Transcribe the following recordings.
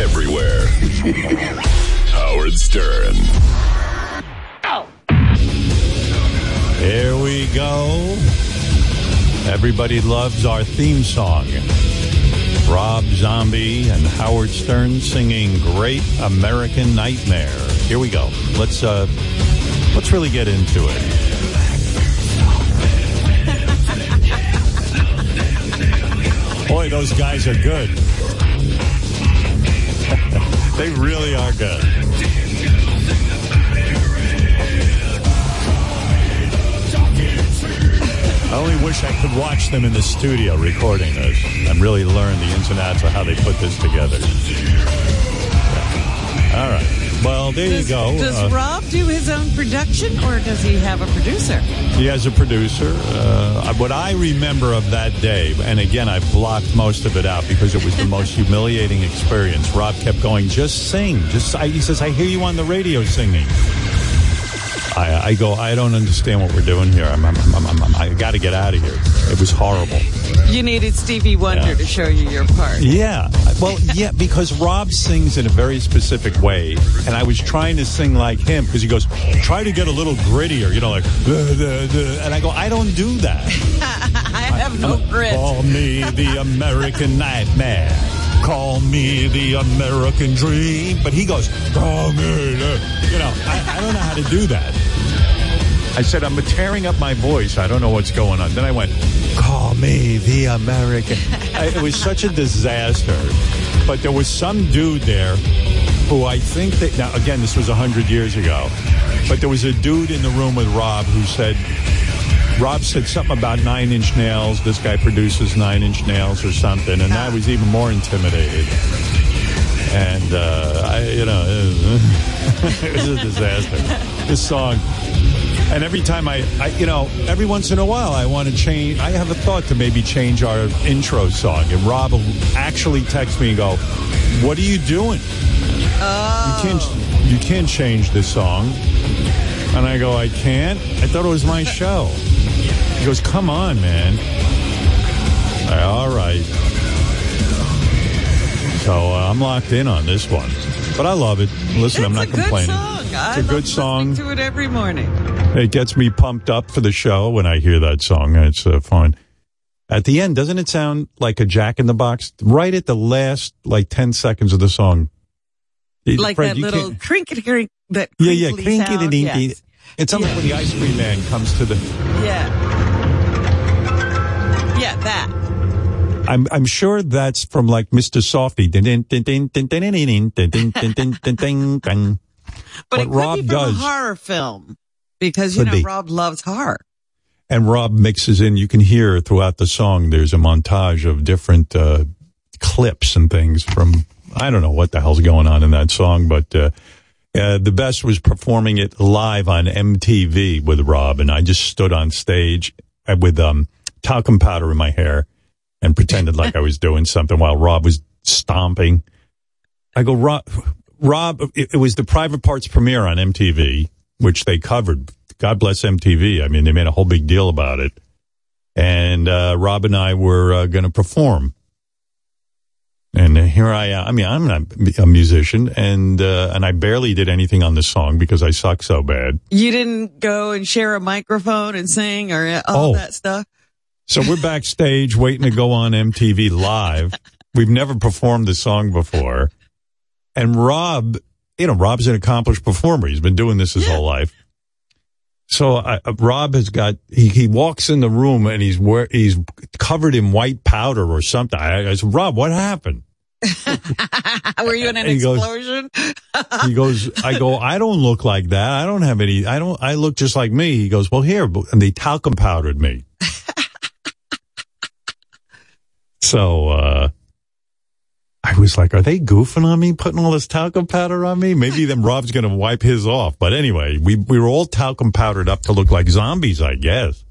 everywhere. Howard Stern. Here we go. Everybody loves our theme song. Rob Zombie and Howard Stern singing Great American Nightmare. Here we go. Let's uh let's really get into it. Boy, those guys are good. They really are good. I only wish I could watch them in the studio recording this and really learn the ins and outs of how they put this together. All right. Well, there Does, you go. does Uh, Rob do his own production or does he have a producer? He has a producer. Uh, what I remember of that day, and again, I blocked most of it out because it was the most humiliating experience. Rob kept going, "Just sing." Just I, he says, "I hear you on the radio singing." I, I go, "I don't understand what we're doing here. I'm, I'm, I'm, I got to get out of here." It was horrible. You needed Stevie Wonder Yeah. to show you your part. Yeah. Well, yeah, because Rob sings in a very specific way, and I was trying to sing like him because he goes, try to get a little grittier, you know, like, "Duh, duh, duh," and I go, I don't do that. I have no grit. Call me the American Nightmare. Call me the American Dream. But he goes, call me the, you know, I, I don't know how to do that. I said, I'm tearing up my voice. I don't know what's going on. Then I went, call me the American. I, it was such a disaster. But there was some dude there who I think that, now again, this was 100 years ago, but there was a dude in the room with Rob who said, Rob said something about nine inch nails. This guy produces nine inch nails or something. And I was even more intimidated. And, uh, I, you know, it was a disaster. This song. And every time I, I, you know, every once in a while I want to change. I have a thought to maybe change our intro song. And Rob will actually text me and go, What are you doing? You can't, you can't change this song. And I go, I can't. I thought it was my show. He goes, Come on, man. I, All right. So uh, I'm locked in on this one, but I love it. Listen, I'm not complaining. it's a. Good song. It's I a good love song. listening to it every morning. It gets me pumped up for the show when I hear that song. It's uh, fun. At the end, doesn't it sound like a jack in the box? Right at the last, like 10 seconds of the song. Like Fred, that little crinkety crink, that Yeah, yeah, crinkety yes. It's something yeah. when the ice cream man comes to the. Yeah. Yeah, that. I'm, I'm sure that's from like Mr. Softee. but, but Rob does. horror film because you Could know be. Rob loves horror. And Rob mixes in. You can hear throughout the song. There's a montage of different uh, clips and things from. I don't know what the hell's going on in that song, but uh, uh, the best was performing it live on MTV with Rob, and I just stood on stage uh, with um, talcum powder in my hair and pretended like I was doing something while Rob was stomping. I go, Rob, Rob, it, it was the private parts premiere on MTV, which they covered. God bless MTV. I mean, they made a whole big deal about it. And uh, Rob and I were uh, going to perform. And here I am. I mean, I'm not a musician, and uh, and I barely did anything on the song because I suck so bad. You didn't go and share a microphone and sing or all Oh. that stuff. So we're backstage waiting to go on MTV live. We've never performed the song before. And Rob, you know, Rob's an accomplished performer. He's been doing this his whole life. So uh, uh, Rob has got, he, he walks in the room and he's where he's covered in white powder or something. I, I said, Rob, what happened? Were you in an He goes- explosion? He goes, I go, I don't look like that. I don't have any, I don't, I look just like me. He goes, well, here, and they talcum powdered me. so, uh, I was like, are they goofing on me, putting all this talcum powder on me? Maybe then Rob's going to wipe his off. But anyway, we, we were all talcum powdered up to look like zombies, I guess.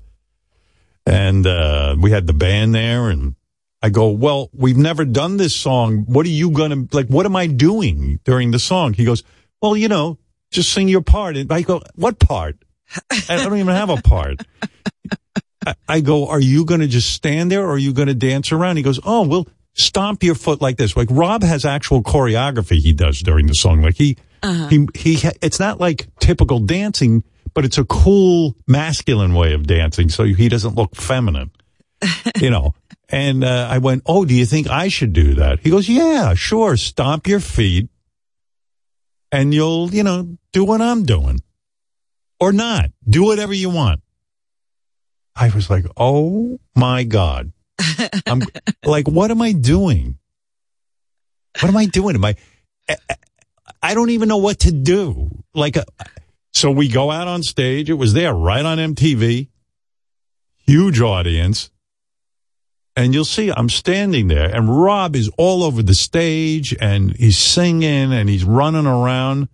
And, uh, we had the band there and I go, well, we've never done this song. What are you going to, like, what am I doing during the song? He goes, well, you know, just sing your part. And I go, what part? I don't even have a part. I, I go, are you going to just stand there or are you going to dance around? He goes, oh, we'll, stomp your foot like this. Like Rob has actual choreography he does during the song. Like he, he, he, it's not like typical dancing, but it's a cool masculine way of dancing. So he doesn't look feminine, you know. And uh, I went, oh, do you think I should do that? He goes, yeah, sure. Stomp your feet and you'll, you know, do what I'm doing or not. Do whatever you want. I was like, oh my God. I'm like, what am I doing? What am I doing? Am I, I don't even know what to do. Like, uh, so we go out on stage. It was there right on MTV. Huge audience. And you'll see I'm standing there and Rob is all over the stage and he's singing and he's running around.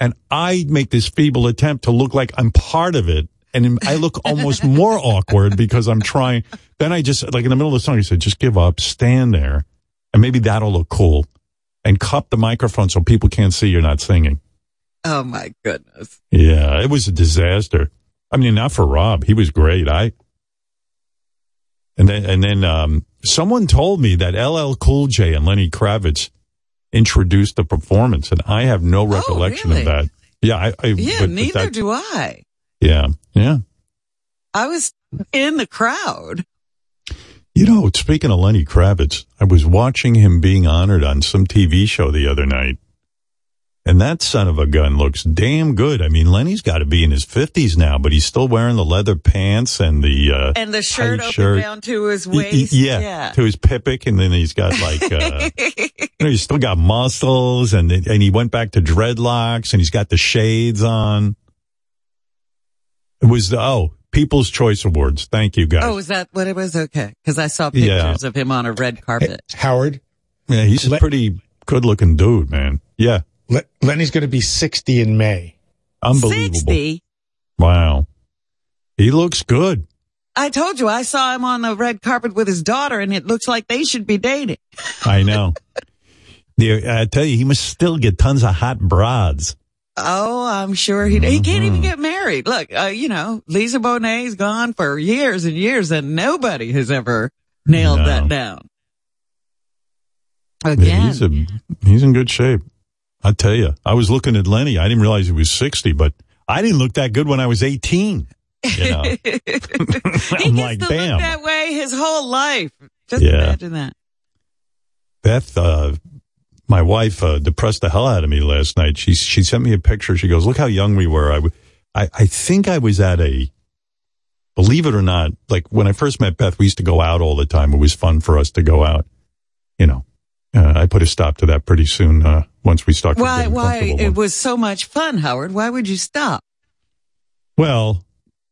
And I make this feeble attempt to look like I'm part of it. And I look almost more awkward because I'm trying. Then I just, like in the middle of the song, he said, just give up, stand there, and maybe that'll look cool. And cup the microphone so people can't see you're not singing. Oh my goodness. Yeah, it was a disaster. I mean, not for Rob. He was great. I, and then, and then, um, someone told me that LL Cool J and Lenny Kravitz introduced the performance, and I have no recollection Oh, really? of that. Yeah, I, I Yeah, but- but neither that- do I. Yeah, yeah. I was in the crowd. You know, speaking of Lenny Kravitz, I was watching him being honored on some TV show the other night. And that son of a gun looks damn good. I mean, Lenny's got to be in his 50s now, but he's still wearing the leather pants and the uh And the shirt open shirt. down to his waist. yeah, to his pipic, and then he's got like, uh, you know, he's still got muscles, and and he went back to dreadlocks, and he's got the shades on. It was the oh People's Choice Awards. Thank you guys. oh, is that what it was? Okay. Cause I saw Yeah. pictures of him on a red carpet. Howard, yeah, he's a Le- pretty good looking dude, man. Yeah, Le- Lenny's going to be 60 in May. unbelievable. 60. Wow, he looks good. I told you I saw him on the red carpet with his daughter and it looks like they should be dating. I know. I tell you, he must still get tons of hot broads. Oh, I'm sure he, he can't Mm-hmm. even get married. Look, uh, you know, Lisa Bonet's gone for years and years and nobody has ever nailed No. that down. Yeah, Again. he's a he's in good shape. I tell you, I was looking at Lenny. I didn't realize he was sixty, but I didn't look that good when I was eighteen. You know, he gets like, to bam. look that way his whole life. Just Yeah. imagine that. Beth, uh, my wife, uh, depressed the hell out of me last night. She she sent me a picture. She goes, "Look how young we were." I, w- I I think I was at a. Believe it or not, like when I first met Beth, we used to go out all the time. It was fun for us to go out. You know, uh, I put a stop to that pretty soon uh, once we started. Why, why, it was so much fun, Howard. Why would you stop? Well,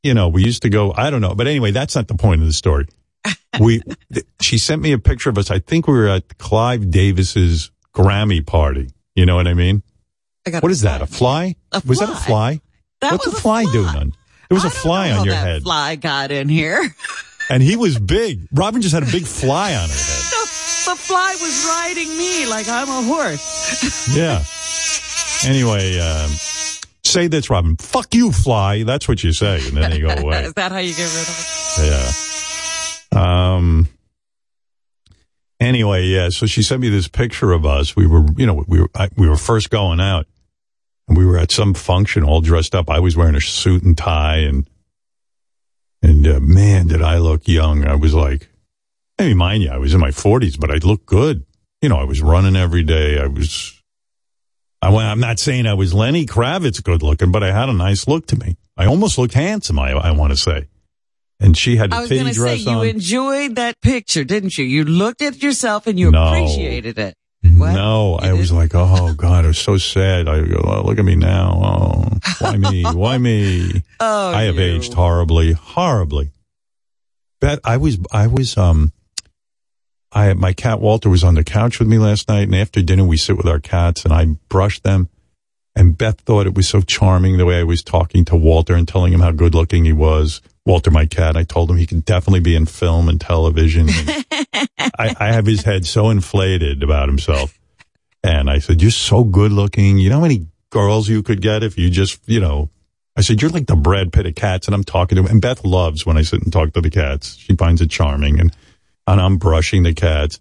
you know, we used to go, I don't know. But anyway, that's not the point of the story. We, th- she sent me a picture of us. I think we were at Clive Davis's Grammy party. You know what I mean? I got What is that? A fly? A Was that a fly. fly? That What's a fly, doing on? There was a a fly on your head. Fly got in here. And he was big. Robin just had a big fly on her head. the, the fly was riding me like I'm a horse. Yeah. Anyway, um, say this, Robin. Fuck you, fly. That's what you say. And then they go away. Is that how you get rid of it? Yeah. Um. Anyway, yeah. So she sent me this picture of us. We were, you know, we were I, we were first going out, and we were at some function, all dressed up. I was wearing a suit and tie, and and uh, man, did I look young! I was like, I mean, mind you, I was in my forties, but I looked good. You know, I was running every day. I was. I, wa- I'm not saying I was Lenny Kravitz good looking, but I had a nice look to me. I almost looked handsome. I I want to say. And she had I a was titty going to say, dress you enjoyed that picture, didn't you? You looked at yourself and you No. appreciated it. What? No, You I was like, oh God, I was so sad. I go, oh, look at me now. Oh, why me? Why me? Oh, I have you. aged horribly, horribly. Bet I was, I was, um, I my cat Walter was on the couch with me last night, and after dinner we sit with our cats, and I brushed them. And Beth thought it was so charming the way I was talking to Walter and telling him how good looking he was. Walter, my cat, I told him he could definitely be in film and television. And I, I have his head so inflated about himself. And I said, You're so good looking. You know how many girls you could get if you just, you know, I said, You're like the Brad Pitt of cats. And I'm talking to him. And Beth loves when I sit and talk to the cats. She finds it charming. And, and I'm brushing the cats.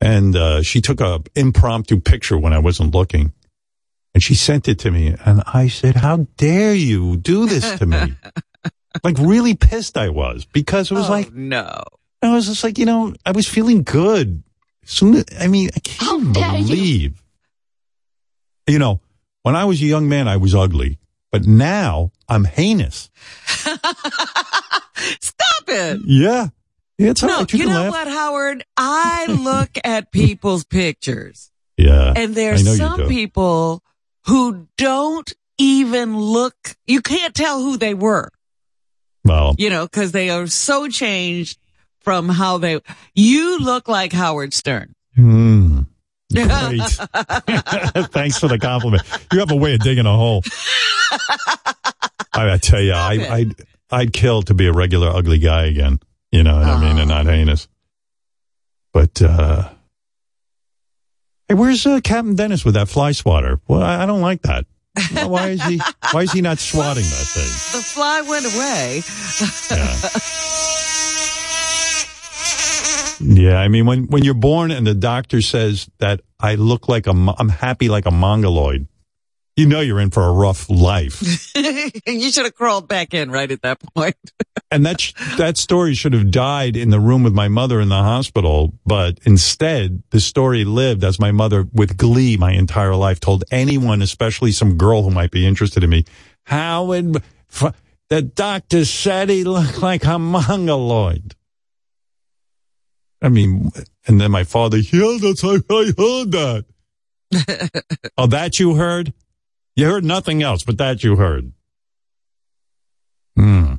and uh, she took a impromptu picture when I wasn't looking, and she sent it to me, and I said, "How dare you do this to me?" like really pissed I was because it was Oh, like no. I was just like, you know, I was feeling good. Soon, I mean, I can't believe. You know, when I was a young man, I was ugly, but now I'm heinous. Stop it. Yeah, yeah, it's all No, right. you can know laugh. what, Howard? I look at people's pictures Yeah, and there's some people who don't even look, you can't tell who they were, well, you know, cause they are so changed from how they, you look like Howard Stern. hmm, great. Thanks for the compliment. You have a way of digging a hole. I, I tell you, I, I'd, I'd kill to be a regular ugly guy again. You know what I mean, and not heinous. But uh hey, where's uh, Captain Dennis with that fly swatter? Well, I, I don't like that. Why is he? Why is he not swatting that thing? The fly went away. Yeah, yeah, I mean, when when you're born and the doctor says that I look like a, I'm happy like a mongoloid, you know you're in for a rough life. you should have crawled back in right at that point. and that sh- that story should have died in the room with my mother in the hospital, but instead the story lived as my mother, with glee, my entire life, told anyone, especially some girl who might be interested in me, Howard, f- the doctor said he looked like a mongoloid. I mean, and then my father, yeah, that's I, I heard that. oh, that you heard? You heard nothing else, but that you heard. Hmm.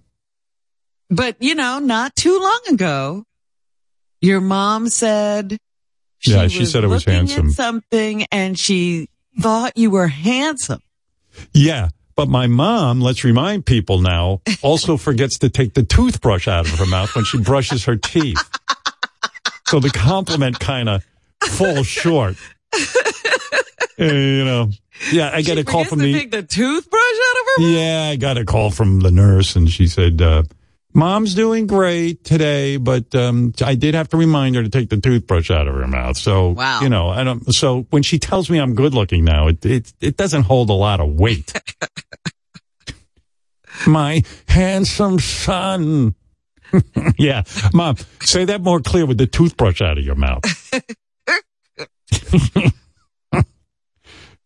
But you know, not too long ago, your mom said, Yeah, she said I was looking handsome. At something, and she thought you were handsome. Yeah, but my mom, let's remind people now, also forgets to take the toothbrush out of her mouth when she brushes her teeth. So the compliment kind of falls short. Uh, you know, yeah, I get she a call from the take the toothbrush out of her. mouth? yeah, I got a call from the nurse, and she said, uh, "Mom's doing great today, but um, I did have to remind her to take the toothbrush out of her mouth." So, Wow. you know, I don't. So when she tells me I'm good looking now, it it it doesn't hold a lot of weight. My handsome son. yeah, mom, say that more clear with the toothbrush out of your mouth.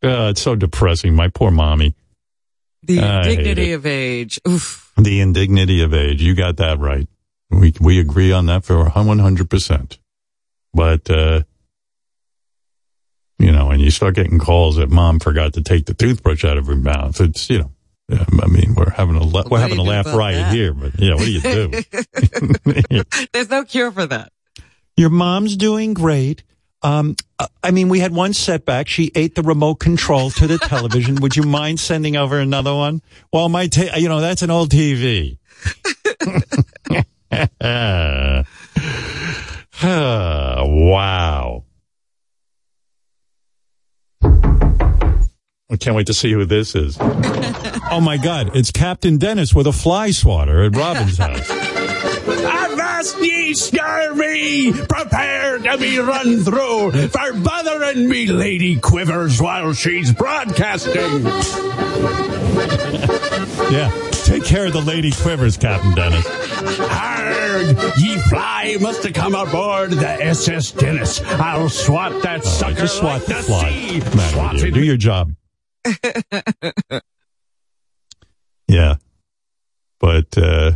Uh, it's so depressing. My poor mommy. The I hate dignity it. of age. Oof. The indignity of age. You got that right. We we agree on that for one hundred percent. But uh, you know, and you start getting calls that mom forgot to take the toothbrush out of her mouth, it's you know. um, I mean, we're having a la- we're having a laugh riot that? here, but yeah, what do you do? There's no cure for that. Your mom's doing great. Um, I mean, we had one setback. She ate the remote control to the television. Would you mind sending over another one? Well, my, ta- you know, that's an old TV. wow. I can't wait to see who this is. oh my God. It's Captain Dennis with a fly swatter at Robin's house. Avast ye scurvy, prepare to be run through for bothering me lady quivers while she's broadcasting. Yeah. Take care of the lady quivers, Captain Dennis. Arg, ye fly must have come aboard the SS Dennis. I'll swat that sucker Uh, just swat like the the fly. sea. Swat you. Do your job. yeah. But, uh,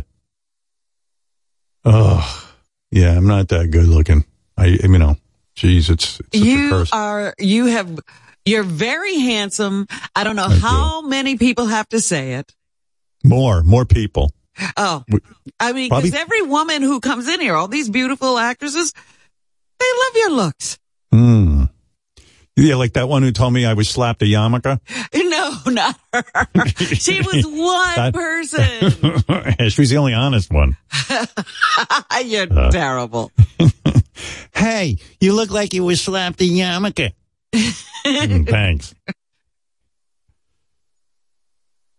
oh, yeah, I'm not that good looking. I, you know, geez, it's, it's such a You curse. are, you have, you're very handsome. I don't know Thank how many people have to say it. more, more people. Oh, I mean, because every woman who comes in here, all these beautiful actresses, they love your looks. Hmm. Yeah, like that one who told me I was slapped a yarmulke. No, not her. She was one person. she was the only honest one. You're Uh. terrible. Hey, you look like you were slapped a yarmulke. Mm, Thanks.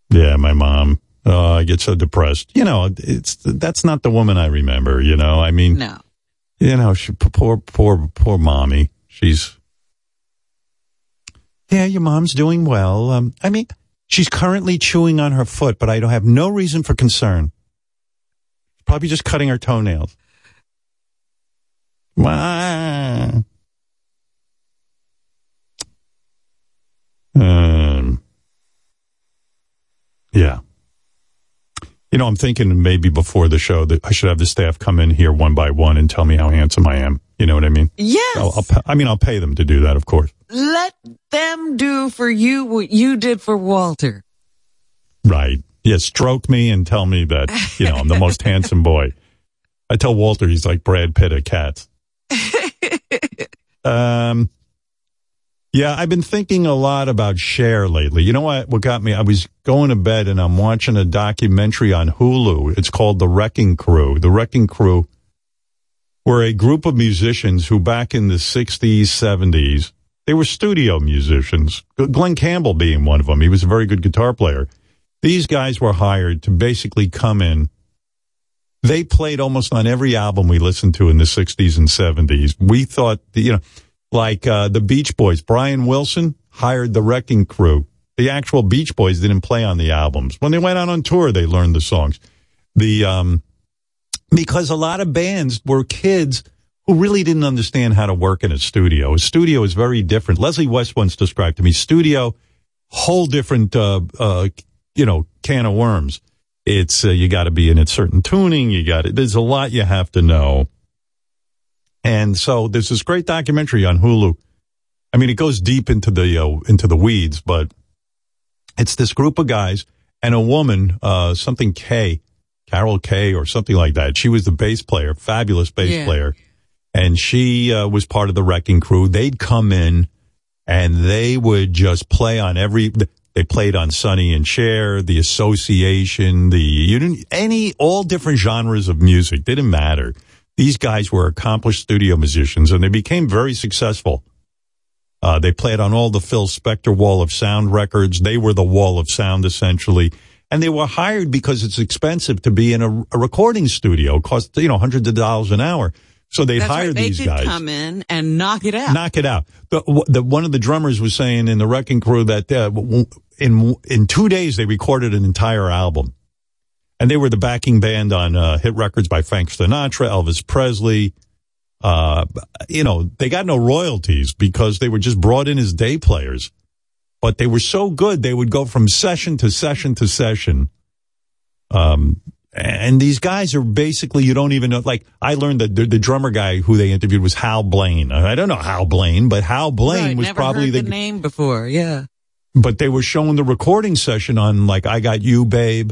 Yeah, my mom. Oh, I get so depressed. You know, it's that's not the woman I remember. You know, I mean, No. you know, she, poor, poor, poor mommy. She's, yeah, your mom's doing well. Um, I mean, she's currently chewing on her foot, but I don't have no reason for concern. Probably just cutting her toenails. Wow. Um, yeah. You know, I'm thinking maybe before the show that I should have the staff come in here one by one and tell me how handsome I am. You know what I mean? Yes. I'll, I'll, I mean, I'll pay them to do that, of course. Let them do for you what you did for Walter. Right. Yeah, stroke me and tell me that, you know, I'm the most handsome boy. I tell Walter he's like Brad Pitt at Cats. um, yeah, I've been thinking a lot about Cher lately. You know what? What got me? I was going to bed and I'm watching a documentary on Hulu. It's called The Wrecking Crew. The Wrecking Crew were a group of musicians who back in the 60s, 70s, they were studio musicians. Glen Campbell being one of them. He was a very good guitar player. These guys were hired to basically come in. They played almost on every album we listened to in the 60s and 70s. We thought, you know, like uh, the Beach Boys. Brian Wilson hired the Wrecking Crew. The actual Beach Boys didn't play on the albums. When they went out on tour, they learned the songs. The um, because a lot of bands were kids who really didn't understand how to work in a studio. A studio is very different. Leslie West once described to me studio, whole different, uh, uh, you know, can of worms. It's uh, you got to be in a certain tuning. You got it. There's a lot you have to know. And so there's this great documentary on Hulu. I mean, it goes deep into the uh, into the weeds, but it's this group of guys and a woman, uh, something K, Carol Kaye, or something like that. She was the bass player, fabulous bass Yeah. player, and she uh, was part of the Wrecking Crew. They'd come in and they would just play on every. They played on Sonny and Cher, the Association, the you didn't any all different genres of music didn't matter. These guys were accomplished studio musicians, and they became very successful. Uh, they played on all the Phil Spector Wall of Sound records. They were the Wall of Sound essentially, and they were hired because it's expensive to be in a, a recording studio. It cost you know hundreds of dollars an hour, so they That's hired right. They these guys come in and knock it out. knock it out. The, the one of the drummers was saying in the Wrecking Crew that uh, in in two days they recorded an entire album, and they were the backing band on uh, hit records by Frank Sinatra, Elvis Presley. Uh, you know, they got no royalties because they were just brought in as day players, but they were so good they would go from session to session to session. Um, and these guys are basically you don't even know. Like I learned that the, the drummer guy who they interviewed was Hal Blaine. I don't know Hal Blaine, but Hal Blaine Right, was probably the, the name before. Yeah. but they were showing the recording session on like I Got You, Babe,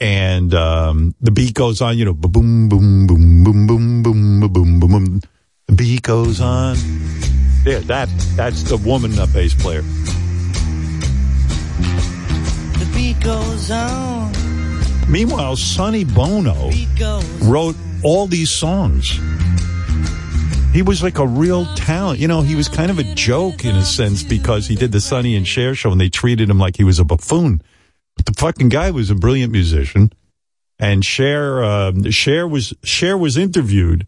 and um, the beat goes on. You know, boom, boom, boom, boom, boom, boom, boom, boom, boom, boom. The beat goes on. Yeah, that that's the woman, uh, bass player. The beat goes on. Meanwhile, Sonny Bono wrote all these songs. He was like a real talent. You know, he was kind of a joke in a sense because he did the Sonny and Cher show and they treated him like he was a buffoon. But the fucking guy was a brilliant musician. And Cher, um, Cher was, Cher was interviewed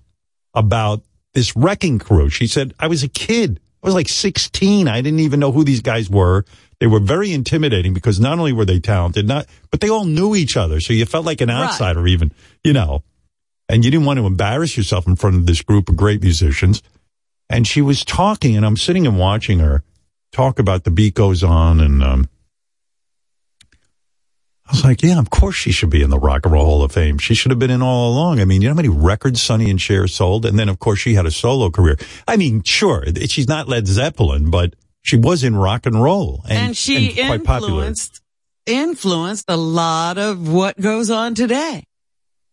about this wrecking crew. She said, I was a kid. I was like 16. I didn't even know who these guys were. They were very intimidating because not only were they talented, not, but they all knew each other. So you felt like an Right. outsider even, you know, and you didn't want to embarrass yourself in front of this group of great musicians. And she was talking and I'm sitting and watching her talk about the beat goes on. And, um, I was like, yeah, of course she should be in the Rock and Roll Hall of Fame. She should have been in all along. I mean, you know how many records Sonny and Cher sold? And then, of course, she had a solo career. I mean, sure, she's not Led Zeppelin, but she was in rock and roll. And, And, she and quite popular. influenced influenced a lot of what goes on today.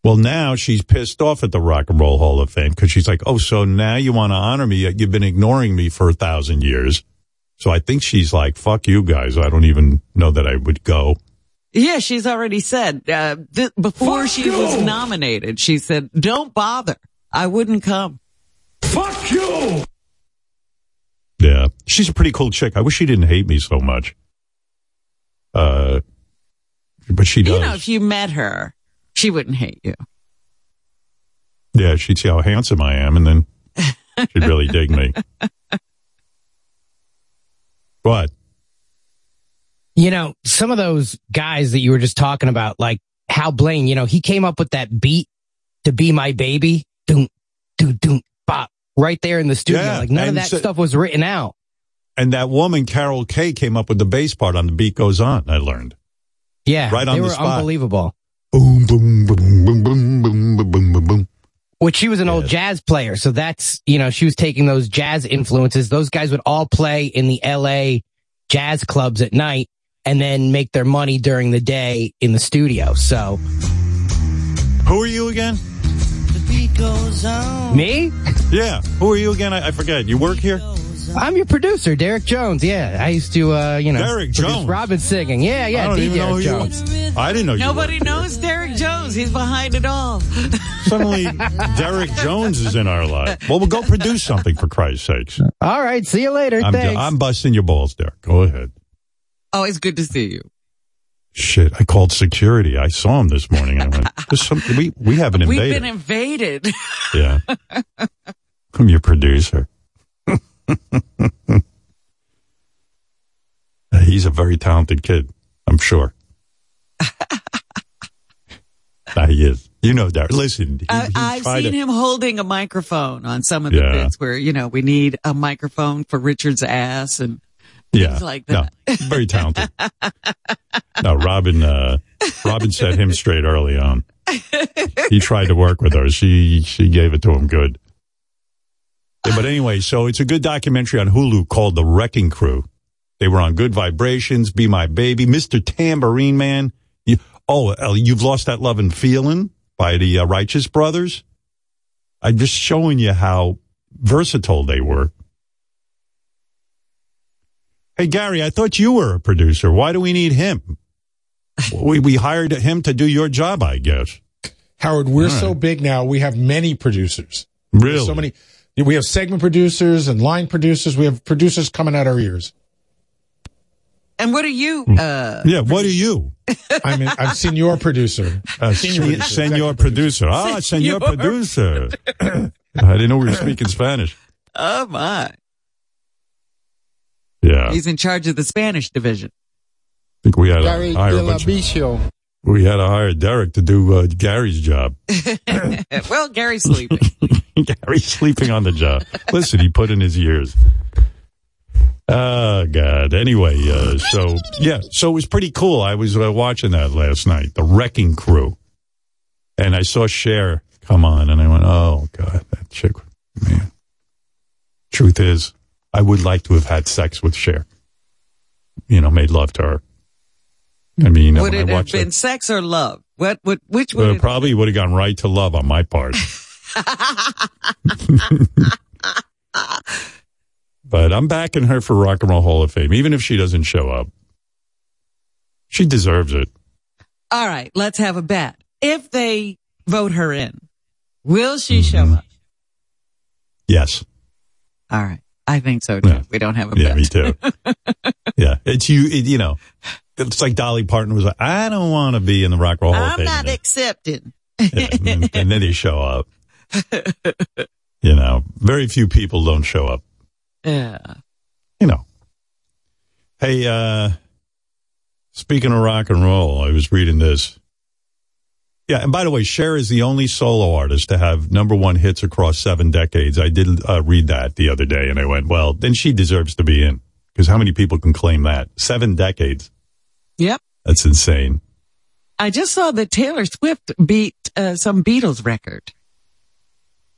Well, now she's pissed off at the Rock and Roll Hall of Fame because she's like, oh, so now you want to honor me? You've been ignoring me for a thousand years. So I think she's like, fuck you guys. I don't even know that I would go. Yeah, she's already said uh, th- before she was nominated. She said, "Don't bother. I wouldn't come." Fuck you! Yeah. She's a pretty cool chick. I wish she didn't hate me so much. Uh, but she does. You know, if you met her, she wouldn't hate you. Yeah, she'd see how handsome I am, and then she'd really dig me. What? You know, some of those guys that you were just talking about, like Hal Blaine, you know, he came up with that beat to be my baby. Doom, doom, doom, bop, right there in the studio. Yeah, like none of that so- stuff was written out. And that woman, Carol Kaye, came up with the bass part on The Beat Goes On, I learned. Yeah. Right on they the were spot. unbelievable. Boom, boom, boom, boom, boom, boom, boom, boom, boom, boom. Which she was an old jazz player. So that's, you know, she was taking those jazz influences. Those guys would all play in the LA jazz clubs at night and then make their money during the day in the studio. So Who are you again? Me, Yeah. Who are you again? I, I forget. You work here? I'm your producer, Derek Jones. Yeah. I used to, uh, you know, Derek Jones? Robin singing. Yeah. Yeah. I don't D. even know Derek who you Jones. I didn't know you Nobody worked here. knows Derek Jones. He's behind it all. Suddenly, Derek Jones is in our life. Well, we'll go produce something for Christ's sakes. All right. See you later. I'm, Thanks. I'm busting your balls, Derek. Go ahead. Always good to see you. Shit, I called security. I saw him this morning. And I went, We, we have an We've been invaded. yeah. I'm your producer. He's a very talented kid, I'm sure. Ah, he is. You know, Derek. Listen, he, he I've seen to- him holding a microphone on some of the Yeah. bits where, you know, we need a microphone for Richard's ass and yeah, things like no, that. very talented. no, Robin. Uh, Robin set him straight early on. He tried to work with her. She she gave it to him good. Yeah, but anyway, so it's a good documentary on Hulu called The Wrecking Crew. They were on Good Vibrations, Be My Baby, Mr. Tambourine Man. You, oh, you've lost that love and feeling by the uh, Righteous Brothers. I'm just showing you how versatile they were. Hey, Gary, I thought you were a producer. Why do we need him? We, we hired him to do your job, I guess. Howard, we're so big now. We have many producers. Really? There's So many. We have segment producers and line producers. We have producers coming out our ears. And what are you? Hmm. Uh, Yeah, what are you? I'm, in, I'm senior producer. Uh, Senior sen- producer, senor producer. Ah, senor Senor. producer. I didn't know we were speaking Spanish. oh my. Yeah. He's in charge of the Spanish division. I think we had Gary to hire a de la bunch of- we had to hire Derek to do uh, Gary's job. well, Gary's sleeping. Gary's sleeping on the job. Listen, he put in his years. Oh God. Anyway, uh, so yeah, so it was pretty cool. I was uh, watching that last night, The Wrecking Crew, and I saw Cher come on, and I went, "Oh God, that chick, man." Truth is, I would like to have had sex with Cher. You know, made love to her. I mean, would it have been it, sex or love? What? What? Which would it? probably would have gone right to love on my part. but I'm backing her for Rock and Roll Hall of Fame, even if she doesn't show up. She deserves it. All right, let's have a bet. If they vote her in, will she show Mm-hmm. up? Yes. All right, I think so too. Yeah. We don't have a Yeah, bet. me too. yeah. It's you, it, you know, it's like Dolly Parton was like, I don't want to be in the Rock and Roll Hall of I'm not And- accepting. yeah, and, and then they show up. You know, very few people don't show up. Yeah. you know. Hey, uh, speaking of rock and roll, I was reading this. Yeah, and by the way, Cher is the only solo artist to have number one hits across seven decades. I did uh, read that the other day, and I went, well, then she deserves to be in. Because how many people can claim that? Seven decades. Yep. That's insane. I just saw that Taylor Swift beat uh, some Beatles record.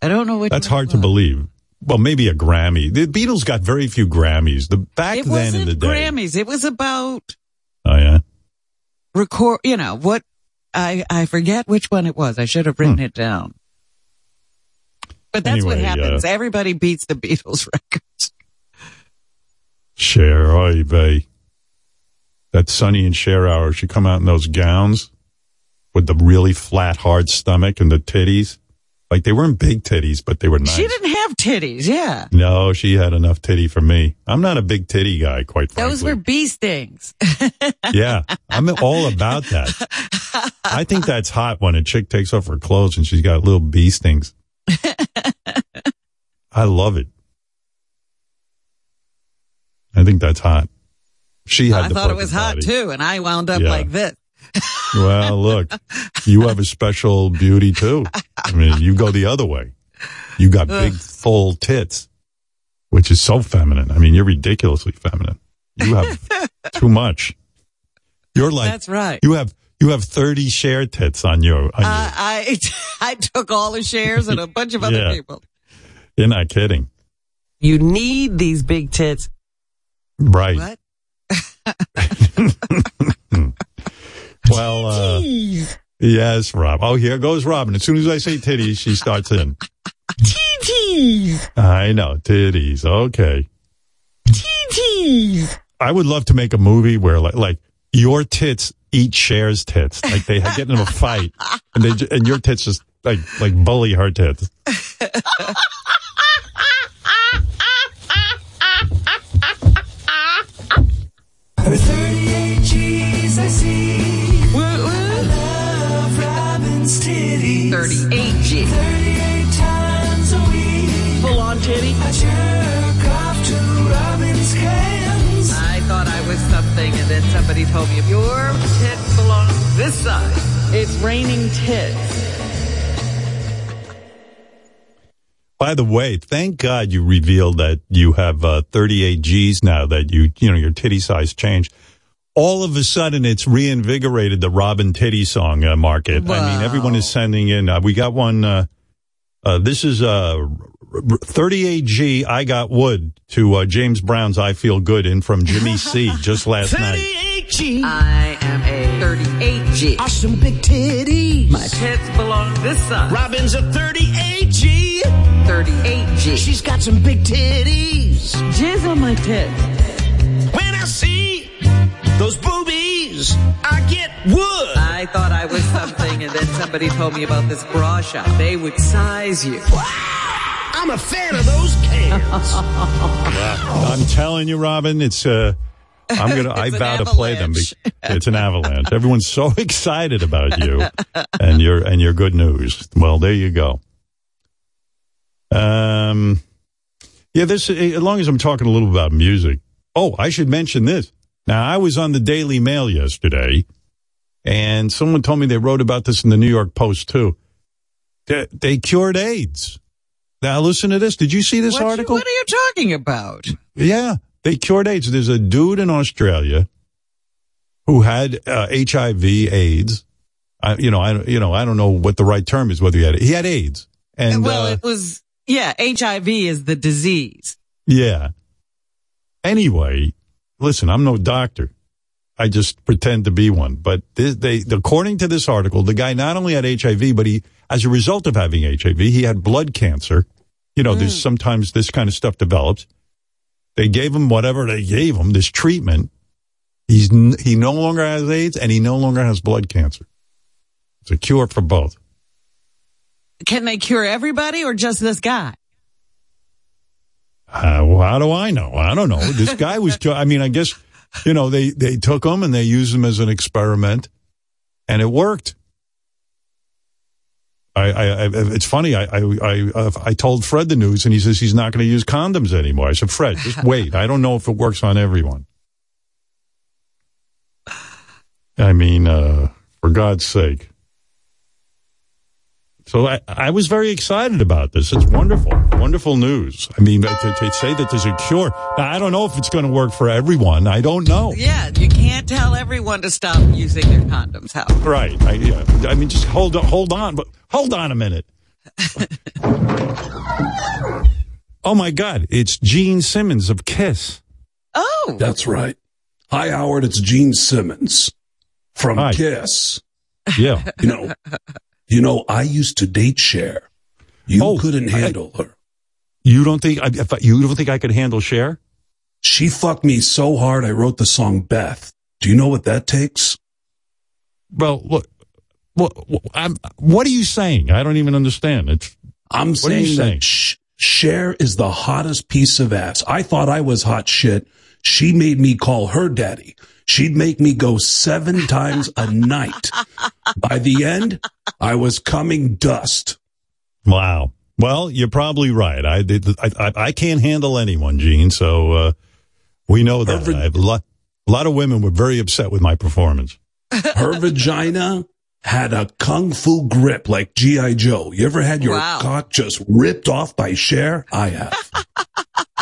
I don't know what. That's hard to believe. Well, maybe a Grammy. The Beatles got very few Grammys. The back It then in the day. Grammys. It was about Oh yeah. record. You know what? I I forget which one it was. I should have written it down. But that's what Hmm. Happens. uh, Everybody beats the Beatles records. Cher, oy vey. That Sonny and Cher hour, she come out in those gowns with the really flat, hard stomach and the titties. Like they weren't big titties, but they were nice. She didn't have titties. Yeah, no, she had enough titty for me. I'm not a big titty guy, quite frankly. those were bee stings. yeah, I'm all about that. I think that's hot when a chick takes off her clothes and she's got little bee stings. I love it. I think that's hot. She had I the thought it perfect was hot body. too, and I wound up Yeah. like this. Well, look, you have a special beauty too. I mean, you go the other way. You got big, full tits, which is so feminine. I mean, you're ridiculously feminine. You have too much. You're like That's right. you have you have thirty Cher tits on your. On your uh, I, I I took all the shares and a bunch of other Yeah. people. you're not kidding, You need these big tits. right? What? Well, uh, yes, Rob. Oh, here goes Robin. As soon as I say titties, she starts in. Titties. I know titties. Okay. Titties. I would love to make a movie where like like your tits eat Cher's tits, like they get in a fight, and they and your tits just like like bully her tits. 38G. 38 times a week. Full on Jenny. I jerk off to Robin's hands. I thought I was something, and then somebody told me, your tit belongs this side. It's raining tits. By the way, thank God you revealed that you have uh, 38 G's now that you, you know, your titty size changed all of a sudden, it's reinvigorated the Robin Titty song uh, market. I mean, everyone is sending in. Uh, we got one. Uh, uh, this is uh, 38G. I got wood to uh, James Brown's "I Feel Good" in from Jimmy C. just last night. 38G I am a 38G. are some big titties. My tits belong this side. Robin's a 38G. 38G. She's got some big titties. jizz on my tits. When I see those boobies, I get wood. I thought I was something, and then somebody told me about this bra shop. They would size you. I'm a fan of those cans. I'm telling you, Robin, it's uh I'm gonna. I vow to play them. It's an avalanche. Everyone's so excited about you and your and your good news. Well, there you go. Um, yeah. This as long as I'm talking a little about music. Oh, I should mention this. Now, I was on the Daily Mail yesterday, and someone told me they wrote about this in the New York Post too. They, they cured AIDS. Now, listen to this. Did you see this What, you- article? what are you talking about? Yeah, they cured AIDS. There's a dude in Australia who had uh, HIV AIDS. I, you know, I you know I don't know what the right term is. Whether he had he had AIDS, and well, uh, it was yeah. HIV is the disease. yeah. Anyway, listen, I'm no doctor. I just pretend to be one. But this, they, according to this article, the guy not only had HIV, but he, as a result of having HIV, he had blood cancer. You know, there's hmm. sometimes this kind of stuff develops. They gave him whatever they gave him, this treatment. He's n- he no longer has AIDS and he no longer has blood cancer. It's a cure for both. Can they cure everybody or just this guy? Uh, well, how do I know? I don't know. This guy was, I mean, I guess, you know, they, they took him and they used him as an experiment and it worked. I, I, I it's funny. I, I, I, uh, I told Fred the news and he says he's not going to use condoms anymore. I said, Fred, just wait. I don't know if it works on everyone. I mean, uh, for God's sake. So I, I was very excited about this. It's wonderful, wonderful news. I mean, to, to say that there's a cure. Now, I don't know if it's going to work for everyone. I don't know. Yeah, you can't tell everyone to stop using their condoms. How? Right. I, yeah. I mean, just hold on, hold on, but hold on a minute. oh my God. It's Gene Simmons of Kiss. Oh, That's right. Hi, Howard. It's Gene Simmons from Hi. Kiss. Yeah. You know, you know, I used to date Cher. You Oh, couldn't I- handle her. You don't think, I, I, you don't think I could handle Cher? She fucked me so hard I wrote the song Beth. Do you know what that takes? Well, look, what, I'm, what are you saying? I don't even understand. It's, I'm saying saying? that Sh- Cher is the hottest piece of ass. I thought I was hot shit. She made me call her daddy. She'd make me go seven times a night. By the end, I was coming dust. wow. Well, you're probably right. I did. I, I, I can't handle anyone, Gene. So uh, we know that. Perfect. I have a lot. A lot of women were very upset with my performance. Her vagina had a kung fu grip like G.I. Joe. You ever had your Wow. cock just ripped off by Cher? I have.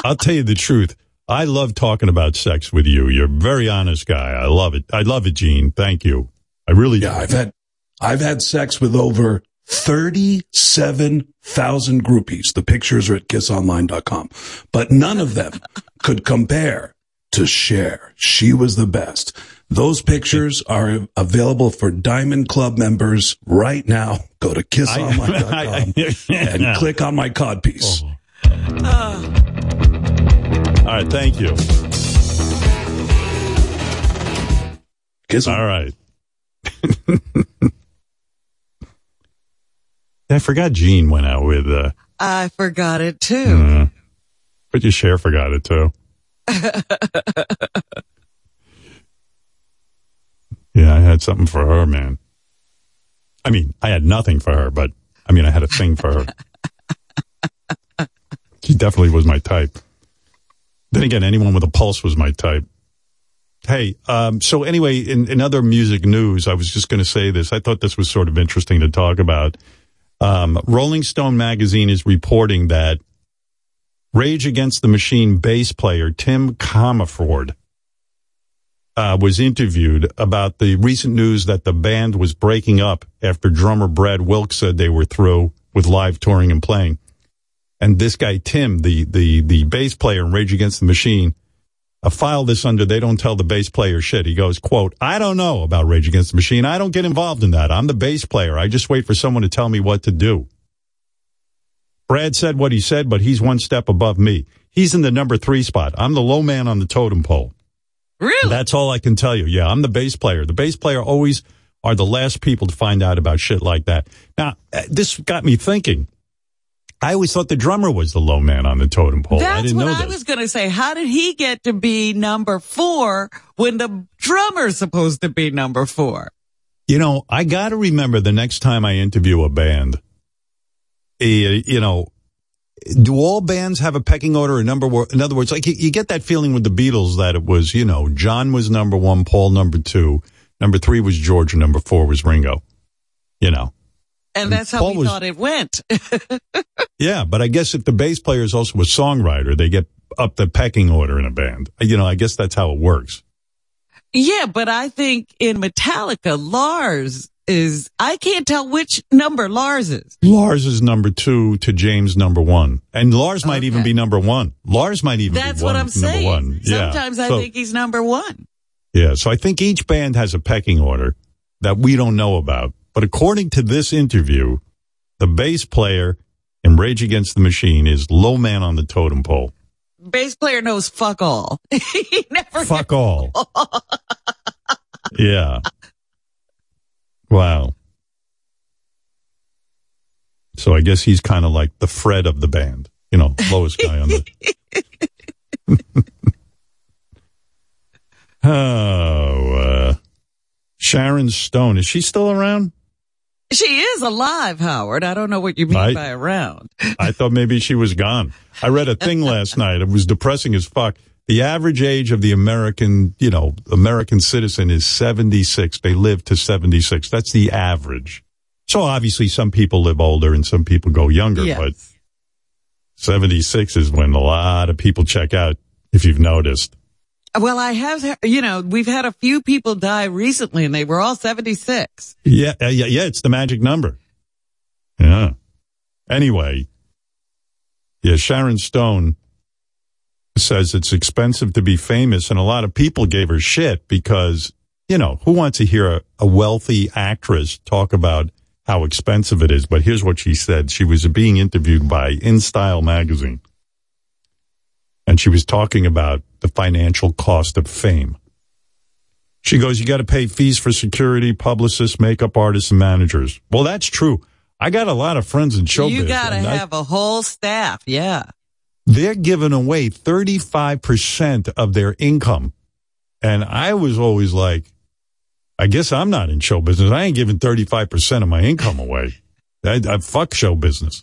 I'll tell you the truth. I love talking about sex with you. You're a very honest guy. I love it. I love it, Gene. Thank you. I really Yeah, I've had, I've had sex with over 37,000 groupies. The pictures are at kissonline.com, but none of them could compare to Cher. She was the best. Those pictures are available for Diamond Club members right now. Go to kissonline.com and click on my codpiece. Oh. Uh, All right. Thank you. Kiss All right. I forgot Gene went out with, uh, I forgot it too. uh, but your Cher forgot it too. yeah, I had something for her, man. I mean, I had nothing for her, but I mean, I had a thing for her. she definitely was my type. Then again, anyone with a pulse was my type. Hey, um, so anyway, in, in other music news, I was just going to say this. I thought this was sort of interesting to talk about. Um, Rolling Stone magazine is reporting that Rage Against the Machine bass player Tim Commerford uh, was interviewed about the recent news that the band was breaking up after drummer Brad Wilk said they were through with live touring and playing. And this guy Tim, the the the bass player in Rage Against the Machine, uh, filed this under they don't tell the bass player shit. He goes, quote, I don't know about Rage Against the Machine. I don't get involved in that. I'm the bass player. I just wait for someone to tell me what to do. Brad said what he said, but he's one step above me. He's in the number three spot. I'm the low man on the totem pole. Really? That's all I can tell you. Yeah, I'm the bass player. The bass player always are the last people to find out about shit like that. Now, uh, this got me thinking. I always thought the drummer was the low man on the totem pole. I That's didn't what know I this. was going to say. How did he get to be number four when the drummer's supposed to be number four? You know, I got to remember the next time I interview a band, eh, you know, do all bands have a pecking order or number? In other words, like you, you get that feeling with the Beatles that it was, you know, John was number one, Paul number two, number three was George, and number four was Ringo. You know, And that's how Paul we was- thought it went. yeah. But I guess if the bass player is also a songwriter, they get up the pecking order in a band. You know, I guess that's how it works. yeah, but I think in Metallica, Lars is, I can't tell which number Lars is. Lars is number two to James number one, and Lars might even be number one. Lars might even That's be what one, I'm number saying. one. Yeah. Sometimes I So- think he's number one. Yeah, so I think each band has a pecking order that we don't know about. But according to this interview, the bass player in Rage Against the Machine is low man on the totem pole. Bass player knows fuck all. he never Fuck all. yeah. Wow. So I guess he's kind of like the Fred of the band, you know, lowest guy on the. oh, uh, Sharon Stone is she still around? She is alive, Howard. I don't know what you mean I- by around. I thought maybe she was gone. I read a thing last night. It was depressing as fuck. The average age of the American, you know, American citizen is 76. They live to 76. That's the average. So obviously some people live older and some people go younger, Yes. but 76 is when a lot of people check out, if you've noticed. Well, I have, you know, we've had a few people die recently and they were all 76. Yeah, uh, yeah, yeah, it's the magic number. Yeah. Anyway, yeah, Sharon Stone says it's expensive to be famous, and a lot of people gave her shit because, you know, who wants to hear a, a wealthy actress talk about how expensive it is? But here's what she said. She was being interviewed by In Style magazine, and she was talking about the financial cost of fame. She goes, you got to pay fees for security, publicists, makeup artists, and managers. Well, that's true. I got a lot of friends in showbiz. you gotta have a whole staff. Yeah. they're giving away 35% of their income. And I was always like, I guess I'm not in show business. I ain't giving 35% of my income away. I, I fuck show business.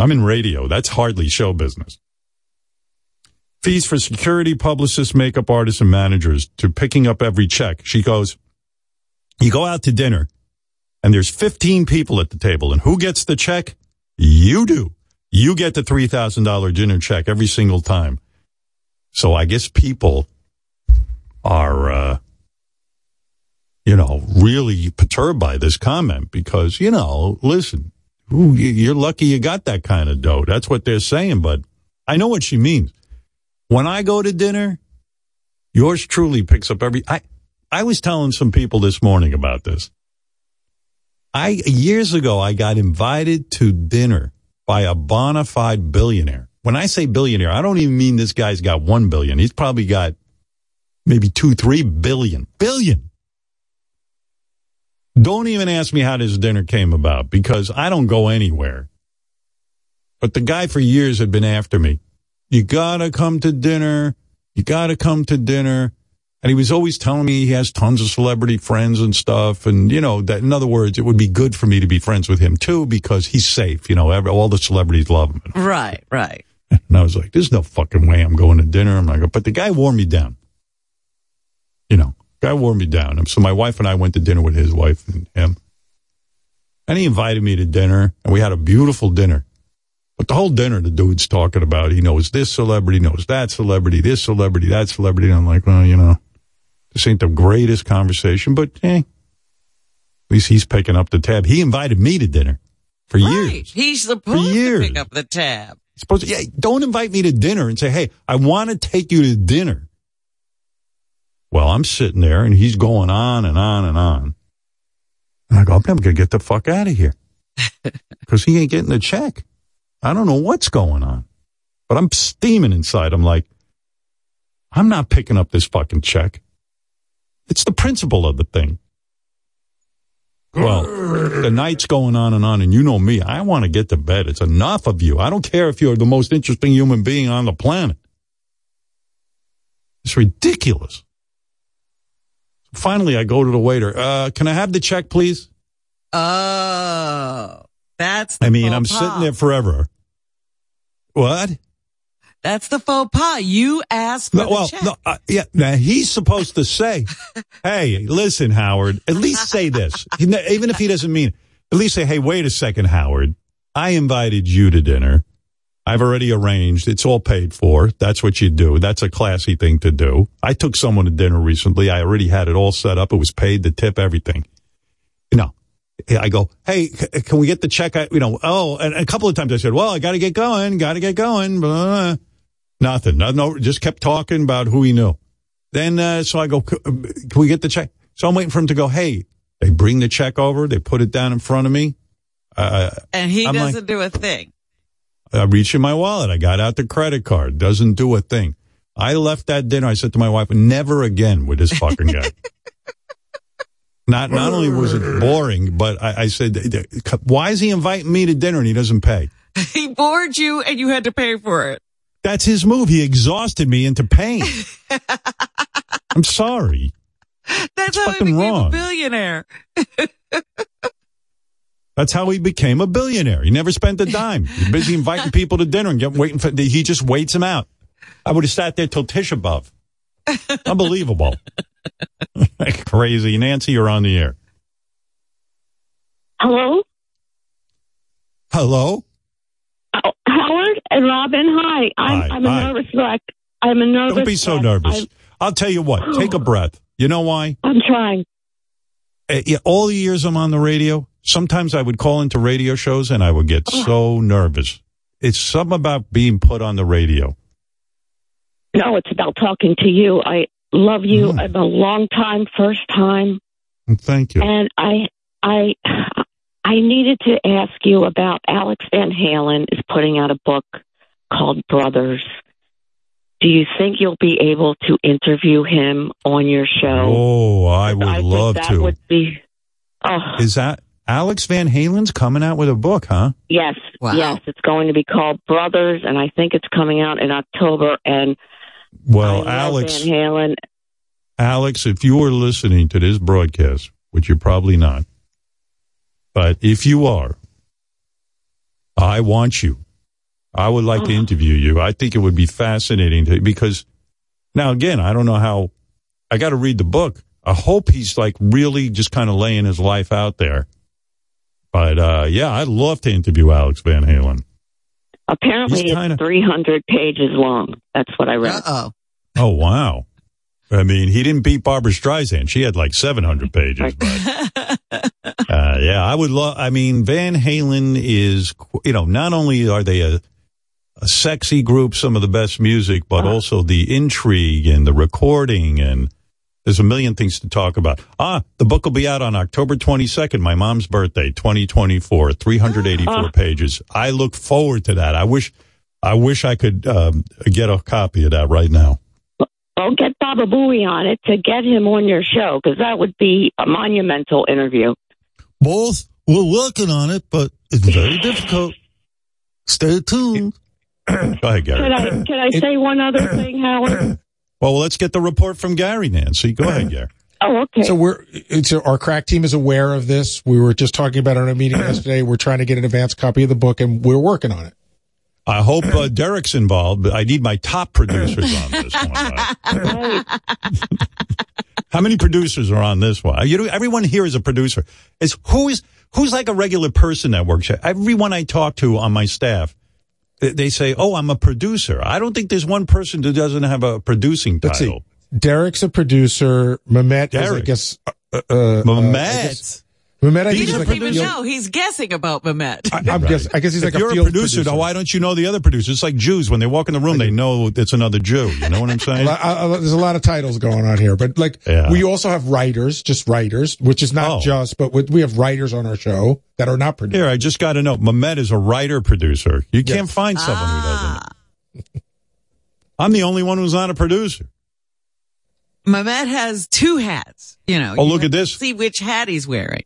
I'm in radio. That's hardly show business. Fees for security, publicists, makeup artists, and managers to picking up every check. She goes, you go out to dinner and there's 15 people at the table and who gets the check? You do. You get the $3,000 dinner check every single time. So I guess people are, uh, you know, really perturbed by this comment because, you know, listen, ooh, you- you're lucky you got that kind of dough. That's what they're saying, but I know what she means. When I go to dinner, yours truly picks up every, I, I was telling some people this morning about this. I, years ago, I got invited to dinner by a bona fide billionaire. When I say billionaire, I don't even mean this guy's got one billion. He's probably got maybe two, three billion. Billion. Don't even ask me how this dinner came about because I don't go anywhere. But the guy for years had been after me. You gotta come to dinner. You gotta come to dinner. And he was always telling me he has tons of celebrity friends and stuff. And, you know, that in other words, it would be good for me to be friends with him too because he's safe. You know, every, all the celebrities love him. Right, right. And I was like, there's no fucking way I'm going to dinner. I'm like, but the guy wore me down. You know, guy wore me down. So my wife and I went to dinner with his wife and him. And he invited me to dinner and we had a beautiful dinner. But the whole dinner, the dude's talking about, he knows this celebrity, knows that celebrity, this celebrity, that celebrity. And I'm like, well, you know, this ain't the greatest conversation, but eh, at least he's picking up the tab. He invited me to dinner for Right. years. He's supposed years. to pick up the tab. Supposed to, yeah, don't invite me to dinner and say, hey, I want to take you to dinner. Well, I'm sitting there and he's going on and on and on. And I go, I'm never going to get the fuck out of here because he ain't getting the check. I don't know what's going on, but I'm steaming inside. I'm like, I'm not picking up this fucking check. It's the principle of the thing. Well, the night's going on and on, and you know me. I want to get to bed. It's enough of you. I don't care if you're the most interesting human being on the planet. It's ridiculous. Finally, I go to the waiter. Uh, can I have the check, please? Oh, that's. The I mean, I'm pas. sitting there forever. What? That's the faux pas. You asked No, well, check. no, uh, yeah. Now he's supposed to say, "Hey, listen, Howard. At least say this, even if he doesn't mean. it. At least say, "Hey, wait a second, Howard. I invited you to dinner. I've already arranged. It's all paid for. That's what you do. That's a classy thing to do. I took someone to dinner recently. I already had it all set up. It was paid, the tip, everything. You know." I go, hey, c- can we get the check? I, you know, oh, and a couple of times I said, well, I got to get going, got to get going. Blah, blah. Nothing. No, no, just kept talking about who he knew. Then, uh, so I go, uh, can we get the check? So I'm waiting for him to go, hey, they bring the check over. They put it down in front of me. Uh, and he I'm doesn't do a thing. I reach in my wallet. I got out the credit card. Doesn't do a thing. I left that dinner. I said to my wife, never again with this fucking guy. not, not only was it boring, but I, I said, why is he inviting me to dinner and he doesn't pay? He bored you and you had to pay for it. That's his move. He exhausted me into pain. I'm sorry. That's how he fucking became wrong. a billionaire. That's how he became a billionaire. He never spent a dime. He's busy inviting people to dinner and get waiting for. He just waits them out. I would have sat there till Tisha B'av. Unbelievable. Crazy, Nancy. You're on the air. Hello? Hello. Oh, Howard and Robin, hi. I'm, Hi, I'm a hi. nervous wreck. I'm a nervous Don't be so wreck. nervous. I'm, I'll tell you what. Take a breath. You know why? I'm trying. Uh, yeah, all the years I'm on the radio, sometimes I would call into radio shows and I would get so nervous. It's something about being put on the radio. No, it's about talking to you. I love you. Mm. I'm a long time, first time. Thank you. And I, I, I needed to ask you about Alex Van Halen is putting out a book called Brothers. Do you think you'll be able to interview him on your show? Oh, I would I think love that to. would be. Oh, Is that Alex Van Halen's coming out with a book, huh? yes, Wow. yes. It's going to be called Brothers, and I think it's coming out in October. And Well, I Alex, Van Halen. Alex, if you are listening to this broadcast, which you're probably not, but if you are, I want you I would like to oh. interview you. I think it would be fascinating to, because now again, I don't know how, I got to read the book. I hope he's like really just kind of laying his life out there. But, uh, yeah, I'd love to interview Alex Van Halen. Apparently, He's kinda- it's 300 pages long. That's what I read. Uh-oh. Oh, wow. I mean, he didn't beat Barbra Streisand. She had like 700 pages. But, uh, yeah, I would love, I mean, Van Halen is, you know, not only are they a, a sexy group, some of the best music, but also the intrigue and the recording and there's a million things to talk about. Ah, the book will be out on October 22nd, my mom's birthday, 2024, 384 pages. I look forward to that. I wish, I wish I could um, get a copy of that right now. Well, get Baba Booey on it to get him on your show because that would be a monumental interview. Both, we're working on it, but it's very difficult. Stay tuned. Go ahead, Can I can I say one other thing, Howard? Well, let's get the report from Gary, Nancy. Go ahead, Gary. Oh, okay. So we're it's our crack team is aware of this. We were just talking about it in a meeting yesterday. We're trying to get an advance copy of the book, and we're working on it. I hope uh, Derek's involved, but I need my top producers on this one. Right. How many producers are on this one? You know, everyone here is a producer. Is who is who's like a regular person that works here? Everyone I talk to on my staff, they- say, "Oh, I'm a producer." I don't think there's one person who doesn't have a producing title. see. Derek's a producer. Mehmet is, I Derek. guess, uh, uh, uh. I guess- Mehmet, I He think he's doesn't like even know. He's guessing about Mehmet. I, I'm guess, I guess he's like if you're a field a producer, producer. though, why don't you know the other producers? It's like Jews when they walk in the room, they know it's another Jew. You know what I'm saying? A lot- there's a lot of titles going on here, but like Yeah. we also have writers, just writers, which is not Oh. just, but we- we have writers on our show that are not producers. Here, I just got to know. Mehmet is a writer producer. You can't find someone who Ah. doesn't. I'm the only one who's not a producer. Mehmet has two hats. You know. Oh, you look at this. See which hat he's wearing.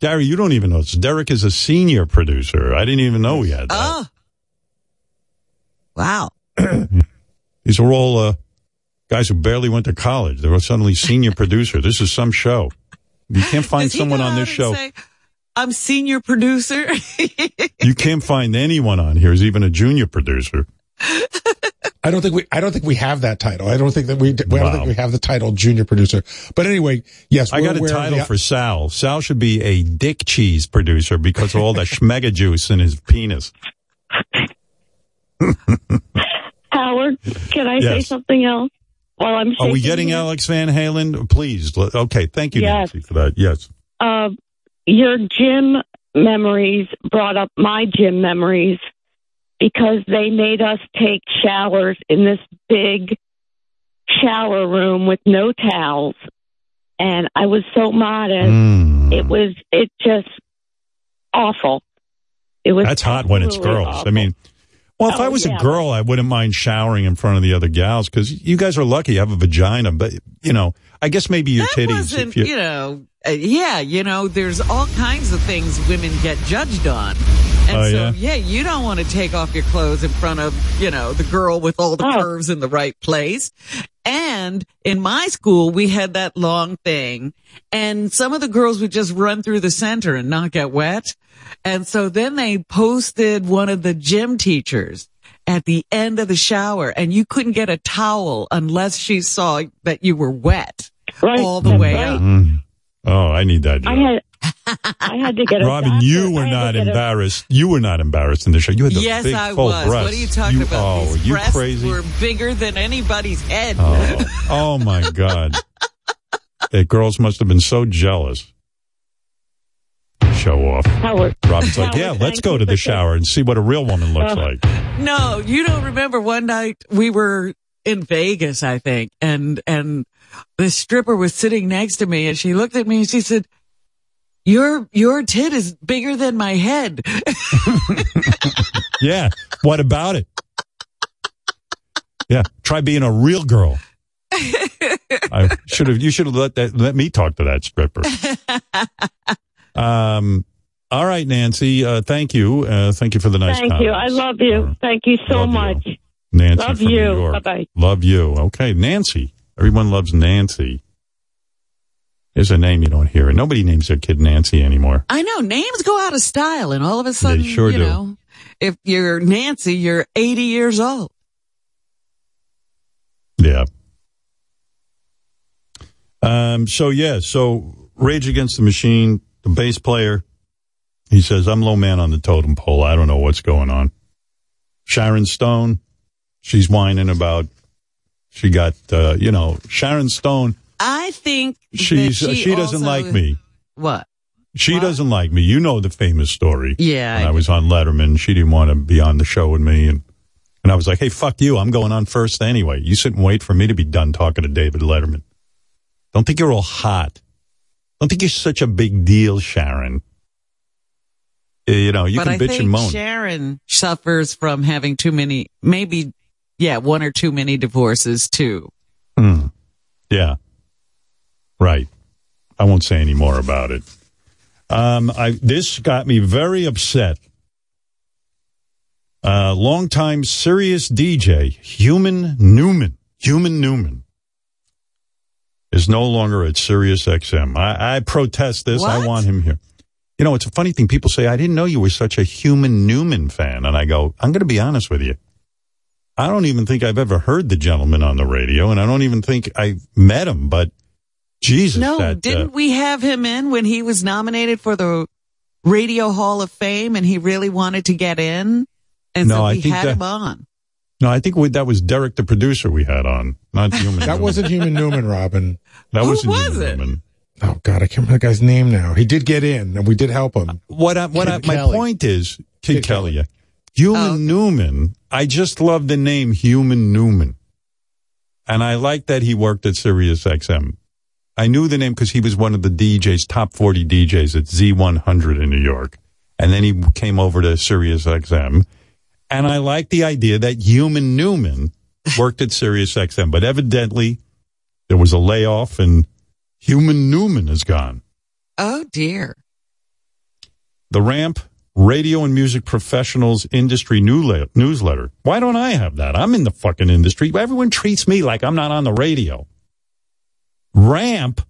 Gary, you don't even know. this. Derek is a senior producer. I didn't even know he had that. Oh. Wow. These are all uh, guys who barely went to college. They were suddenly senior producer. This is some show. You can't find someone on this show. say, I'm senior producer. You can't find anyone on here who's even a junior producer. I don't think we, I don't think we have that title. I don't think that we, I don't Wow. think we have the title junior producer. But anyway, yes, I got a title the- for Sal. Sal should be a dick cheese producer because of all the schmega juice in his penis. Howard, can I say something else? While I'm Are we getting here? Alex Van Halen? Please. Okay. Thank you, Yes. Nancy, for that. Yes. uh, your gym memories brought up my gym memories because they made us take showers in this big shower room with no towels. And I was so modest. Mm. It was, it just awful. It was That's hot when it's absolutely girls. I mean, well, if Oh, I was yeah. a girl, I wouldn't mind showering in front of the other gals because you guys are lucky you have a vagina. But, you know, I guess maybe your that titties. wasn't, If you, you know, uh, yeah, you know, there's all kinds of things women get judged on. And Oh, so, yeah? yeah? you don't want to take off your clothes in front of, you know, the girl with all the Oh. curves in the right place. And in my school, we had that long thing and some of the girls would just run through the center and not get wet. And so then they posted one of the gym teachers at the end of the shower and you couldn't get a towel unless she saw that you were wet Right, all the that's way right. up. Mm. Oh, I need that job. I had, I had to get a Robin, doctor- you were not get a- embarrassed. You were not embarrassed in the show. You had the Yes, big I full was. breasts. What are you talking about? Oh, These you breasts crazy? were bigger than anybody's head. Oh, oh my God. the girls must have been so jealous. Show off. Howard. Robin's like, Howard, yeah, let's go to the shower and see what a real woman looks Uh, like. No, you don't remember one night we were in Vegas, I think, and, and the stripper was sitting next to me and she looked at me and she said, your, your tit is bigger than my head. Yeah. What about it? Yeah. Try being a real girl. I should have, you should have let that, let me talk to that stripper. Um, all right, Nancy. Uh, thank you. Uh, thank you for the nice Thank you. I love you. Thank you so Love you. much. Nancy Love from New you. York. Bye-bye. Love you. Okay, Nancy. Everyone loves Nancy. There's a name you don't hear. Nobody names their kid Nancy anymore. I know names go out of style and all of a sudden, they sure you do. know, If you're Nancy, you're 80 years old. Yeah. Um, so yeah, so Rage Against the Machine, the bass player, he says, I'm low man on the totem pole. I don't know what's going on. Sharon Stone, she's whining about, she got, uh, you know, Sharon Stone, I think she's, she, she, doesn't also- like me. What? She What? doesn't like me. You know the famous story. Yeah, When I I, was on Letterman, she didn't want to be on the show with me. And, and I was like, hey, fuck you. I'm going on first anyway. You sit and wait for me to be done talking to David Letterman. Don't think you're all hot. Don't think you're such a big deal, Sharon. You know, you but can I bitch and moan. Sharon suffers from having too many, maybe, yeah, one or too many divorces too. Hmm. Yeah. Right. I won't say any more about it. Um, I, this got me very upset. Uh, longtime Sirius DJ, Human Newman, Human Newman, is no longer at Sirius XM. I, I protest this. I want him here. You know, it's a funny thing. People say, I didn't know you were such a Human Newman fan. And I go, I'm going to be honest with you. I don't even think I've ever heard the gentleman on the radio, and I don't even think I met him, but Jesus. No, that, uh, didn't we have him in when he was nominated for the Radio Hall of Fame and he really wanted to get in? And No, so I think had that- him on. no, I think we, that was Derek, the producer we had on, not Human That wasn't Human Newman, Robin. That Who wasn't was Human it? Newman. Oh God, I can't remember the guy's name now. He did get in, and we did help him. What I, what I, my Kelly. point is, Kid, Kid Kelly, Kelly. Human Oh. Newman. I just love the name Human Newman, and I like that he worked at Sirius XM. I knew the name because he was one of the DJs, top forty DJs at Z100 in New York, and then he came over to Sirius XM, and I like the idea that Human Newman worked at Sirius XM, but evidently there was a layoff, and Human Newman is gone. Oh dear. The Ramp Radio and Music Professionals Industry Newsletter. Why don't I have that? I'm in the fucking industry. Everyone treats me like I'm not on the radio. Ramp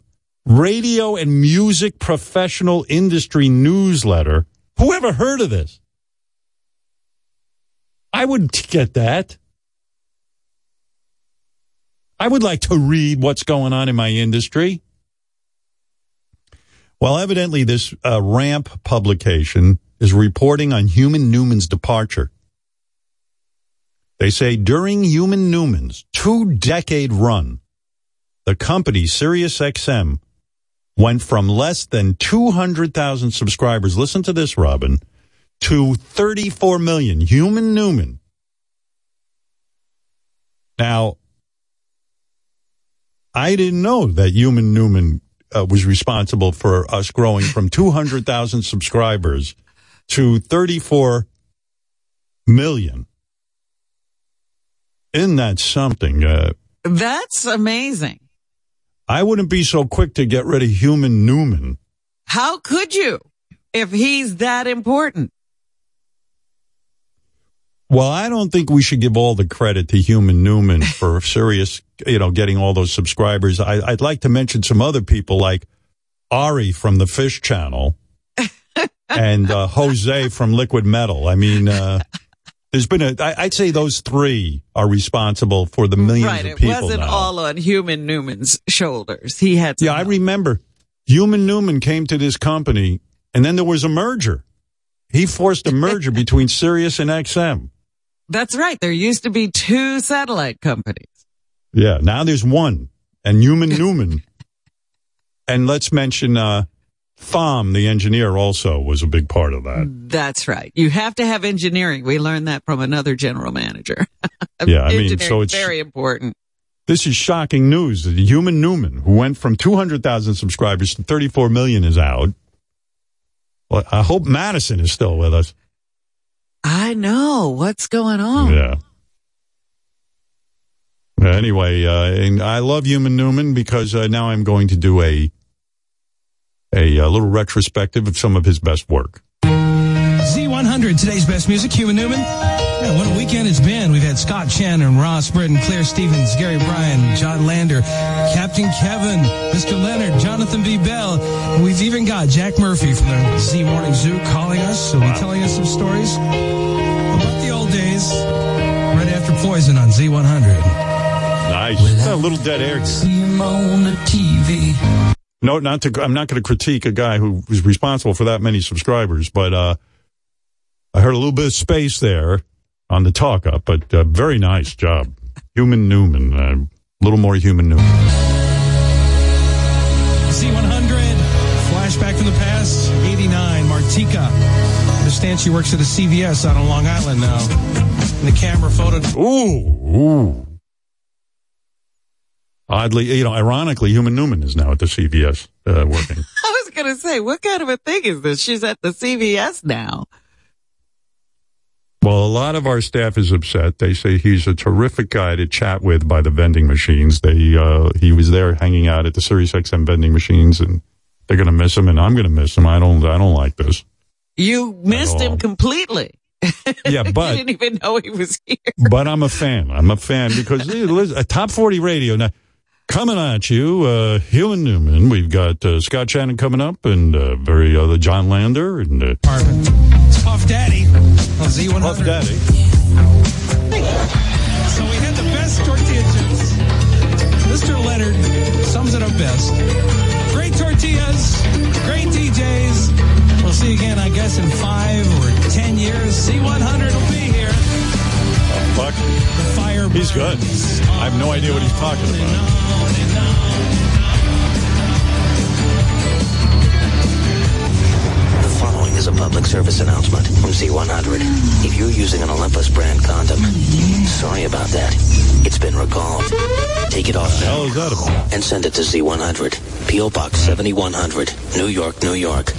Radio and Music Professional Industry Newsletter. Who ever heard of this? I would get that. I would like to read what's going on in my industry. Well, evidently, this uh, RAMP publication is reporting on Human Newman's departure. They say during Human Newman's two decade run, the company SiriusXM went from less than 200,000 subscribers. Listen to this, Robin, to 34 million. Human Newman. Now, I didn't know that Human Newman uh, was responsible for us growing from 200,000 subscribers to 34 million. Isn't that something? Uh, That's amazing. I wouldn't be so quick to get rid of Human Newman. How could you if he's that important? Well, I don't think we should give all the credit to Human Newman for Sirius, you know, getting all those subscribers. I, I'd like to mention some other people like Ari from the Fish Channel and uh, Jose from Liquid Metal. I mean, uh, there's been a, I, I'd say those three are responsible for the millions right. of It people wasn't now. all on Human Newman's shoulders. He had Yeah, I remember. Human Newman came to this company, and then there was a merger. He forced a merger between Sirius and XM. That's right. There used to be two satellite companies. Yeah, now there's one, and Human Newman. And let's mention uh, Thom, the engineer, also was a big part of that. That's right. You have to have engineering. We learned that from another general manager. Yeah, I mean, so it's- very important. This is shocking news. Human Newman, who went from 200,000 subscribers to 34 million, is out. Well, I hope Madison is still with us. I know what's going on. Yeah. Anyway, uh, and I love Human Newman because uh, now I'm going to do a a, uh little retrospective of some of his best work. Z100, today's best music, Human Newman. Yeah, what a weekend it's been. We've had Scott Shannon, Ross Brittain, Claire Stevens, Gary Bryan, John Lander, Captain Kevin, Mr. Leonard, Jonathan B. Bell. And we've even got Jack Murphy from the Z Morning Zoo calling us. So he'll be telling us some stories. TJ's right after Poison on Z100. Nice. a little dead air. on the TV. No, not to. I'm not going to critique a guy who was responsible for that many subscribers, but uh, I heard a little bit of space there on the talk up, but uh, very nice job, Human Newman. uh, A little more Human Newman. Z100, flashback from the past, 89, Martika. Understand she works at a CVS out on Long Island now. And the camera photo. Ooh, ooh. Oddly, you know, ironically, Human Newman is now at the CVS uh, working. I was going to say, what kind of a thing is this? She's at the CVS now. Well, a lot of our staff is upset. They say he's a terrific guy to chat with by the vending machines. They uh, he was there hanging out at the Sirius XM vending machines, and they're going to miss him, and I'm going to miss him. I don't I don't like this. You missed him completely. Yeah, but you didn't even know he was here. but I'm a fan. I'm a fan because listen, a top 40 radio now. Coming at you, uh, Human Newman. We've got uh, Scott Shannon coming up, and uh, very other John Lander, and uh, It's Puff Daddy on Z100. Puff Daddy. So we had the best tortilla chips. Mr. Leonard sums it up best. Great tortillas, great TJs. We'll see you again, I guess, in five or ten years. Z100 will be here. He's good. I have no idea what he's talking about. The following is a public service announcement from Z100. If you're using an Olympus brand condom, sorry about that. It's been recalled. Take it off now is that about? and send it to Z100. P.O. Box 7100, New York, New York.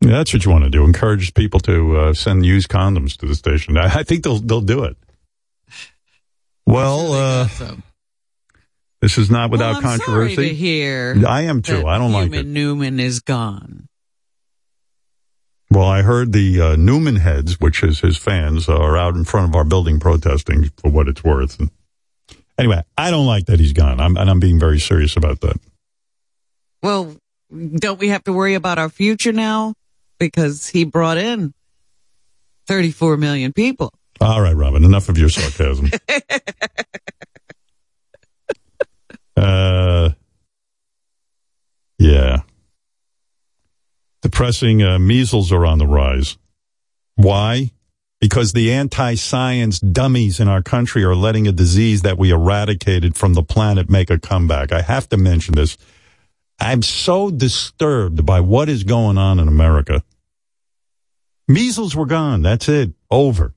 That's what you want to do. Encourage people to uh, send used condoms to the station. I, I think they'll they'll do it. Well, uh, So, this is not without well, I'm Sorry to controversy. hear I am too. I don't like it. Newman is gone. Well, I heard the uh, Newman heads, which is his fans, are out in front of our building protesting for what it's worth. And anyway, I don't like that he's gone. I'm, and I'm being very serious about that. Well, don't we have to worry about our future now? Because he brought in 34 million people. All right, Robin, enough of your sarcasm. uh, yeah. Depressing uh, measles are on the rise. Why? Because the anti-science dummies in our country are letting a disease that we eradicated from the planet make a comeback. I have to mention this. I'm so disturbed by what is going on in America. Measles were gone. That's it. Over.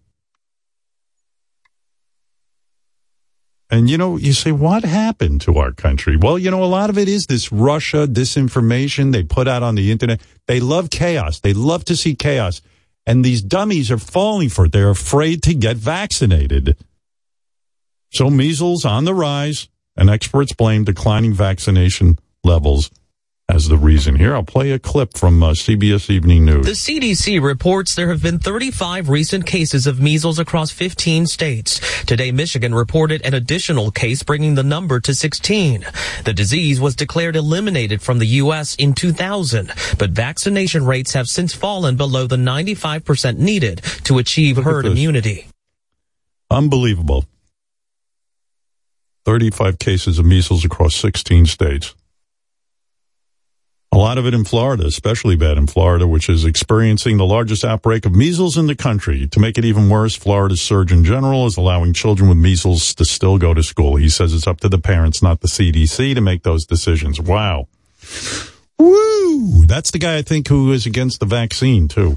And you know, you say, what happened to our country? Well, you know, a lot of it is this Russia disinformation they put out on the internet. They love chaos. They love to see chaos. And these dummies are falling for it. They're afraid to get vaccinated. So measles on the rise, and experts blame declining vaccination levels as the reason. Here, I'll play a clip from uh, CBS Evening News. The CDC reports there have been 35 recent cases of measles across 15 states. Today, Michigan reported an additional case, bringing the number to 16. The disease was declared eliminated from the U.S. in 2000, but vaccination rates have since fallen below the 95% needed to achieve Look herd immunity. Unbelievable. 35 cases of measles across 16 states. A lot of it in Florida, especially bad in Florida, which is experiencing the largest outbreak of measles in the country. To make it even worse, Florida's Surgeon General is allowing children with measles to still go to school. He says it's up to the parents, not the CDC, to make those decisions. Wow. Woo! That's the guy I think who is against the vaccine, too.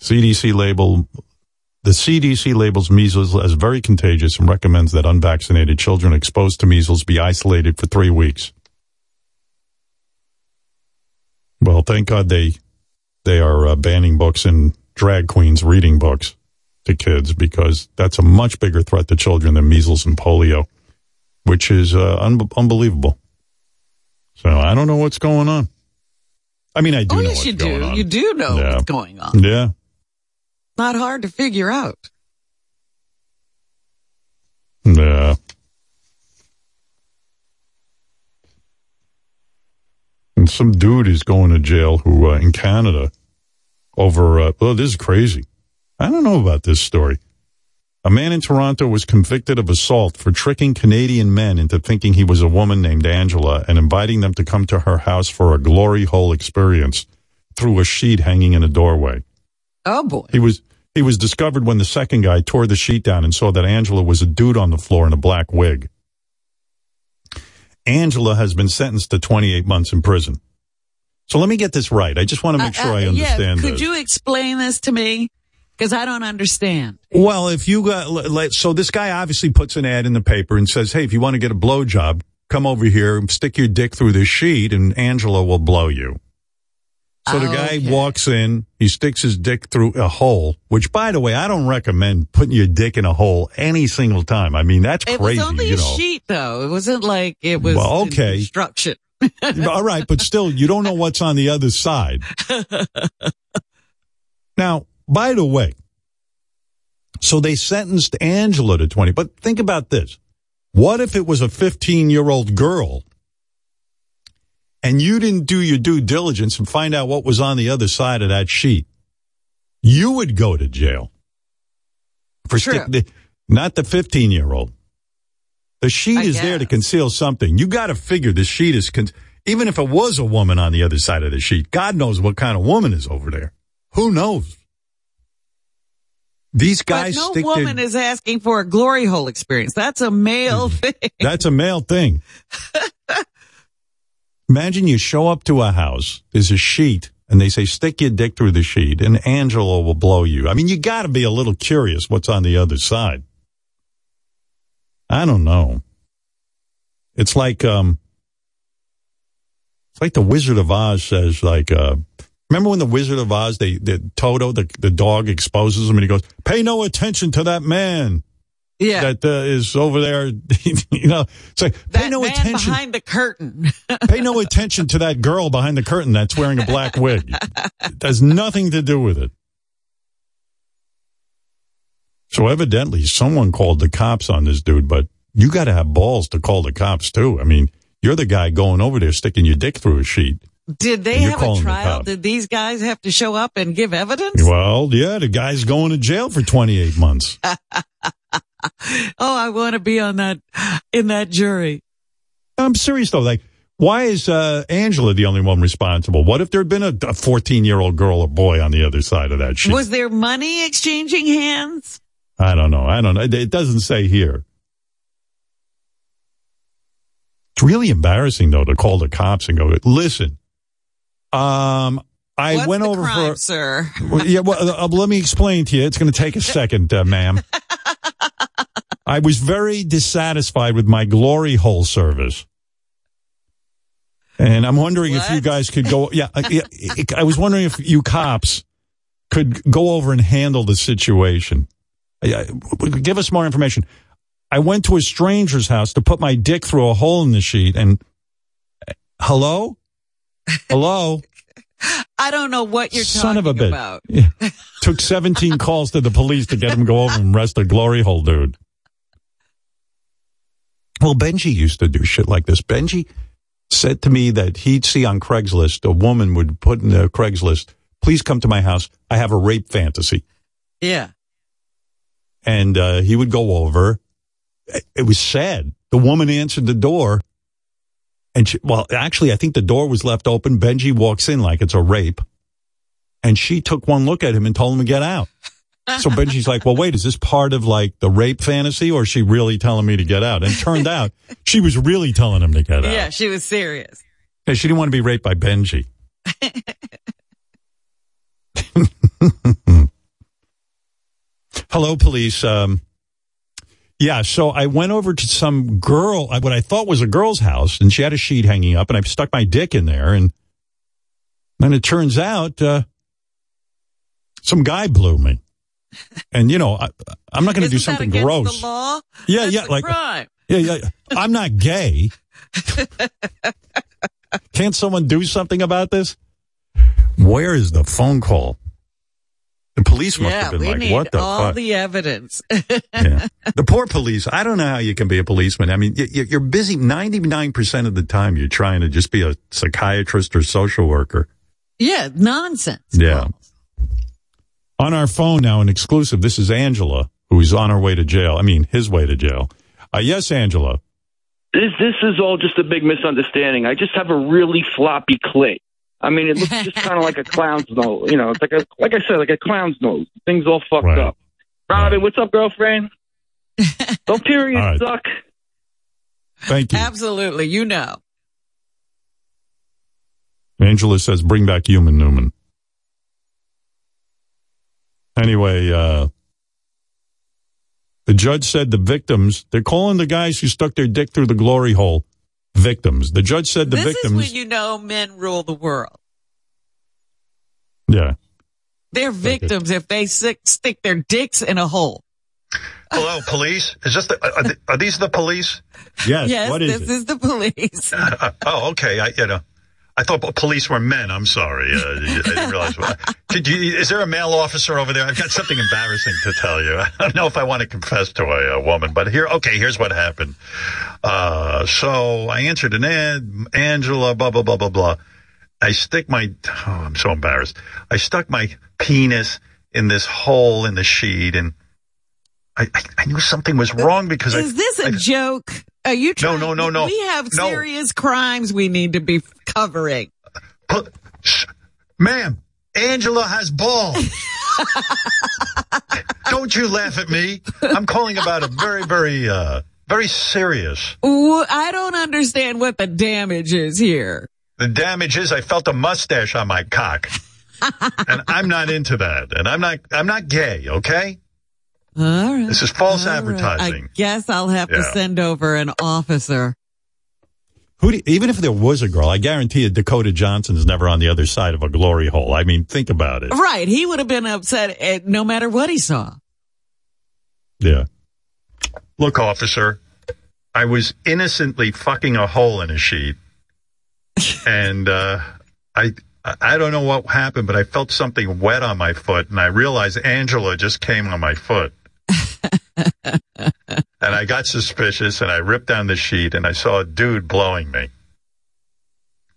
CDC label the CDC labels measles as very contagious and recommends that unvaccinated children exposed to measles be isolated for three weeks. Well, thank God they they are uh, banning books and drag queens reading books to kids because that's a much bigger threat to children than measles and polio, which is uh, un- unbelievable. So I don't know what's going on. I mean, I do oh, know yes, what's you going do. on. You do know Yeah. what's going on. Yeah. Not hard to figure out. Yeah. And some dude is going to jail who uh, in Canada over. Uh, oh, this is crazy. I don't know about this story. A man in Toronto was convicted of assault for tricking Canadian men into thinking he was a woman named Angela and inviting them to come to her house for a glory hole experience through a sheet hanging in a doorway. Oh boy. He was he was discovered when the second guy tore the sheet down and saw that Angela was a dude on the floor in a black wig. Angela has been sentenced to 28 months in prison. So let me get this right. I just want to make sure I Uh, yeah, understand could this. you explain this to me? Because I don't understand. Well, if you got, so this guy obviously puts an ad in the paper and says, hey, if you want to get a blowjob, come over here, stick your dick through this sheet, and Angela will blow you. So the oh, guy walks in, he sticks his dick through a hole, which by the way, I don't recommend putting your dick in a hole any single time. I mean, that's It crazy, was only you a sheet, though. It wasn't like it was Well, okay. instruction. All right, but still, you don't know what's on the other side. Now, by the way, so they sentenced Angela to 20, but think about this. What if it was a 15 year old girl and you didn't do your due diligence and find out what was on the other side of that sheet? You would go to jail for the, not the 15 year old. The sheet I is there to conceal something. You got to figure the sheet is, con- even if it was a woman on the other side of the sheet, God knows what kind of woman is over there. Who knows? These guys but no woman their, is asking for a glory hole experience. That's a male mm-hmm. thing. that's a male thing. Imagine you show up to a house, there's a sheet, and they say, stick your dick through the sheet, and Angela will blow you. I mean, you got to be a little curious what's on the other side. I don't know. It's like, um, it's like the Wizard of Oz says, like, uh, remember when the Wizard of Oz, they, the Toto, the, the dog exposes him and he goes, pay no attention to that man. Yeah. That uh, is over there, you know, it's like, pay no attention. behind the curtain. Pay no attention to that girl behind the curtain that's wearing a black wig. It has nothing to do with it. So evidently someone called the cops on this dude, but you got to have balls to call the cops too. I mean, you're the guy going over there sticking your dick through a sheet. Did they have a calling the trial? Did these guys have to show up and give evidence? Well, yeah, the guy's going to jail for 28 months. Oh, I want to be on that, in that jury. I'm serious though. Like, why is uh, Angela the only one responsible? What if there had been a 14 year old girl or boy on the other side of that sheet? Was there money exchanging hands? I don't know. I don't know. It- doesn't say here. It's really embarrassing though to call the cops and go, listen, um, I What's went over crime, for, sir. well, yeah, well, uh, let me explain to you. It's going to take a second, uh, ma'am. I was very dissatisfied with my glory hole service. And I'm wondering if you guys could go, yeah, I was wondering if you cops could go over and handle the situation. Give us more information. I went to a stranger's house to put my dick through a hole in the sheet and hello? Hello? I don't know what you're Son of a bitch. about. Yeah. Took 17 calls to the police to get him to go over and arrest a glory hole dude. Well, Benji used to do shit like this. Benji said to me that he'd see on Craigslist, a woman would put in the Craigslist, please come to my house. I have a rape fantasy. Yeah. And uh, he would go over. It- was sad. The woman answered the door. And she, well, actually, I think the door was left open. Benji walks in like it's a rape. And she took one look at him and told him to get out. So Benji's like, well, wait, is this part of like the rape fantasy or is she really telling me to get out? And it turned out she was really telling him to get out. Yeah, she was serious. Yeah, she didn't want to be raped by Benji. Hello, police. Um, yeah, so I went over to some girl, uh, what I thought was a girl's house, and she had a sheet hanging up, and I stuck my dick in there, and then it turns out uh, some guy blew me. And you know, I, I'm not going to do Isn't that something gross. The law? Yeah, That's yeah, like crime. yeah, yeah. I'm not gay. Can't someone do something about this? Where is the phone call? The police must yeah, have been we like, need "What the all fuck?" the evidence. yeah. The poor police. I don't know how you can be a policeman. I mean, y- y- you're busy 99% of the time. You're trying to just be a psychiatrist or social worker. yeah, nonsense. Yeah. On our phone now, an exclusive. This is Angela, who's on her way to jail. I mean, his way to jail. Uh, yes, Angela. This this is all just a big misunderstanding. I just have a really floppy clit. I mean, it looks just kind of like a clown's nose. You know, it's like a like I said, like a clown's nose. Things all fucked Right. up. Robin, what's up, girlfriend? Don't periods All right. suck? Thank you. Absolutely. You know. Angela says, bring back human Newman. Anyway, uh, the judge said the victims, they're calling the guys who stuck their dick through the glory hole victims. The judge said the this victims, is when you know men rule the world. yeah. They're victims if they stick, stick their dicks in a hole. Hello, police. Is this the? Are, th- are these the police? Yes. yes, this is the police. Uh, oh, okay. I you know, I thought police were men. I'm sorry. Uh, I didn't realize. You, is there a male officer over there? I've got something embarrassing to tell you. I don't know if I want to confess to a, a woman, but here, okay, here's what happened. Uh, so I answered an ad, Angela, blah blah blah blah blah. I stick my, oh, I'm so embarrassed. I stuck my penis in this hole in the sheet, and I, I, I knew something was wrong because I, Is this a I- joke? Are you No, trying? no, no, no. We have No. serious crimes we need to be covering. Ma'am, Angela has balls. Don't you laugh at me. I'm calling about a very, very, uh, very serious. I don't understand what the damage is here. The damage is I felt a mustache on my cock. and I'm not into that. And I'm not, I'm not gay, okay? All right. This is false All right. advertising. I guess I'll have to send over an officer. Who do, even if there was a girl, I guarantee you Dakota Johnson's never on the other side of a glory hole. I mean, think about it. Right. He would have been upset at, no matter what he saw. Yeah. Look, officer, I was innocently fucking a hole in a sheet. and, uh, I, I don't know what happened, but I felt something wet on my foot and I realized Angela just came on my foot. and I got suspicious and I ripped down the sheet and I saw a dude blowing me.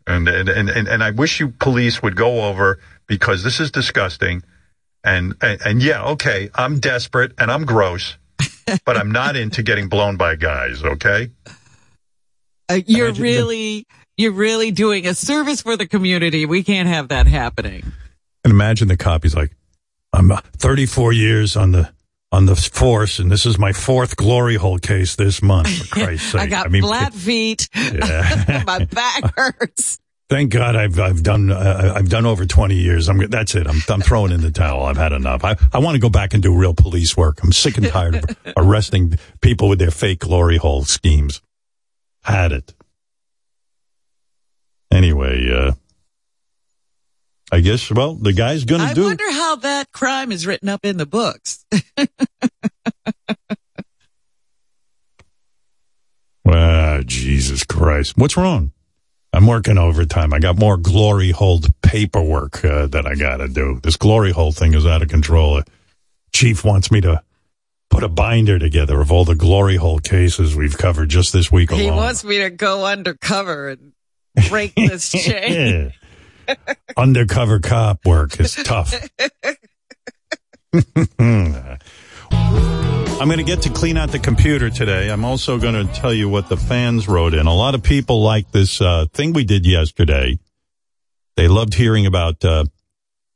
And, and, and, and, and I wish you police would go over because this is disgusting. And, and, and yeah, okay, I'm desperate and I'm gross, but I'm not into getting blown by guys, okay? Uh, you're Imagine the- really, you're really doing a service for the community. We can't have that happening. And imagine the cop. He's like, I'm uh, 34 years on the on the force, and this is my fourth glory hole case this month. For Christ's sake! I got mean, flat feet. Yeah. My back hurts. Thank God I've I've done uh, I've done over 20 years. I'm that's it. I'm I'm throwing in the towel. I've had enough. I I want to go back and do real police work. I'm sick and tired of arresting people with their fake glory hole schemes. Had it. Anyway, uh I guess well, the guy's going to do I wonder how that crime is written up in the books. Ah, Jesus Christ. What's wrong? I'm working overtime. I got more glory hole paperwork uh, that I got to do. This glory hole thing is out of control. Uh, Chief wants me to put a binder together of all the glory hole cases we've covered just this week alone. he wants me to go undercover and break this chain. Undercover cop work is tough. I'm going to get to clean out the computer today. I'm also going to tell you what the fans wrote in. A lot of people like this uh, thing we did yesterday. They loved hearing about uh,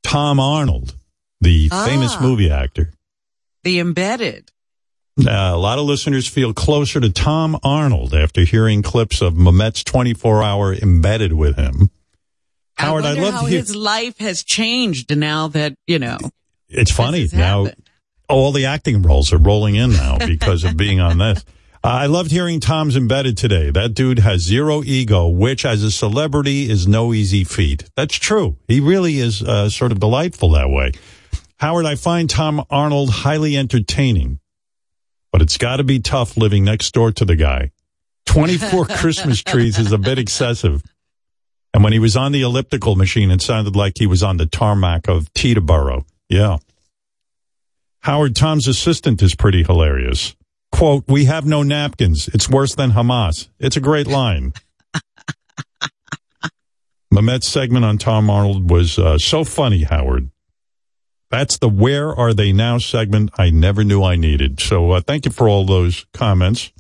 Tom Arnold, the Ah. famous movie actor. the embedded. Uh, a lot of listeners feel closer to Tom Arnold after hearing clips of Mamet's 24 hour embedded with him. Howard, I I'd love how his life has changed now that you know. It's funny now. happened. All the acting roles are rolling in now because of being on this. Uh, I loved hearing Tom's embedded today. That dude has zero ego, which as a celebrity is no easy feat. That's true. He really is uh, sort of delightful that way. Howard, I find Tom Arnold highly entertaining, but it's got to be tough living next door to the guy. 24 Christmas trees is a bit excessive. And when he was on the elliptical machine, it sounded like he was on the tarmac of Teterboro. Yeah. Howard Tom's assistant is pretty hilarious. Quote, we have no napkins. It's worse than Hamas. It's a great line. Mamet's segment on Tom Arnold was uh, so funny, Howard. That's the Where Are They Now segment I never knew I needed. So uh, thank you for all those comments.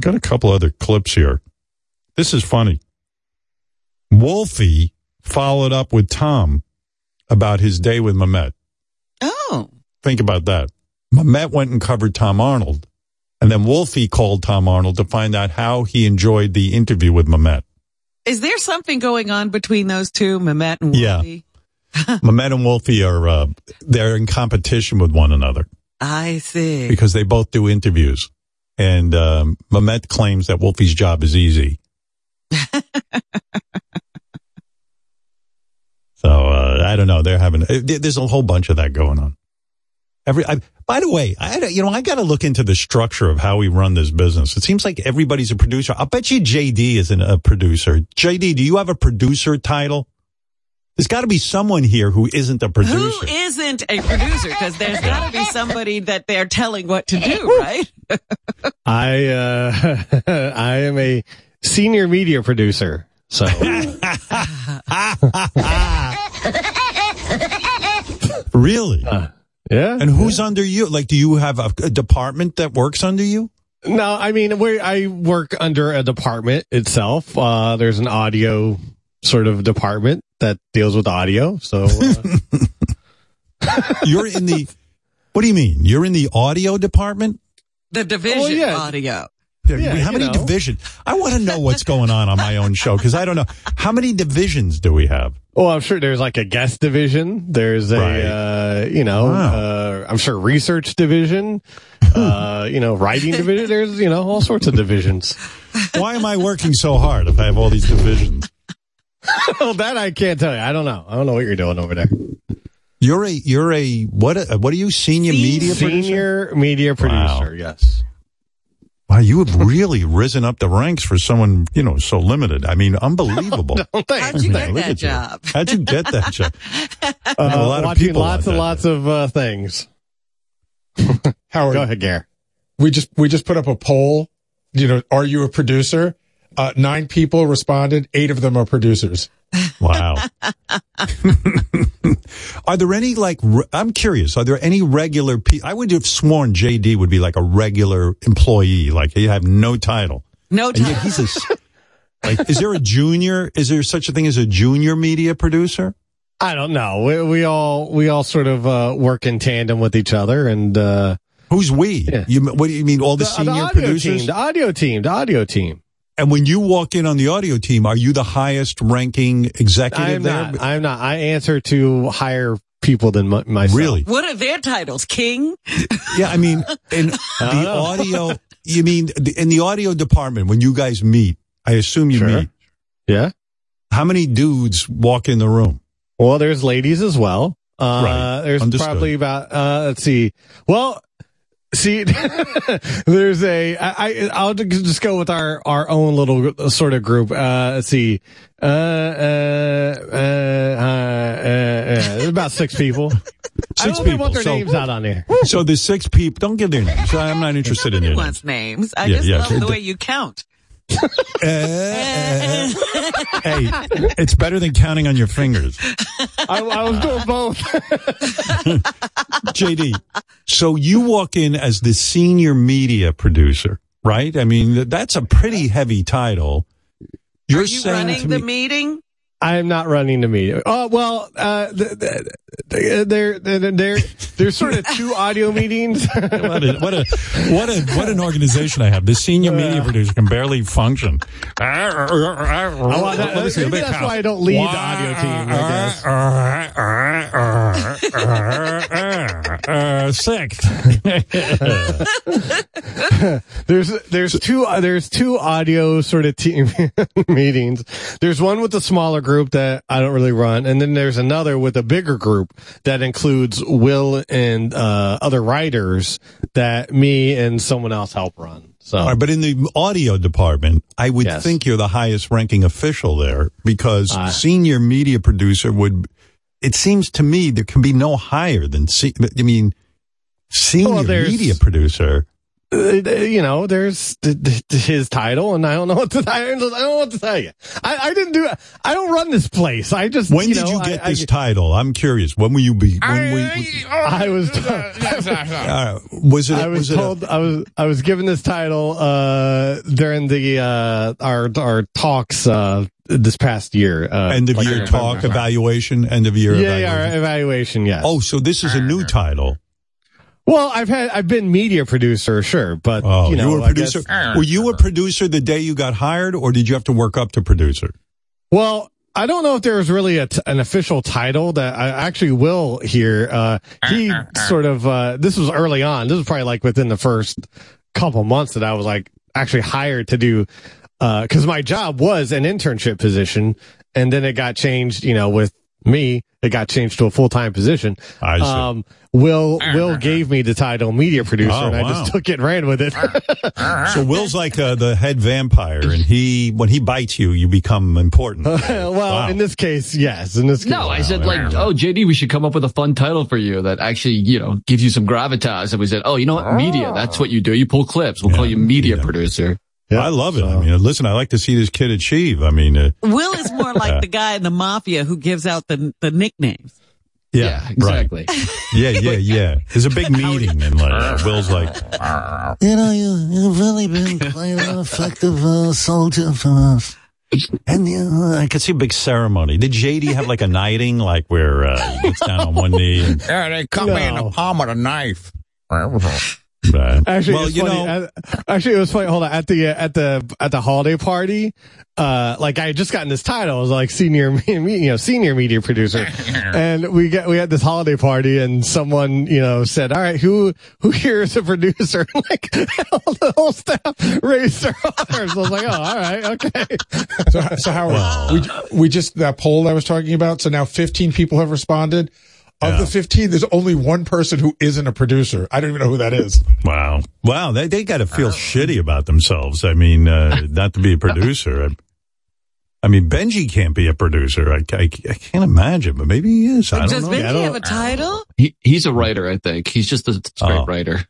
Got a couple other clips here. This is funny. Wolfie followed up with Tom about his day with Mamet. Oh. Think about that. Mamet went and covered Tom Arnold. And then Wolfie called Tom Arnold to find out how he enjoyed the interview with Mamet. Is there something going on between those two, Mamet and Yeah. Wolfie? Mamet and Wolfie are, uh, they're in competition with one another I see. because they both do interviews. And, um, Mamet claims that Wolfie's job is easy. so, uh, I don't know. They're having, uh, there- there's a whole bunch of that going on. Every, I, by the way, I, you know, I got to look into the structure of how we run this business. It seems like everybody's a producer. I'll bet you JD isn't a producer. JD, do you have a producer title? There's got to be someone here who isn't a producer. Who isn't a producer? Because there's got to be somebody that they're telling what to do, right? I uh, I am a senior media producer. So Really? yeah. And who's under you? Like, do you have a, a department that works under you? No, I mean, we I work under a department itself. Uh, there's an audio sort of department that deals with audio. So uh, You're in the. What do you mean? You're in the audio department? The division yeah. audio. Yeah, how many know. division? I want to know what's going on on my own show because I don't know how many divisions do we have. well, I'm sure there's like a guest division. There's a Right. uh, you know, Wow. uh, I'm sure research division. uh, you know, writing division. There's you know all sorts of divisions. Why am I working so hard if I have all these divisions? well, that I can't tell you. I don't know. I don't know what you're doing over there. You're a you're a what? A, what are you? Senior media producer? Senior media Wow. producer. Yes. Wow, you have really risen up the ranks for someone you know so limited. I mean, unbelievable. Don't. How'd you get that at you. job? How'd you get that job? Uh, a lot of people lots and lots of uh, things. Howard, Go ahead, Gare. we just we just put up a poll. You know, are you a producer? Uh, nine people responded. Eight of them are producers. Wow. are there any like? re- I'm curious. Are there any regular? Pe- I would have sworn JD would be like a regular employee. Like he have no title. No And yet time. he's a. s- Like, is there a junior? Is there such a thing as a junior media producer? I don't know. We, we all we all sort of uh, work in tandem with each other, and uh, Who's we? Yeah. You, what do you mean? All the, senior audio producers? team, the audio team, the audio team. And when you walk in on the audio team, are you the highest ranking executive I'm there? not. I'm not. I answer to higher people than my, myself. Really? What are their titles? King? Yeah, I mean, in the know. audio, you mean in the audio department when you guys meet? I assume you Sure. meet. Yeah. How many dudes walk in the room? Well, there's ladies as well. Uh, Right. There's Understood. probably about. Uh, let's see. Well. See, there's a, I, I, I'll just go with our, our own little sort of group. Uh, let's see. Uh, uh, uh, uh, uh, uh, there's about six people. I Six don't even people. want their So- names out on there. So there's six people. Don't give their names. I'm not interested in Nobody your wants names. I Yeah, just yeah. love the way you count. Names. hey, it's better than counting on your fingers. I, I was doing both. JD, so you walk in as the senior media producer, right? I mean, that's a pretty heavy title. You're Are you saying running to the meeting? I am not running the meeting. Oh well, uh, th- th- th- uh, there, there, there, there's sort of two audio meetings. what a, what a what a what an organization I have. The senior media producer can barely function. Oh, that- Let me maybe that's why I don't lead the audio uh, team. I uh, guess. Uh, Six. there's there's two uh, there's two audio sort of team meetings. There's one with the smaller group that I don't really run, and then there's another with a bigger group that includes Will and uh, other writers that me and someone else help run. So, All right, but in the audio department, I would Yes. think you're the highest ranking official there because Uh, senior media producer would. It seems to me there can be no higher than. se- I mean, senior Well, media producer. Uh, you know, there's th- th- his title, and I don't know what to I don't know what to tell you. I, I didn't do. It. I don't run this place. I just. When you did know, you get I, this I, title? I'm curious. When will you be? When we, I was. uh, was it? I was, was it a- told I was I was given this title uh during the uh our our talks uh this past year. Uh, end of like- year talk evaluation? End of year Yeah, yeah, evaluation. our evaluation. Yes. Oh, so this is a new title. Well, I've had I've been media producer, sure, but Oh, you know, were a I guess- producer. Were you a producer the day you got hired, or did you have to work up to producer? Well, I don't know if there was really a t- an official title that I actually will here. Uh, he sort of, uh, this was early on. This was probably like within the first couple months that I was like actually hired to do, uh, cause my job was an internship position and then it got changed, you know, with me, it got changed to a full-time position. I see. Um, Will, Will gave me the title media producer Oh, and I wow. just took it and ran with it. So Will's like uh, the head vampire, and he when he bites you, you become important. well, Wow. in this case, yes. In this case, No, I said like, oh, JD, we should come up with a fun title for you that actually, you know, gives you some gravitas. And we said, oh, you know what? Media. That's what you do. You pull clips. We'll call you media producer. I love it. I mean, listen, I like to see this kid achieve. I mean, uh, Will is more like the guy in the mafia who gives out the the nicknames. yeah, exactly. Right. Yeah, yeah, yeah. There's a big meeting, and like uh, Will's like, You know, you, you've really been quite an effective uh, soldier for us. and uh, I could see a big ceremony. Did JD have like a knighting, like where uh, he gets down on one knee? And, Yeah, they cut me in the palm with a knife. Right. Actually, well, it's you funny. know, actually, it was funny. Hold on, at the at the at the holiday party, uh, like I had just gotten this title. I was like senior, me- you know, senior media producer, and we got we had this holiday party, and someone you know said, "All right, who who here is a producer?" like all the whole staff raised their arms. I was like, "Oh, all right, okay." So, so Howard, we we just that poll I was talking about. So now 15 people have responded. Of the 15, there's only one person who isn't a producer. I don't even know who that is. wow, wow, they they got to feel shitty about themselves. I mean, uh, not to be a producer. I, I mean, Benji can't be a producer. I, I, I can't imagine, but maybe he is. I don't Does know. Benji have a title? He, he's a writer, I think. He's just a straight Oh. writer.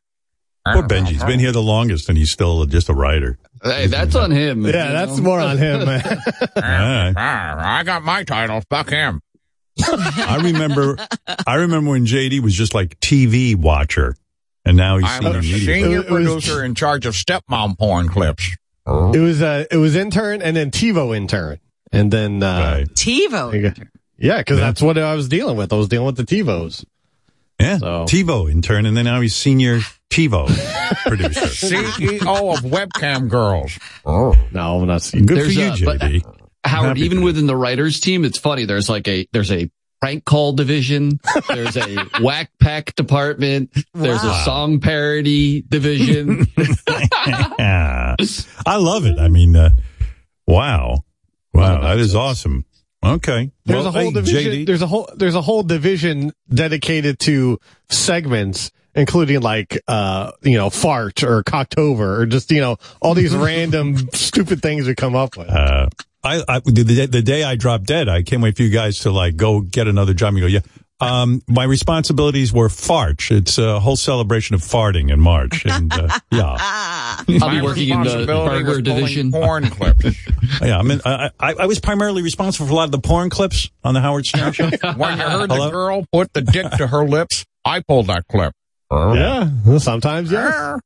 Poor Benji's been here the longest, and he's still just a writer. Hey, that's on him. Yeah, that's know? more on him, man. All right. I got my title. Fuck him. I remember, I remember when JD was just like TV watcher, and now he's I'm senior the media. senior It was- producer in charge of stepmom porn clips. It was uh, it was intern and then TiVo intern, and then uh, TiVo. Yeah, because that's what I was dealing with. I was dealing with the TiVos. Yeah, TiVo intern, and then now he's senior TiVo producer. CEO E of Webcam Girls. Oh no, I'm not. Good for you, a- but, JD. Howard, Happy even within the writers team, it's funny. There's like a, there's a prank call division. There's a whack pack department. There's Wow. a song parody division. Yeah. I love it. I mean, uh, wow, wow, that is awesome. Okay, There's well, a whole hey, division. JD. There's a whole there's a whole division dedicated to segments, including like uh you know fart or cocktober or just you know all these random stupid things we come up with. Uh, I, I the, the, the day I dropped dead, I can't wait for you guys to like go get another job. You go, yeah. Um, my responsibilities were farch. It's a whole celebration of farting in March, and uh, yeah, I'll be working in the responsibility burger division. Porn clips. yeah. I mean, I, I, I was primarily responsible for a lot of the porn clips on the Howard Stern show. When you heard Hello? the girl put the dick to her lips, I pulled that clip. Yeah, sometimes yes.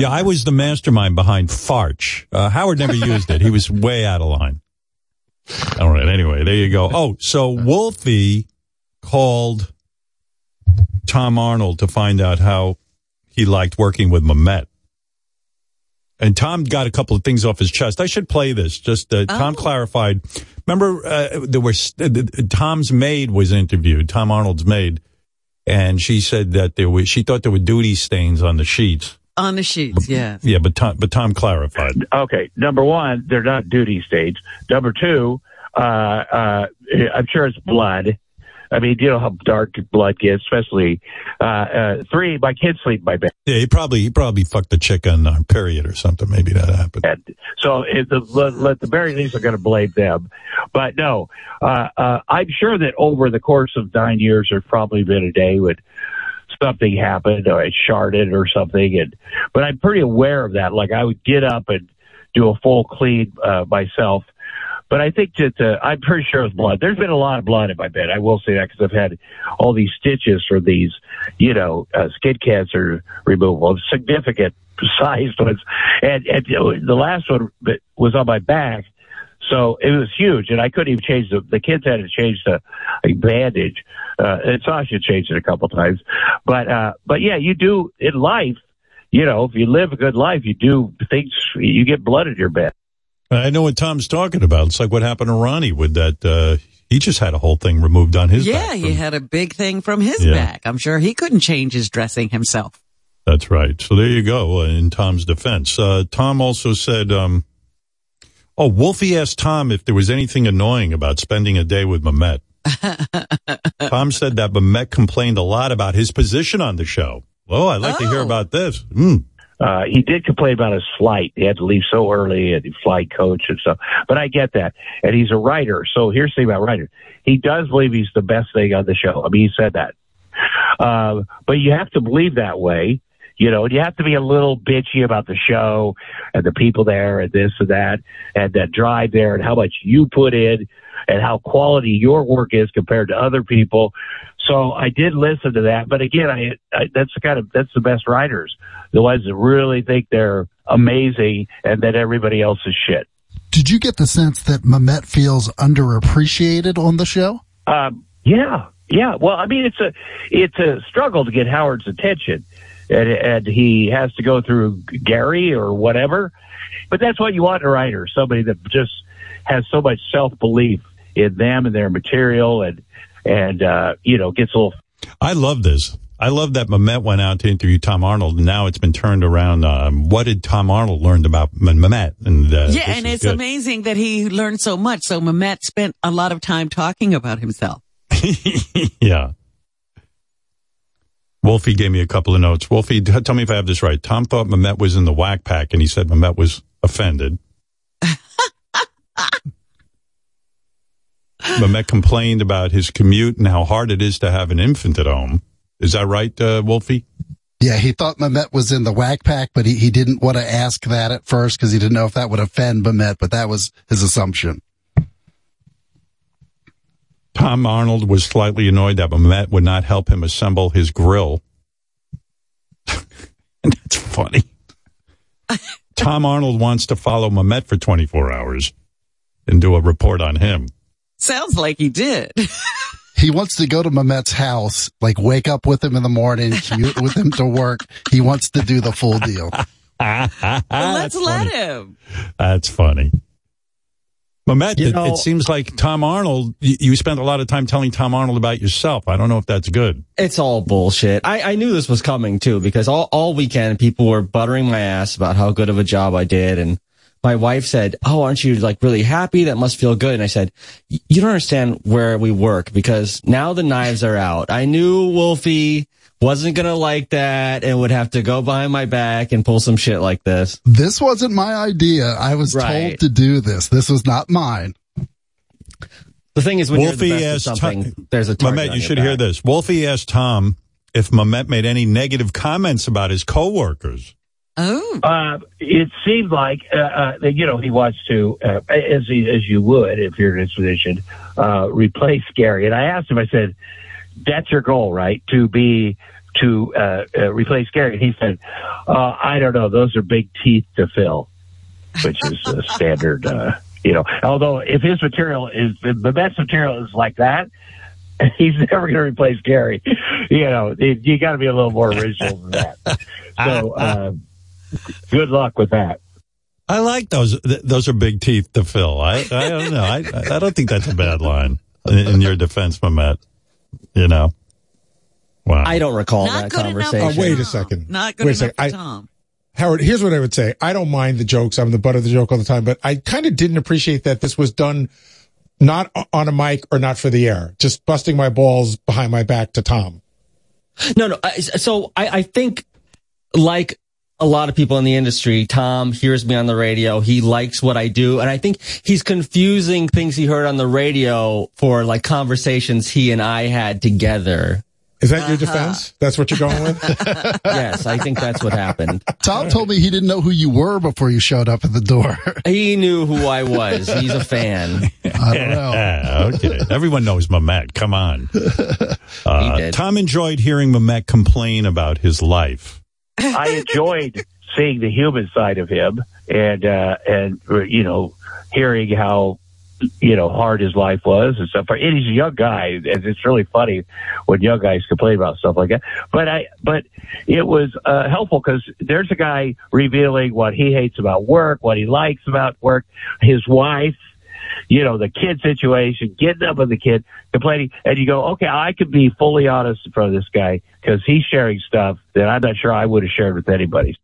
Yeah, I was the mastermind behind Farch. Uh, Howard never used it. He was way out of line. All right. Anyway, there you go. Oh, so Wolfie called Tom Arnold to find out how he liked working with Mamet. And Tom got a couple of things off his chest. I should play this. Just uh, Tom clarified. Remember, uh, there was uh, Tom's maid was interviewed. Tom Arnold's maid, and she said that there was. She thought there were duty stains on the sheets. On the sheets, yeah. Yeah, but Tom, but Tom clarified. Okay, number one, they're not duty stage. Number two, uh, uh, I'm sure it's blood. I mean, you know how dark blood gets, especially. Uh, uh, three, my kids sleep in my bed. Yeah, he probably he probably fucked the chick on her period or something. Maybe that happened. So at the, let, the very least, I'm going to blame them. But no, uh, uh, I'm sure that over the course of nine years, there's probably been a day when something happened or I sharded or something. And but I'm pretty aware of that. Like I would get up and do a full clean uh, myself. But I think that uh, I'm pretty sure it's blood. There's been a lot of blood in my bed. I will say that because I've had all these stitches for these, you know, uh, skin cancer removal, significant sized ones. And, and the last one was on my back. So it was huge, and I couldn't even change the. The kids had to change the a bandage, uh, and Sasha changed it a couple times. But uh, but yeah, you do in life. You know, if you live a good life, you do things. You get blood in your bed. I know what Tom's talking about. It's like what happened to Ronnie with that. Uh, he just had a whole thing removed on his back. yeah, back. he had a big thing from his Yeah. back. I'm sure he couldn't change his dressing himself. That's right. So there you go. Uh, in Tom's defense, uh, Tom also said, um, "Oh, Wolfie asked Tom if there was anything annoying about spending a day with Mamet." Tom said that Mamet complained a lot about his position on the show. Well, I'd like to hear about this. Mm. Uh, he did complain about his flight. He had to leave so early and he flight coach and stuff. But I get that. And he's a writer. So here's the thing about writers. He does believe he's the best thing on the show. I mean, he said that. Uh, but you have to believe that way. You know, and you have to be a little bitchy about the show and the people there and this and that and that drive there and how much you put in and how quality your work is compared to other people. So I did listen to that, but again, I, I that's the kind of that's the best writers, the ones that really think they're amazing and that everybody else is shit. Did you get the sense that Mamet feels underappreciated on the show? Um, yeah, yeah. Well, I mean, it's a it's a struggle to get Howard's attention, and, and he has to go through Gary or whatever. But that's what you want in a writer: somebody that just has so much self belief in them and their material, and and uh, you know gets a little. I love this. I love that Mamet went out to interview Tom Arnold, and now it's been turned around. Um, what did Tom Arnold learn about M- Mamet? And uh, yeah, and it's good. amazing that he learned so much. So Mamet spent a lot of time talking about himself. yeah. Wolfie gave me a couple of notes. Wolfie, t- tell me if I have this right. Tom thought Mamet was in the whack pack, and he said Mamet was offended. Mamet complained about his commute and how hard it is to have an infant at home. Is that right, uh, Wolfie? Yeah, he thought Mamet was in the whack pack, but he, he didn't want to ask that at first because he didn't know if that would offend Mamet, but that was his assumption. Tom Arnold was slightly annoyed that Mamet would not help him assemble his grill. and that's funny. Tom Arnold wants to follow Mamet for 24 hours and do a report on him. Sounds like he did. He wants to go to Mamet's house, like wake up with him in the morning, commute with him to work. He wants to do the full deal. Well, let's That's let funny. him. That's funny. Mamet, You it, know- it seems like Tom Arnold, you, you spent a lot of time telling Tom Arnold about yourself. I don't know if that's good. It's all bullshit. I, I knew this was coming too because all, all weekend people were buttering my ass about how good of a job I did. And my wife said, Oh, aren't you like really happy? That must feel good. And I said, you don't understand where we work because now the knives are out. I knew Wolfie wasn't going to like that and would have to go behind my back and pull some shit like this. This wasn't my idea. I was Right. told to do this. This was not mine. The thing is when Wolfie you're the best at asked something, Tom- there's a target Mamet, on you your should back. hear this. Wolfie asked Tom if Mamet made any negative comments about his coworkers. Oh, Uh, it seemed like uh, uh, you know he wants to, uh, as he, as you would if you're in his position, uh, replace Gary. And I asked him. I said, "That's your goal, right? To be to uh, uh, replace Gary?" And he said, uh, "I don't know. Those are big teeth to fill," which is a standard. Uh, you know, although if his material is the best material is like that. He's never going to replace Gary. You know, it, you got to be a little more original than that. So, uh, good luck with that. I like those. Th- those are big teeth to fill. I, I don't know. I, I don't think that's a bad line in, in your defense, Mamet. You know. Wow. I don't recall Not that good enough conversation. Oh, wait a second. not good Wait a enough second. for I- Tom. Howard, here's what I would say. I don't mind the jokes. I'm the butt of the joke all the time, but I kind of didn't appreciate that this was done not on a mic or not for the air, just busting my balls behind my back to Tom. No, no. So I, I think, like a lot of people in the industry, Tom hears me on the radio. He likes what I do, and I think he's confusing things he heard on the radio for like conversations he and I had together. Is that your Uh-huh. defense? That's what you're going with? yes, I think that's what happened. Tom told me he didn't know who you were before you showed up at the door. He knew who I was. He's a fan. I don't know. Okay. Everyone knows Mamet. Come on. Uh, did. Tom enjoyed hearing Mamet complain about his life. I enjoyed seeing the human side of him and uh and you know hearing how you know hard his life was and stuff. And he's a young guy, and it's really funny when young guys complain about stuff like that. But I but it was uh, helpful because there's a guy revealing what he hates about work, what he likes about work, his wife. You know, the kid situation, getting up with the kid, complaining, and you go, okay, I could be fully honest in front of this guy because he's sharing stuff that I'm not sure I would have shared with anybody.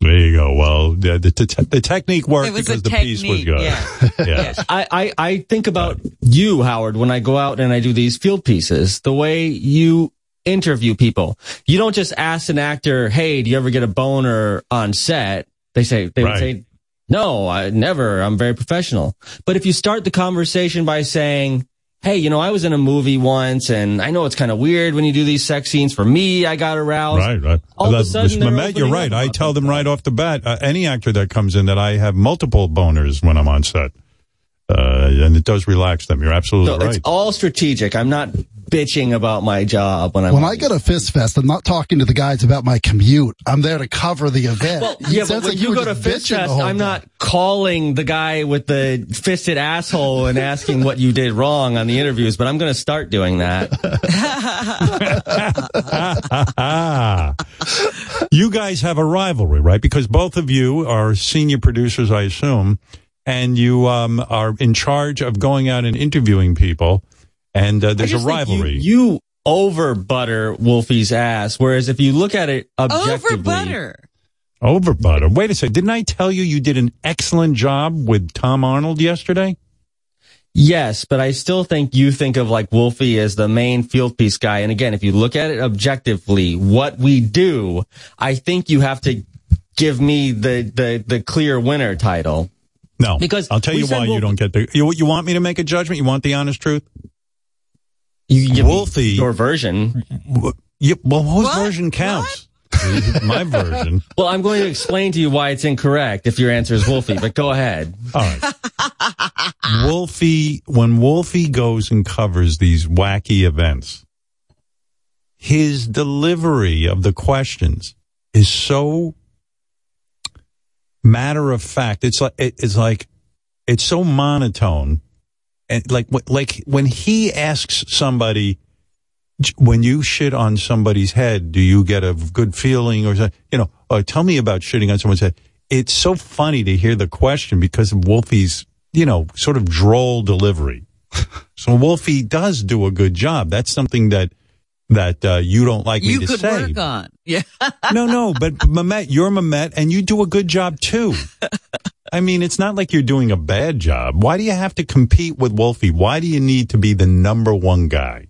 There you go. Well, the, the, the, the technique worked because a the piece was good. yeah. Yeah. I, I, I think about you, Howard, when I go out and I do these field pieces, the way you interview people. You don't just ask an actor, Hey, do you ever get a boner on set? They say, they would say, no, I never. I'm very professional. But if you start the conversation by saying, Hey, you know, I was in a movie once and I know it's kind of weird when you do these sex scenes. For me, I got aroused. Right, right. All of a sudden, Mamet, you're right. I tell them right off the bat, uh, any actor that comes in that I have multiple boners when I'm on set. Uh, and it does relax them. You're absolutely So right. it's all strategic. I'm not bitching about my job when I'm When I go to Fist Fest, I'm not talking to the guys about my commute. I'm there to cover the event. Well, yeah, but when like you were go to Fist Fest, I'm time. not calling the guy with the fisted asshole and asking what you did wrong on the interviews, but I'm going to start doing that. you guys have a rivalry, right? Because both of you are senior producers, I assume, and you um, are in charge of going out and interviewing people. And uh, there's a just think you- rivalry. You, over butter Wolfie's ass, whereas if you look at it objectively, Over butter. Over butter. Wait a second. Didn't I tell you you did an excellent job with Tom Arnold yesterday? Yes, but I still think you think of like Wolfie as the main field piece guy. And again, if you look at it objectively, what we do, I think you have to give me the, the, the clear winner title. No, Because I'll tell you said why you don't get the. You, you want me to make a judgment? You want the honest truth? You can Wolfie, your version. You, well, whose version counts? My version. Well, I'm going to explain to you why it's incorrect if your answer is Wolfie, but go ahead. All right. Wolfie, when Wolfie goes and covers these wacky events, his delivery of the questions is so matter of fact. It's like it- it's like it's so monotone, and like like when he asks somebody, when you shit on somebody's head, do you get a good feeling or something? You know, or tell me about shitting on someone's head. It's so funny to hear the question because of Wolfie's, you know, sort of droll delivery. so Wolfie does do a good job. That's something that that uh, you don't like You me to could say. work on. Yeah. no, no, but Mamet, you're Mamet, and you do a good job too. I mean, it's not like you're doing a bad job. Why do you have to compete with Wolfie? Why do you need to be the number one guy?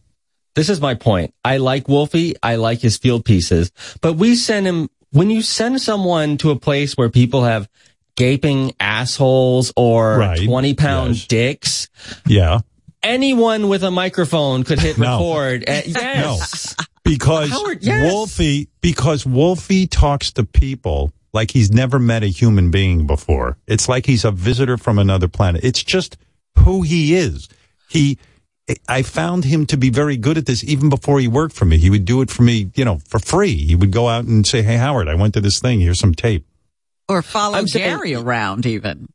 This is my point. I like Wolfie. I like his field pieces, but we send him, when you send someone to a place where people have gaping assholes or Right. 20 pound dicks, Yeah. Anyone with a microphone could hit No. record. Uh, yes. Because Howard, yes. Wolfie, because Wolfie talks to people like he's never met a human being before. It's like he's a visitor from another planet. It's just who he is. He, I found him to be very good at this even before he worked for me. He would do it for me, you know, for free. He would go out and say, Hey, Howard, I went to this thing. Here's some tape. Or follow I'm saying- Gary around even.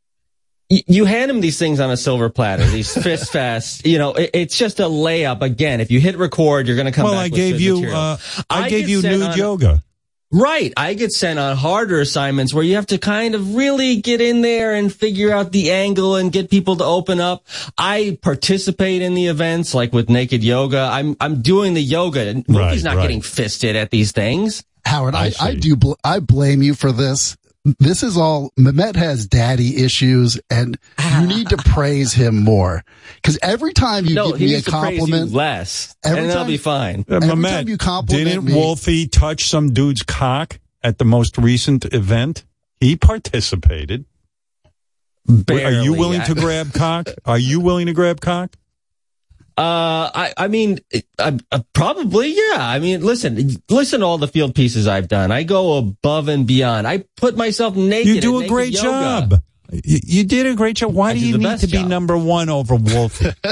Y- You hand him these things on a silver platter, these Fist Fest. You know, it, it's just a layup. Again, if you hit record, you're going to come well, back I with gave you, uh, I, gave you nude on- yoga. Right. I get sent on harder assignments where you have to kind of really get in there and figure out the angle and get people to open up. I participate in the events like with naked yoga. I'm, I'm doing the yoga. Wolfie's Right, not right. getting fisted at these things. Howard, I I, I, do, bl- I blame you for this. This is all, Mamet has daddy issues and you need to praise him more. Cause every time you No, give he me a needs to praise you compliment, less Every and that'll time- be fine. Uh, Every Mamet, time you compliment didn't me- Wolfie touch some dude's cock at the most recent event? He participated. Are you Barely. willing to grab cock? Are you willing to grab cock? Uh, I, I mean, uh, uh, probably, yeah. I mean, listen, listen to all the field pieces I've done. I go above and beyond. I put myself naked. You do a great yoga. job. You, you did a great job. Why I do do you the need best to be job. number one over Wolfie?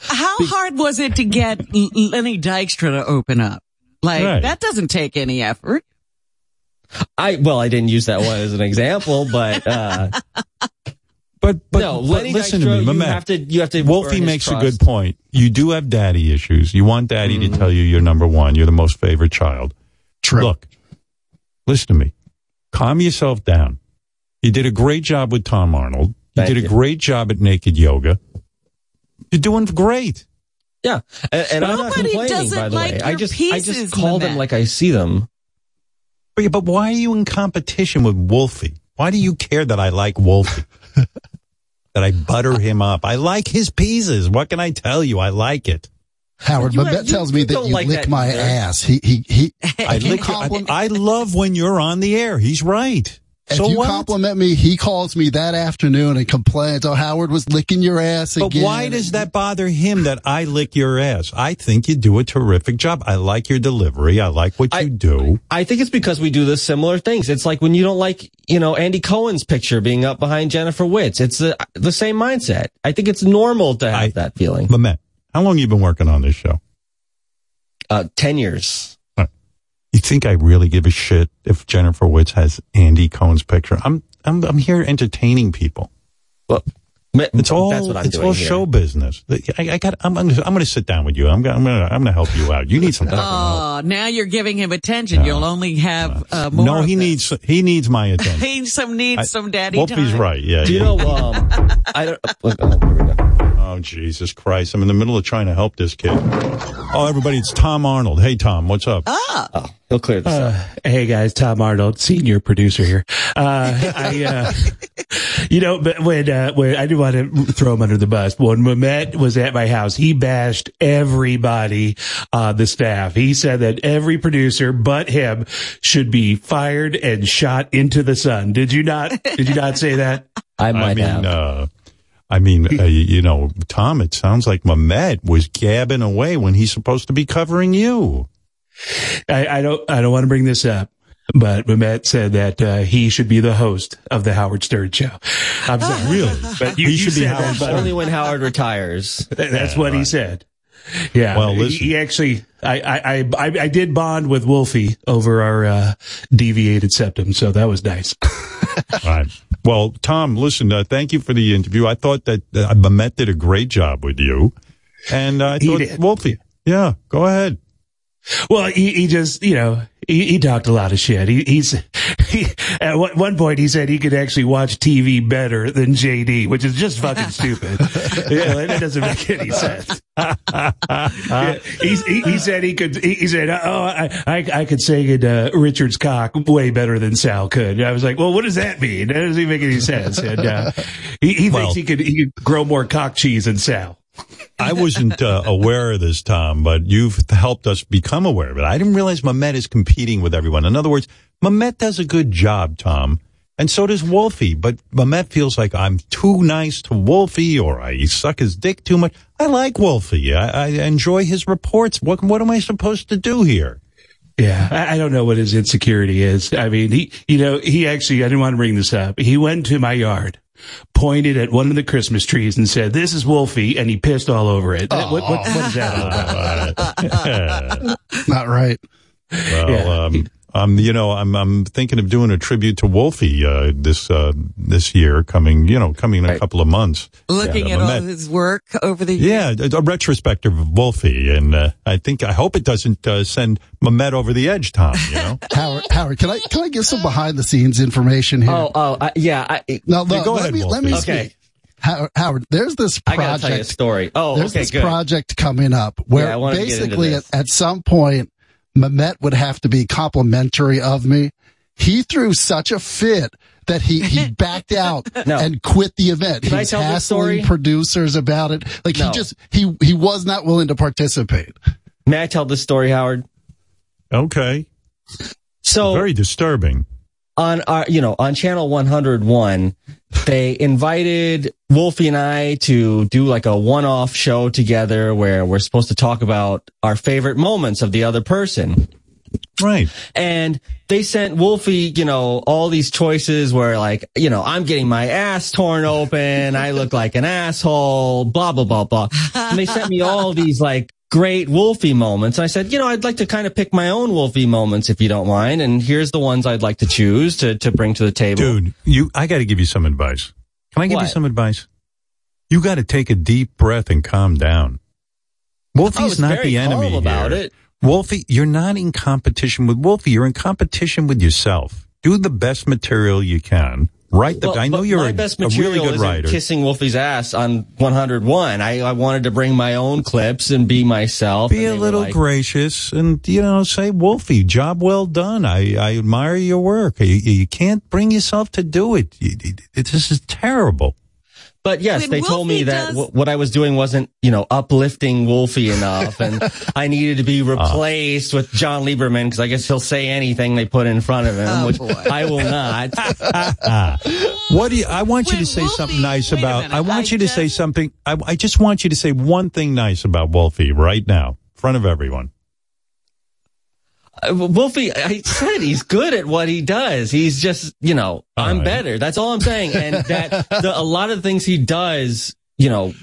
How hard was it to get L- Lenny Dykstra to open up? Like Right. that doesn't take any effort. I, well, I didn't use that one as an example, but, uh, but, but, no, but Lenny listen to me, my you man. have to, you have to. Wolfie earn his makes a good point. You do have daddy issues. You want daddy to mm-hmm. tell you you're number one. You're the most favorite child. True. Look, listen to me. Calm yourself down. You did a great job with Tom Arnold. You Thank did a you. great job at Naked Yoga. You're doing great. Yeah, and, and I'm not Nobody complaining. doesn't By the like way, I your just, I just call them Lynette. like I see them. But, but why are you in competition with Wolfie? Why do you care that I like Wolfie? that I butter him up. I like his pieces. What can I tell you? I like it. Howard, but, Babette you- tells me that you like lick that my either. ass. He he he. I lick. I, I love when you're on the air. He's right. If so you what? compliment me, he calls me that afternoon and complains. Oh, Howard was licking your ass But again. why does that bother him that I lick your ass? I think you do a terrific job. I like your delivery. I like what you do. I think it's because we do the similar things. It's like when you don't like, you know, Andy Cohen's picture being up behind Jennifer Witz. It's the the same mindset. I think it's normal to have that feeling. But Mamet, how long you been working on this show? Uh, ten years. You think I really give a shit if Jennifer Witz has Andy Cohen's picture? I'm I'm I'm here entertaining people. Well, it's all that's what I'm it's doing all here. show business. I, I got. I'm I'm, I'm going to sit down with you. I'm gonna, I'm going to I'm going to help you out. You need some. fucking. Oh, now you're giving him attention. You'll only have uh, more. No, he it. needs he needs my attention. He some needs I- some daddy Wolfie's time. right. Yeah. Do you yeah. know? Um, I don't. look, oh, here we go. Oh Jesus Christ! I'm in the middle of trying to help this kid. Oh, everybody, it's Tom Arnold. Hey, Tom, what's up? Ah. Oh, he'll clear this up. Uh, hey guys, Tom Arnold, senior producer here. Uh, I, uh, you know, but when, uh, when I didn't want to throw him under the bus. When Mamet was at my house, he bashed everybody on the staff. He said that every producer but him should be fired and shot into the sun. Did you not? Did you not say that? I might mean, have. I mean, uh, you know, Tom. It sounds like Mamet was gabbing away when he's supposed to be covering you. I, I don't, I don't want to bring this up. But Mamet said that uh, he should be the host of the Howard Stern show. I'm sorry, Really? but you, He you should be Howard that, Stern. Only when Howard retires. Th- That's Yeah, what he said. Yeah. Well, he, listen. he actually, I, I, I, I I did bond with Wolfie over our uh, deviated septum, so that was nice. All right. Well, Tom, listen. Uh, thank you for the interview. I thought that uh, Mamet did a great job with you, and uh, I He thought did. Wolfie. Yeah, go ahead. Well, he, he just, you know, he, he talked a lot of shit. He, he's, he, at one, one point he said he could actually watch TV better than JD, which is just fucking stupid. yeah, that doesn't make any sense. Yeah, he, he said he could, he, said, oh, I, I, I could sing in uh, Richard's cock way better than Sal could. I was like, well, what does that mean? That doesn't even make any sense. And, uh, he, he Well- thinks he could, he could grow more cock cheese than Sal. I wasn't uh, aware of this, Tom, but you've helped us become aware of it. I didn't realize Mamet is competing with everyone. In other words, Mamet does a good job, Tom, and so does Wolfie. But Mamet feels like I'm too nice to Wolfie, or I suck his dick too much. I like Wolfie. I, I enjoy his reports. What what am I supposed to do here? Yeah, I, I don't know what his insecurity is. I mean, he, you know, he actually, I didn't want to bring this up. He went to my yard, pointed at one of the Christmas trees and said, this is Wolfie, and he pissed all over it. What, what, what is that all about? Not right. Well, Yeah. um, um, you know, I'm I'm thinking of doing a tribute to Wolfie uh, this uh, this year, coming you know, coming in a couple of months. Looking Yeah, at all Mamet- his work over the years. Yeah, a a retrospective of Wolfie, and uh, I think I hope it doesn't uh, send Mamet over the edge, Tom. You know, Howard, Howard, can I can I give some behind the scenes information here? Oh, oh, I, yeah. I, no, no, Yeah, go let ahead, me let me Wolfie. speak. Okay. Howard, there's this project. I gotta tell you a project. story. Oh, there's okay, this good. project coming up where wanted to get into basically at, at some point Mamet would have to be complimentary of me. He threw such a fit that he, he backed out No. and quit the event. Can he I was tell this hassling story? producers about it. Like No. he just he he was not willing to participate. May I tell this story, Howard? okay, So very disturbing. On our, you know, on channel 101, they invited Wolfie and I to do like a one-off show together where we're supposed to talk about our favorite moments of the other person. Right. And they sent Wolfie, you know, all these choices where like, you know, I'm getting my ass torn open. I look like an asshole, blah, blah, blah, blah. And they sent me all these like great Wolfie moments. I said, you know, I'd like to kind of pick my own Wolfie moments if you don't mind. And here's the ones I'd like to choose to, to bring to the table. Dude, you, I got to give you some advice. Can I give you some advice? You got to take a deep breath and calm down. Wolfie's not the enemy about here. it. Wolfie, you're not in competition with Wolfie. You're in competition with yourself. Do the best material you can. Write the. Well, I know you're my a, best a material really good isn't writer. kissing Wolfie's ass on 101. I, I wanted to bring my own clips and be myself. Be a little like, gracious and, you know, say, Wolfie, job well done. I, I admire your work. You, you can't bring yourself to do it. You, it. This is terrible. But yes, When they told me that does- w- what I was doing wasn't, you know, uplifting Wolfie enough, and I needed to be uh-huh. replaced with John Lieberman because I guess he'll say anything they put in front of him, Oh, which boy. I will not. Uh-huh. What do you, I want you to say something nice about, I want you to say something, I, I just want you to say one thing nice about Wolfie right now, in front of everyone. Uh, Wolfie, I said he's good at what he does. He's just, you know, I'm right. better. That's all I'm saying. And that the, a lot of the things he does, you know,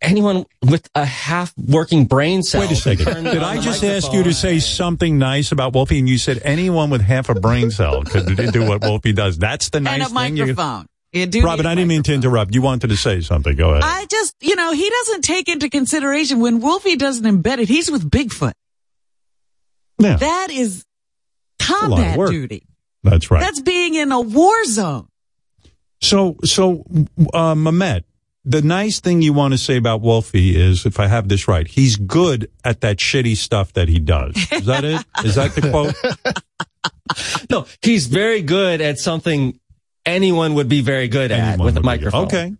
anyone with a half working brain cell. Wait a second. Did I the just ask you to say something nice about Wolfie and you said anyone with half a brain cell could do what Wolfie does? That's the nice and a thing. You- microphone. You do Robin, I didn't mean to interrupt. You wanted to say something. Go ahead. I just, you know, he doesn't take into consideration when Wolfie doesn't embed it, he's with Bigfoot. Yeah. That is a lot of combat duty. That's right. That's being in a war zone. So, so, uh, Mamet, the nice thing you want to say about Wolfie is, if I have this right, he's good at that shitty stuff that he does. Is that it? Is that the quote? No, he's very good at something anyone would be very good at with a would be- microphone. Okay.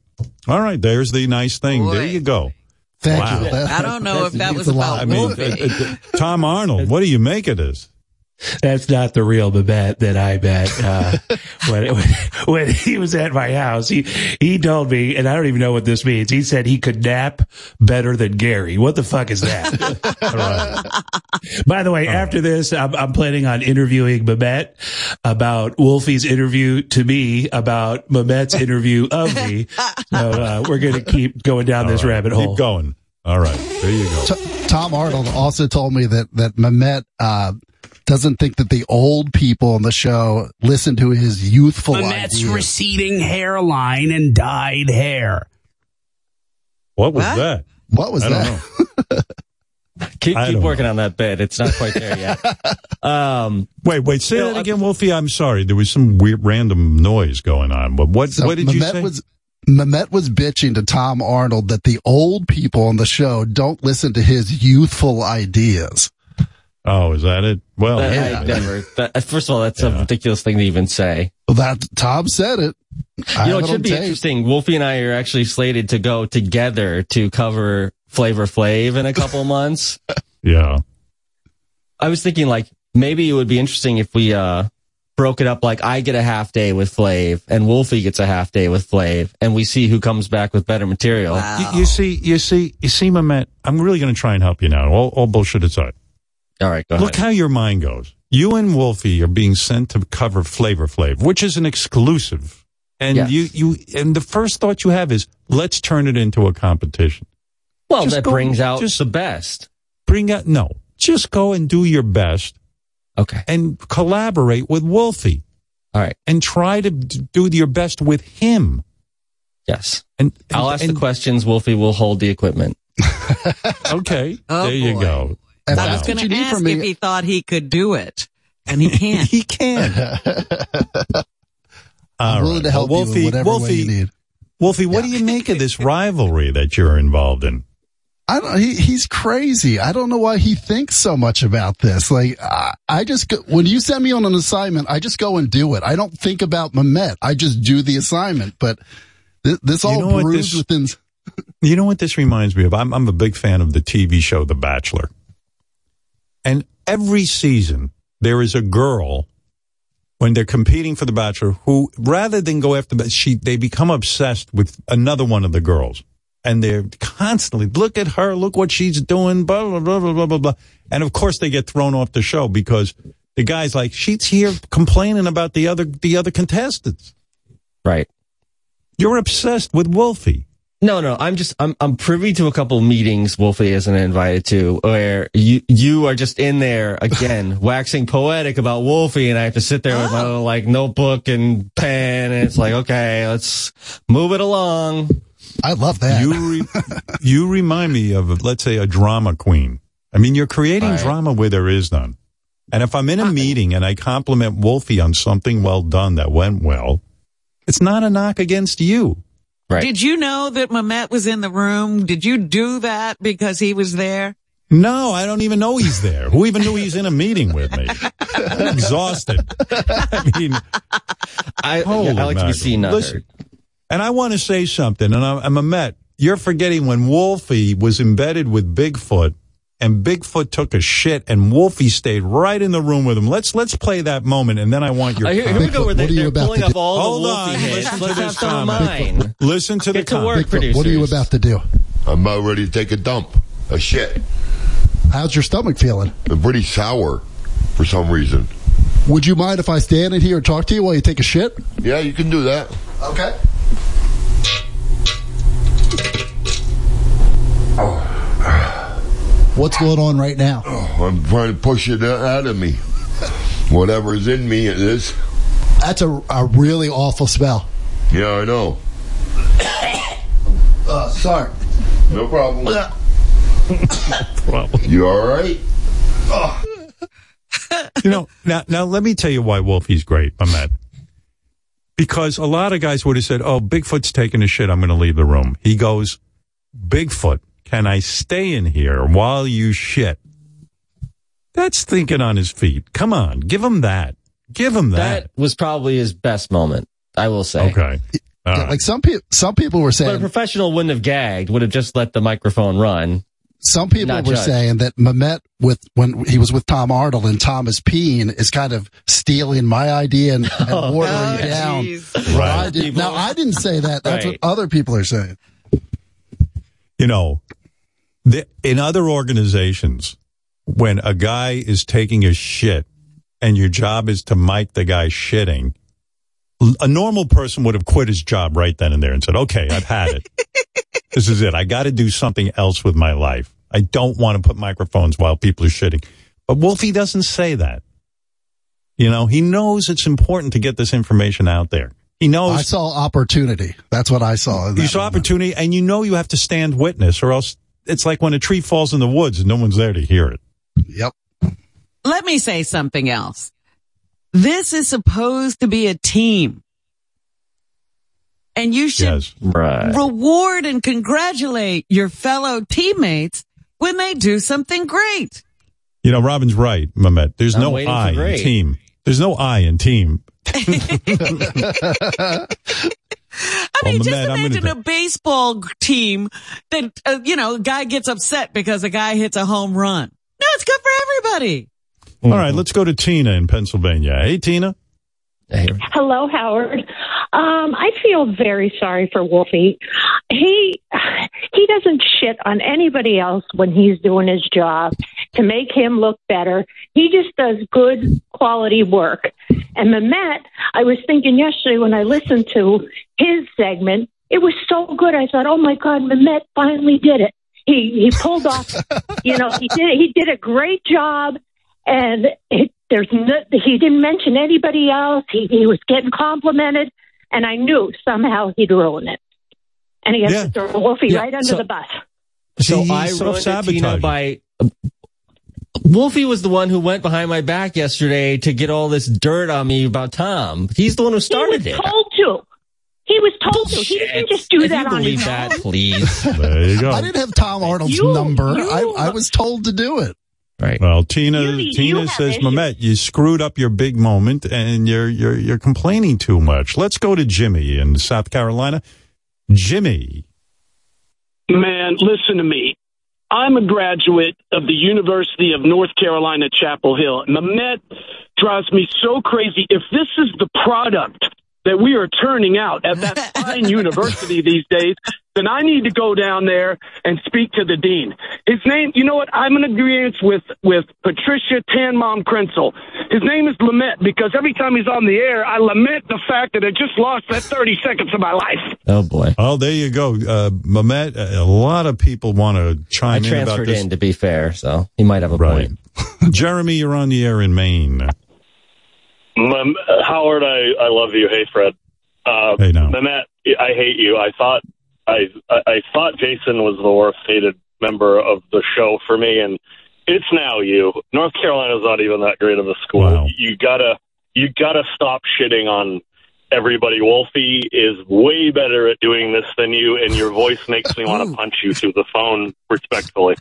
All right. There's the nice thing. There you go. Thank Wow. you. That- I don't know if that was a lot. about I mean, Wolfie. uh, uh, Tom Arnold, what do you make of this? That's not the real Baba Booey that I met uh, when, when when he was at my house. He he told me, and I don't even know what this means. He said he could nap better than Gary. What the fuck is that? By the way, after this, I'm, I'm planning on interviewing Baba Booey about Wolfie's interview to me about Mamet's interview of me. So uh, we're going to keep going down this All right, rabbit hole. keep going. All right. There you go. T- Tom Arnold also told me that that Mamet uh, doesn't think that the old people on the show listen to his youthful Mamet's ideas. receding hairline and dyed hair. What was What? that? What was I that? Keep, keep don't working on that bit. It's not quite there yet. um, Wait, wait. Say You know, that I- again, Wolfie. I'm sorry. There was some weird, random noise going on. But what? So what did you say? was Mamet was bitching to Tom Arnold that the old people on the show don't listen to his youthful ideas. Oh, is that it? Well, that, yeah. I never. That, first of all, that's a ridiculous thing to even say. Well, that Tom said it. I you know, it should be tape. interesting. Wolfie and I are actually slated to go together to cover Flavor Flav in a couple months. yeah. I was thinking like maybe it would be interesting if we uh broke it up like I get a half day with Flav and Wolfie gets a half day with Flav and we see who comes back with better material. You, you see, you see, you see, Mamet. I'm really going to try and help you now. All, all bullshit aside. All right, go Look ahead. how your mind goes. You and Wolfie are being sent to cover Flavor Flav, which is an exclusive. And Yes. you, you, and the first thought you have is, let's turn it into a competition. well, just that go- brings out just- the best. Bring out, no, just go and do your best Okay. and collaborate with Wolfie All right. and try to do your best with him. Yes. And, I'll ask and- the questions. Wolfie will hold the equipment. Okay. Oh, there you go. If I was going to ask from me, if he thought he could do it, and he can't. he can. I'm willing right. to help Well, you Wolfie, in whatever Wolfie, way you need. Wolfie, what do you make of this rivalry that you're involved in? I don't. He, he's crazy. I don't know why he thinks so much about this. Like I, I just go, when you send me on an assignment, I just go and do it. I don't think about Mamet. I just do the assignment. But th- this all know brews this- within. You know what this reminds me of? I'm, I'm a big fan of the TV show The Bachelor. And every season, there is a girl when they're competing for the bachelor, who rather than go after, the she they become obsessed with another one of the girls, and they're constantly look at her, look what she's doing, blah blah blah blah blah blah blah, and of course they get thrown off the show because the guy's like she's here complaining about the other the other contestants. Right. You're obsessed with Wolfie. No, no, I'm just I'm I'm privy to a couple meetings Wolfie isn't invited to where you you are just in there again waxing poetic about Wolfie and I have to sit there with ah. my little like notebook and pen and it's like okay let's move it along. I love that. You re- you remind me of let's say a drama queen. I mean, you're creating Right. drama where there is none. And if I'm in a ah. meeting and I compliment Wolfie on something well done that went well, it's not a knock against you. Did you know that Mamet was in the room? Did you do that because he was there? No, I don't even know he's there. Who even knew he's in a meeting with me? I'm exhausted. I mean, I, holy I like to be seen, not Listen, heard. And I want to say something, and I'm, I'm a Met. You're forgetting when Wolfie was embedded with Bigfoot, and Bigfoot took a shit, and Wolfie stayed right in the room with him. Let's let's play that moment, and then I want your. Uh, here, here we go where they, they're pulling up all Hold the on, Wolfie hits. listen to Let's have this some comment. mine. Listen to the to work, comment. What are you about to do? I'm about ready to take a dump, a shit. How's your stomach feeling? I'm pretty sour for some reason. Would you mind if I stand in here and talk to you while you take a shit? Yeah, you can do that. Okay. What's going on right now? I'm trying to push it out of me. Whatever's in me, it is. That's a, a really awful smell. Yeah, I know. Uh, sorry. No problem. You all right? you know, now now let me tell you why Wolfie's great, Mamet. Because a lot of guys would have said, "Oh, Bigfoot's taking a shit. I'm going to leave the room." He goes, "Bigfoot, can I stay in here while you shit?" That's thinking on his feet. Come on, give him that. Give him that. That was probably his best moment, I will say. Okay. Yeah, like some people, some people were But a saying, professional wouldn't have gagged, would have just let the microphone run. some people not were judge. saying that Mamet with when he was with Tom Arnold and Thomas Peen is kind of stealing my idea and, and Oh, watering it down. Right. I did. Now I didn't say that. That's Right. what other people are saying. you know, the, in other organizations, when a guy is taking a shit and your job is to mic the guy shitting, a normal person would have quit his job right then and there and said, okay, I've had it. this is it. I got to do something else with my life. I don't want to put microphones while people are shitting. But Wolfie doesn't say that. You know, he knows it's important to get this information out there. He knows I saw opportunity. That's what I saw. you saw moment. opportunity and you know you have to stand witness or else it's like when a tree falls in the woods and no one's there to hear it. Yep. Let me say something else. This is supposed to be a team. And you should Yes. Right. reward and congratulate your fellow teammates when they do something great. You know, Robin's right, Mamet. There's I'm no waiting I in team. There's no I in team. I Well, mean, just Mamet, imagine a baseball team that, uh, you know, a guy gets upset because a guy hits a home run. No, it's good for everybody. All right, let's go to Tina in Pennsylvania. Hey, Tina. Hey. Hello, Howard. Um, I feel very sorry for Wolfie. He he doesn't shit on anybody else when he's doing his job to make him look better. He just does good quality work. And Mamet, I was thinking yesterday when I listened to his segment, it was so good. I thought, oh my God, Mamet finally did it. He he pulled off. you know, he did he did a great job and it, there's no, he didn't mention anybody else. He he was getting complimented, and I knew somehow he'd ruin it. And he has Yeah. to throw Wolfie Yeah, right under so- the bus. So He's I ruined it, Tina, by Wolfie was the one who went behind my back yesterday to get all this dirt on me about Tom. He's the one who started he it. was told to. He was told to. He didn't just do If that you on believe his that, own. please. There you go. I didn't have Tom Arnold's You- number. you- I, I was told to do it. Right. Well, Tina You- you Tina have says, issues. Mamet, you screwed up your big moment and you're you're you're complaining too much. Let's go to Jimmy in South Carolina. Jimmy. Man, listen to me. I'm a graduate of the University of North Carolina, Chapel Hill. Mamet drives me so crazy. If this is the product that we are turning out at that fine university these days, then I need to go down there and speak to the dean. His name, you know what? I'm in agreement with with Patricia Tan Mom Krentcil. His name is Lament because every time he's on the air, I lament the fact that I just lost that 30 seconds of my life. Oh boy. Oh, there you go. Uh, Mamet, a lot of people want to I chime in about transferred this. in to be fair, so he might have a Right. point. Jeremy, you're on the air in Maine. Howard, I, I love you. Hey, Fred. Uh, Hey, now. Mamet, I hate you. I thought I, I I thought Jason was the worst hated member of the show for me, and it's now you. North Carolina's not even that great of a school. You gotta you gotta stop shitting on everybody. Wolfie is way better at doing this than you, and your voice makes me want to punch you through the phone, respectfully.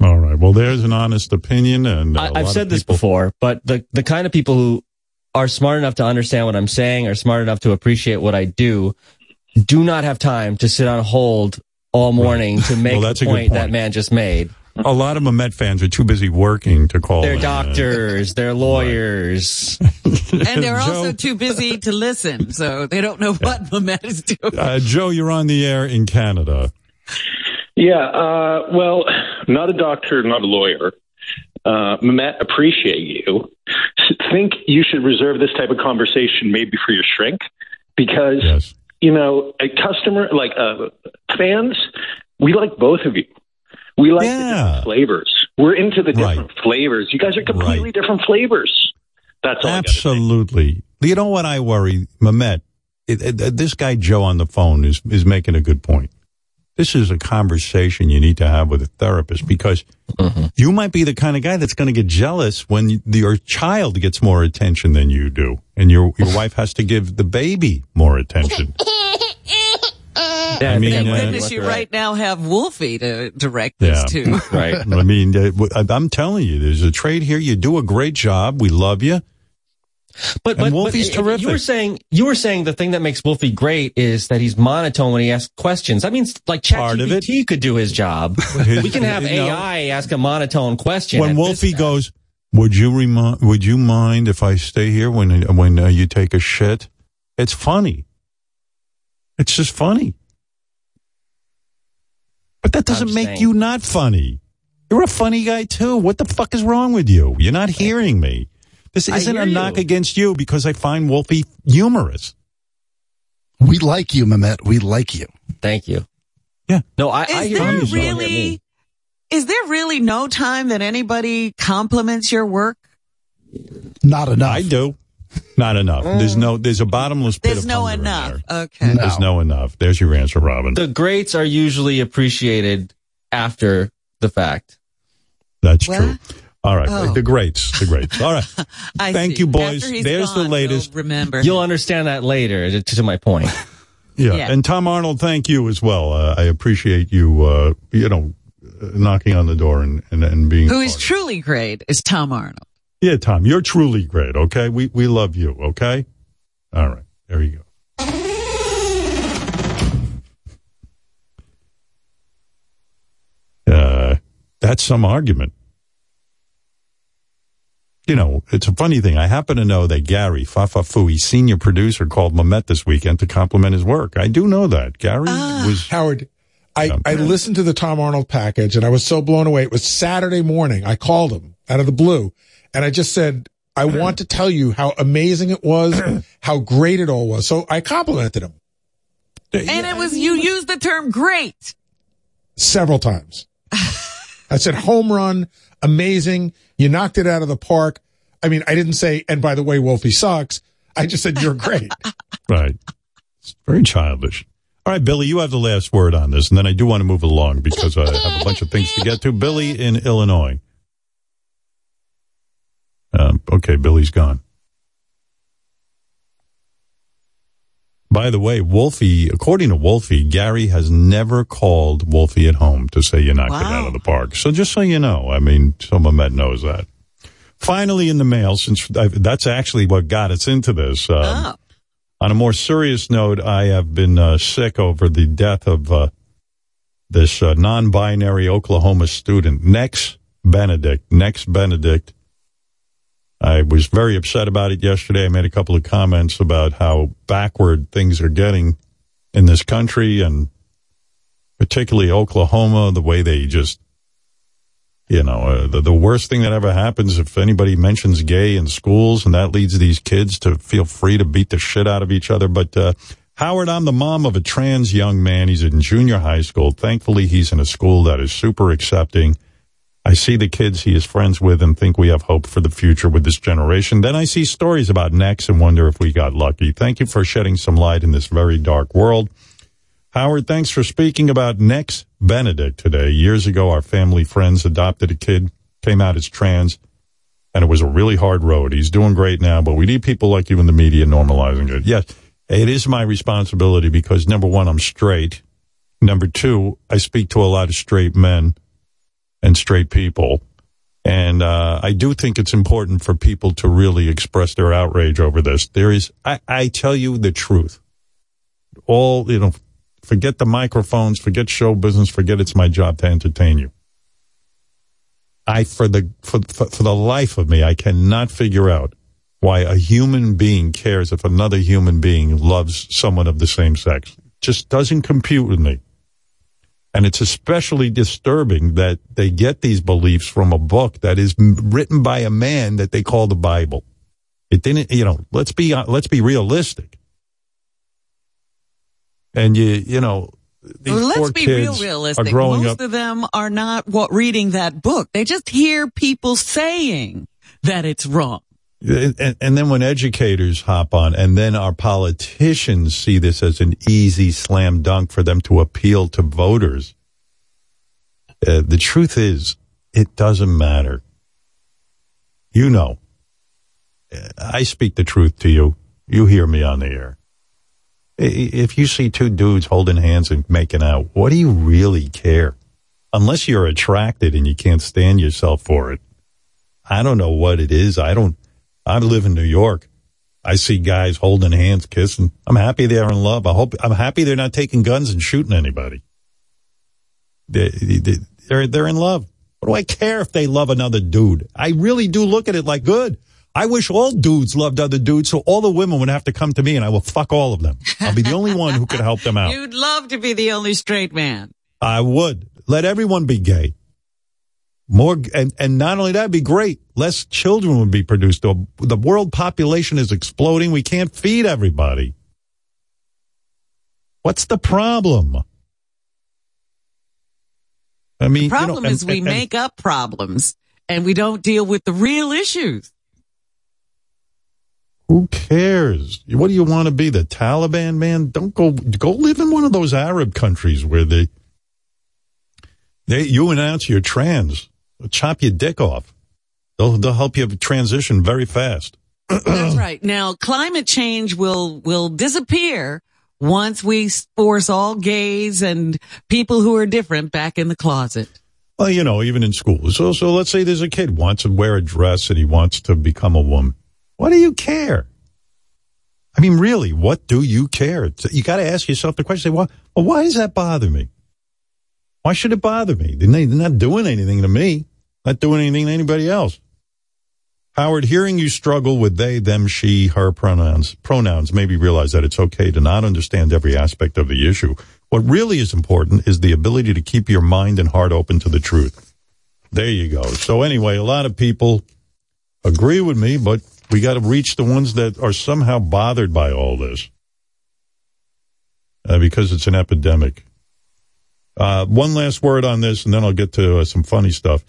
All right. Well, there's an honest opinion, and uh, I, a I've said this people- before, but the the kind of people who are smart enough to understand what I'm saying, are smart enough to appreciate what I do, do not have time to sit on hold all morning to make Well, that's the a point, that man just made. A lot of Mamet fans are too busy working to call. They're in. doctors, they're lawyers. And they're also too busy to listen, so they don't know what Mamet is doing. Uh, Joe, you're on the air in Canada. Yeah, uh, well, not a doctor, not a lawyer. Uh, Mamet, appreciate you. Think you should reserve this type of conversation maybe for your shrink because, you know, a customer, like uh, fans, we like both of you. We like the different flavors. We're into the different flavors. You guys are completely different flavors. That's. Absolutely. You know what I worry, Mamet? It, it, this guy Joe on the phone is is making a good point. This is a conversation you need to have with a therapist because you might be the kind of guy that's going to get jealous when you- your child gets more attention than you do, and your your wife has to give the baby more attention. I mean, Thank uh, goodness you right now have Wolfie to direct this to. right. I mean, uh, I'm telling you, there's a trade here. You do a great job. We love you. But, And but, Wolfie's but, terrific. You were saying you were saying the thing that makes Wolfie great is that he's monotone when he asks questions. That means like Part of it. ChatGPT could do his job. We can have no. AI ask a monotone question. when Wolfie goes, "Would you remind? Would you mind if I stay here when when uh, you take a shit?" It's funny. It's just funny. But that doesn't make saying. you not funny. You're a funny guy too. What the fuck is wrong with you? You're not hearing me. This isn't hear a you. knock against you because I find Wolfie humorous. We like you, Mamet. We like you. Thank you. Yeah. No, I, Is I hear there you. really? Is there really no time that anybody compliments your work? Not enough. I do. Not enough. There's no. There's a bottomless pit There's of no enough. there. Okay. There's no enough. There's your answer, Robin. The greats are usually appreciated after the fact. That's What? true. All right. Oh. The greats. The greats. All right. I Thank see. you, boys. After he's There's gone, the latest. we'll remember. You'll understand that later. To, to my point. Yeah. Yeah. And Tom Arnold, thank you as well. Uh, I appreciate you, uh, you know, uh, knocking on the door and, and, and being. Who is truly great is Tom Arnold. Yeah, Tom, you're truly great. Okay. We, we love you. Okay. All right. There you go. Uh, that's some argument. You know, it's a funny thing. I happen to know that Gary Baba Booey, senior producer, called Mamet this weekend to compliment his work. I do know that. Gary ah. was Howard. I, I listened to the Tom Arnold package and I was so blown away. It was Saturday morning. I called him out of the blue and I just said, I want to tell you how amazing it was, how great it all was. So I complimented him And it was, you used the term great. several times. I said, home run, amazing. You knocked it out of the park. I mean, I didn't say, and by the way, Wolfie sucks. I just said, you're great. Right. It's very childish. All right, Billy, you have the last word on this, and then I do want to move along because I have a bunch of things to get to. Billy in Illinois. Um, okay, Billy's gone. By the way, Wolfie, according to Wolfie, Gary has never called Wolfie at home to say you knocked it out of the park. So just so you know, I mean, someone that knows that. Finally, in the mail, since I, that's actually what got us into this. Um, On a more serious note, I have been uh, sick over the death of uh, this uh, non-binary Oklahoma student, Nex Benedict. Nex Benedict. I was very upset about it yesterday. I made a couple of comments about how backward things are getting in this country and particularly Oklahoma, the way they just, you know, uh, the, the worst thing that ever happens if anybody mentions gay in schools and that leads these kids to feel free to beat the shit out of each other. But, uh, Howard, I'm the mom of a trans young man. He's in junior high school. Thankfully, he's in a school that is super accepting. I see the kids he is friends with and think we have hope for the future with this generation. Then I see stories about Nex and wonder if we got lucky. Thank you for shedding some light in this very dark world. Howard, thanks for speaking about Nex Benedict today. Years ago, our family friends adopted a kid, came out as trans, and it was a really hard road. He's doing great now, but we need people like you in the media normalizing it. Yes, it is my responsibility because number one, I'm straight. Number two, I speak to a lot of straight men and straight people. And uh, I do think it's important for people to really express their outrage over this. There is, I, I tell you the truth. All, you know, forget the microphones, forget show business, forget it's my job to entertain you. I, for the, for, for, for the life of me, I cannot figure out why a human being cares if another human being loves someone of the same sex. Just doesn't compute with me. And it's especially disturbing that they get these beliefs from a book that is written by a man that they call the Bible. It didn't, you know, let's be, uh, let's be realistic. And you, you know, these Well, let's be real realistic. are growing Most up. of them are not what reading that book. They just hear people saying that it's wrong. And, and then when educators hop on and then our politicians see this as an easy slam dunk for them to appeal to voters, uh, the truth is it doesn't matter. You know, Uh, I speak the truth to you. You hear me on the air. If you see two dudes holding hands and making out, what do you really care? Unless you're attracted and you can't stand yourself for it. I don't know what it is. I don't, I live in New York. I see guys holding hands, kissing. I'm happy they're in love. I hope, I'm happy they're not taking guns and shooting anybody. They, they, they're, they're in love. What do I care if they love another dude? I really do look at it like good. I wish all dudes loved other dudes so all the women would have to come to me and I will fuck all of them. I'll be the only one who could help them out. You'd love to be the only straight man. I would. Let everyone be gay. More, and, and not only that, it'd be great. Less children would be produced. The, the world population is exploding. We can't feed everybody. What's the problem? I mean, The problem you know, and- is we and- make up problems and we don't deal with the real issues. Who cares? What do you want to be, the Taliban man? Don't go go live in one of those Arab countries where they they you announce you're trans, chop your dick off. They'll they'll help you transition very fast. That's right. Now, climate change will, will disappear once we force all gays and people who are different back in the closet. Well, you know, even in school. So so let's say there's a kid wants to wear a dress and he wants to become a woman. What do you care? I mean, really, what do you care? You got to ask yourself the question: Why? Well, why does that bother me? Why should it bother me? They're not doing anything to me. Not doing anything to anybody else. Howard, hearing you struggle with they, them, she, her pronouns, pronouns made me realize that it's okay to not understand every aspect of the issue. What really is important is the ability to keep your mind and heart open to the truth. There you go. So anyway, a lot of people agree with me, but we got to reach the ones that are somehow bothered by all this uh, because it's an epidemic. Uh, one last word on this, and then I'll get to uh, some funny stuff.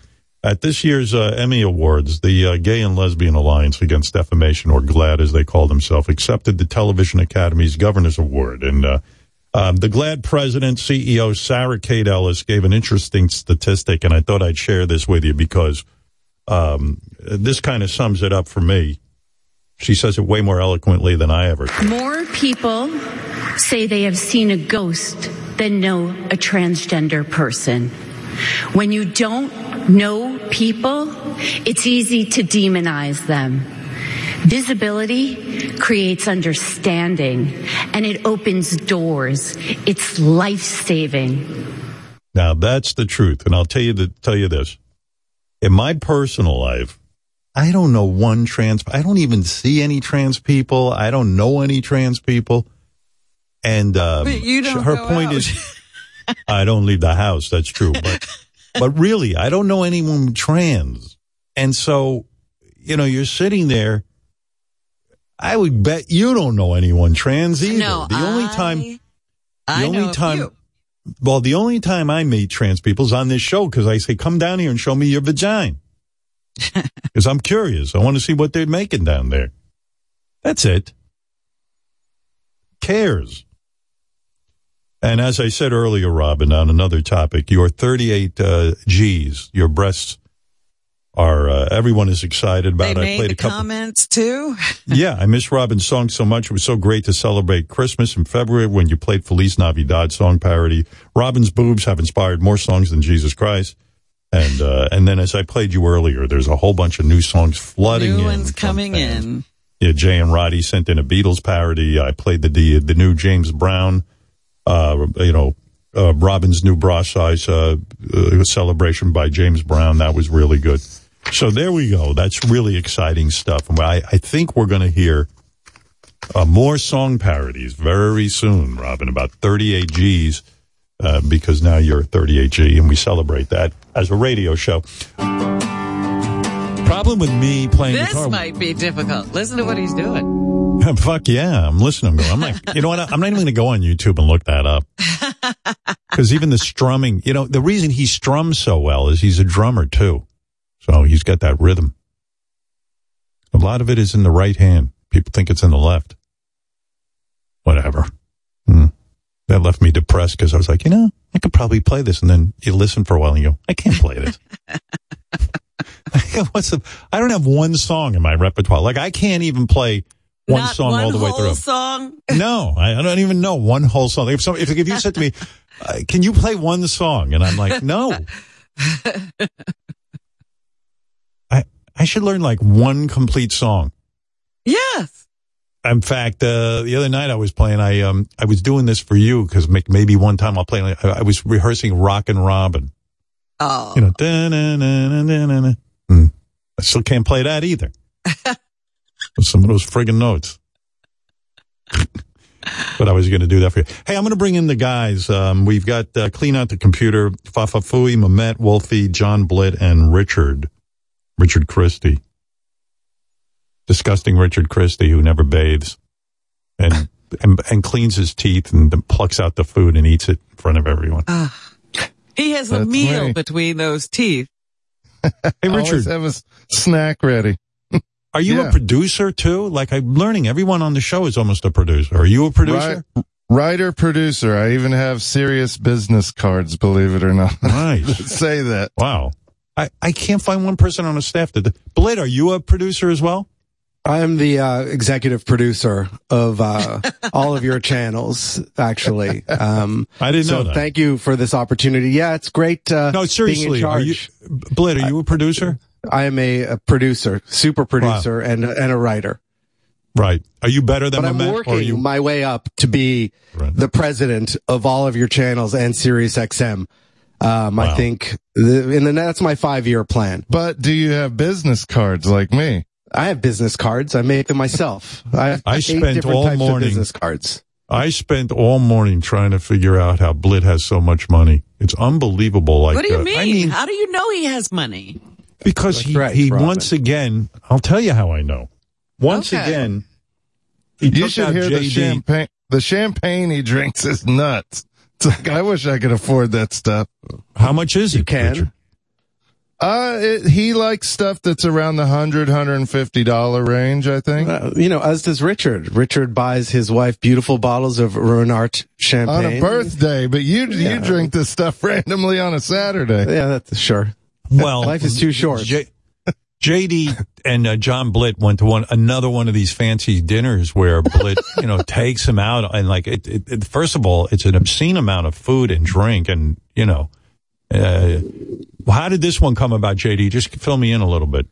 At this year's uh, Emmy Awards, the uh, Gay and Lesbian Alliance Against Defamation, or GLAAD as they call themselves, accepted the Television Academy's Governor's Award. And uh, um, the GLAAD president, CEO Sarah Kate Ellis, gave an interesting statistic, and I thought I'd share this with you because um, this kind of sums it up for me. She says it way more eloquently than I ever. More people say they have seen a ghost than know a transgender person. When you don't know people, it's easy to demonize them. Visibility creates understanding and it opens doors. It's life saving. Now that's the truth, and I'll tell you the, tell you this. In my personal life, I don't know one trans. I don't even see any trans people. I don't know any trans people. And um, But you don't her point out. is, I don't leave the house. That's true, but but really, I don't know anyone trans. And so, you know, you're sitting there. I would bet you don't know anyone trans either. No, the only I- time, the I only know time, well, the only time I meet trans people is on this show because I say, "Come down here and show me your vagina," because I'm curious. I want to see what they're making down there. That's it. Cares. And as I said earlier, Robin, on another topic, your 38 uh, G's, your breasts are. Uh, everyone is excited about. I made played a couple. comments too. yeah, I miss Robin's song so much. It was so great to celebrate Christmas in February when you played Feliz Navidad song parody. Robin's boobs have inspired more songs than Jesus Christ. And uh, and then as I played you earlier, there's a whole bunch of new songs flooding New in. ones coming in. Yeah, Jay and Roddy sent in a Beatles parody. I played the the, the new James Brown, uh, you know, uh, Robin's new bra size uh, uh, celebration by James Brown. That was really good. So there we go. That's really exciting stuff. And I, I think we're going to hear uh, more song parodies very soon, Robin. About 38 G's. Uh, because now you're 38G and we celebrate that as a radio show. Problem with me playing This guitar. might be difficult. Listen to what he's doing. Fuck yeah, I'm listening. I'm like, you know what? I'm not even going to go on YouTube and look that up. Because even the strumming, you know, the reason he strums so well is he's a drummer too. So he's got that rhythm. A lot of it is in the right hand. People think it's in the left. Whatever. Hmm. That left me depressed because I was like, you know, I could probably play this. And then you listen for a while and you go, I can't play this. What's the, I don't have one song in my repertoire. Like I can't even play one Not song one all the way through. song. No, I, I don't even know one whole song. If, some, if, if you said to me, uh, "Can you play one song?" and I'm like, "No," I I should learn like one complete song. Yes. In fact, uh, the other night I was playing. I um I was doing this for you because maybe one time I'll play. I, I was rehearsing Rock and Robin. Oh. You know. Hmm. I still can't play that either. Some of those friggin' notes. but I was going to do that for you. Hey, I'm going to bring in the guys. Um, we've got uh, Clean Out the Computer, Baba Booey, Mamet, Wolfie, John Blitt, and Richard. Richard Christie. Disgusting Richard Christie who never bathes and, and, and cleans his teeth and plucks out the food and eats it in front of everyone. He has a meal me. between those teeth. Hey, Always Richard. have a s- snack ready. Are you Yeah. a producer too? Like I'm learning everyone on the show is almost a producer. Are you a producer? Ri- writer, producer. I even have serious business cards, believe it or not. Nice. Say that. Wow. I, I can't find one person on the staff that. Blade, are you a producer as well? I am the uh, executive producer of uh, all of your channels, actually. Um, I didn't so know that. thank you for this opportunity. Yeah, it's great. Uh, No, being in seriously. Are you, charge. Blade, are you a producer? I am a, a producer, super producer, and and a writer. Right. Are you better than But I'm Mamet, working or are you? my way up to be the president of all of your channels and Sirius XM. Um, I think, the, and then that's my five year plan. But do you have business cards like me? I have business cards. I make them myself. I, have I spent all morning- business cards. I spent all morning trying to figure out how Blitt has so much money. It's unbelievable. Like, what do you uh, mean? I mean, How do you know he has money? Because he, he once again, I'll tell you how I know. Once Okay. again, he You should out hear the champagne. The champagne he drinks is nuts. It's like, I wish I could afford that stuff. How much is it? You can. Uh, it, he likes stuff that's around the hundred, hundred and fifty dollar range. I think. Uh, you know, as does Richard. Richard buys his wife beautiful bottles of Ruinart champagne. on a birthday, but you Yeah. you drink this stuff randomly on a Saturday. Yeah, that's sure. Well, Life is too short. J- JD and uh, John Blitt went to one another one of these fancy dinners where Blitt, you know, takes him out and like it, it, it. First of all, it's an obscene amount of food and drink, and you know, uh, how did this one come about, JD? Just fill me in a little bit.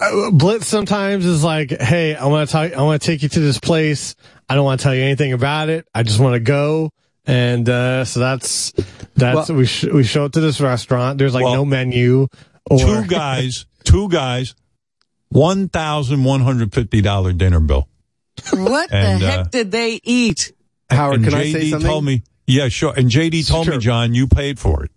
Uh, Blitz sometimes is like, "Hey, I want to talk. I want to take you to this place. I don't want to tell you anything about it. I just want to go and uh, so that's that's we sh- we show up to this restaurant. There's like no menu. Or, two guys, two guys, one thousand one hundred fifty dollar dinner bill. What And, the uh, heck did they eat? Howard, and can JD I say something? told me, yeah, sure. And JD told me, John, you paid for it.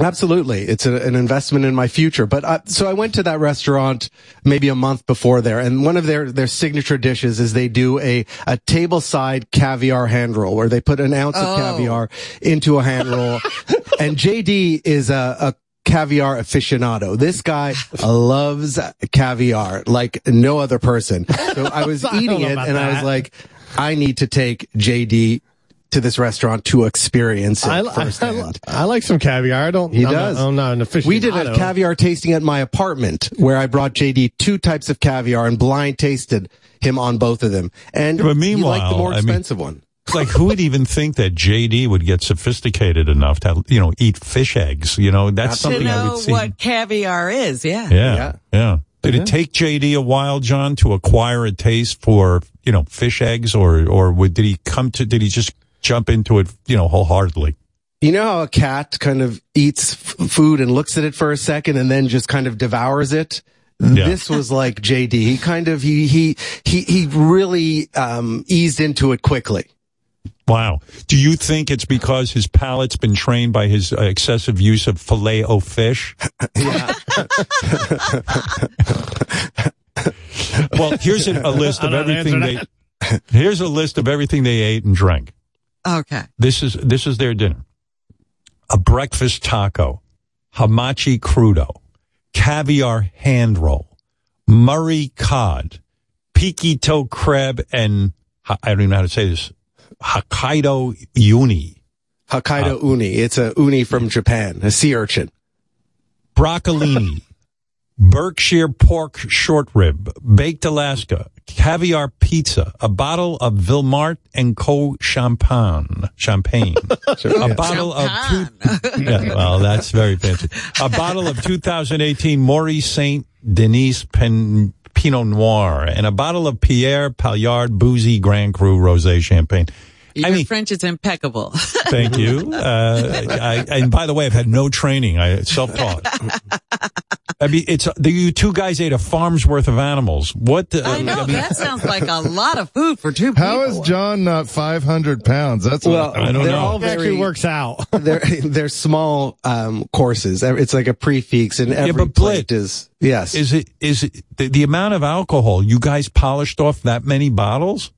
Absolutely. It's a, an investment in my future. But uh, so I went to that restaurant maybe a month before there and one of their, their signature dishes is they do a, a tableside caviar hand roll where they put an ounce Oh. of caviar into a hand roll. and JD is a, a caviar aficionado. This guy loves caviar like no other person. So I was I eating it and I was like, I need to take JD to this restaurant to experience it I, I, firsthand. I, I like some caviar. I don't. He I'm does. Not, I'm not an official. We did a caviar tasting at my apartment where I brought JD two types of caviar and blind tasted him on both of them. And But he liked the meanwhile, more I mean- expensive one. Like, who would even think that JD would get sophisticated enough to, you know, eat fish eggs? You know, that's to something I know would see. what caviar is, yeah. Yeah, yeah. Did it take JD a while, John, to acquire a taste for you know fish eggs, or or would, did he come to? Did he just jump into it, you know, wholeheartedly? You know how a cat kind of eats f- food and looks at it for a second and then just kind of devours it? Yeah. This was like JD. He kind of, he, he, he, he really, um, eased into it quickly. Wow. Do you think it's because his palate's been trained by his uh, excessive use of filet o fish? Yeah. well, here's a, a list of everything they. Here's a list of everything they ate and drank. Okay. This is this is their dinner: a breakfast taco, hamachi crudo, caviar hand roll, Murray cod, peekytoe crab, and I don't even know how to say this. Hokkaido uni, Hokkaido uh, uni. It's a uni from Japan, a sea urchin. broccolini, Berkshire pork short rib, baked Alaska, caviar pizza, a bottle of Vilmart and Co. champagne, champagne, a bottle of two, yeah, well, that's very fancy. A bottle of 2018 Maurice Saint Denis Pen, Pinot Noir, and a bottle of Pierre Paillard Bouzy Grand Cru Rosé Champagne. Your French is impeccable. Thank you. Uh, I, and by the way, I've had no training. I self-taught. I mean, it's the you two guys ate a farm's worth of animals. What? The, I know, mean, that sounds like a lot of food for two people. How is John not 500 pounds? That's Well, what I don't they're know. all very works out. they're they're small um, courses. It's like a prefix, and every but plate is yes. Is it is it the, the amount of alcohol you guys polished off that many bottles?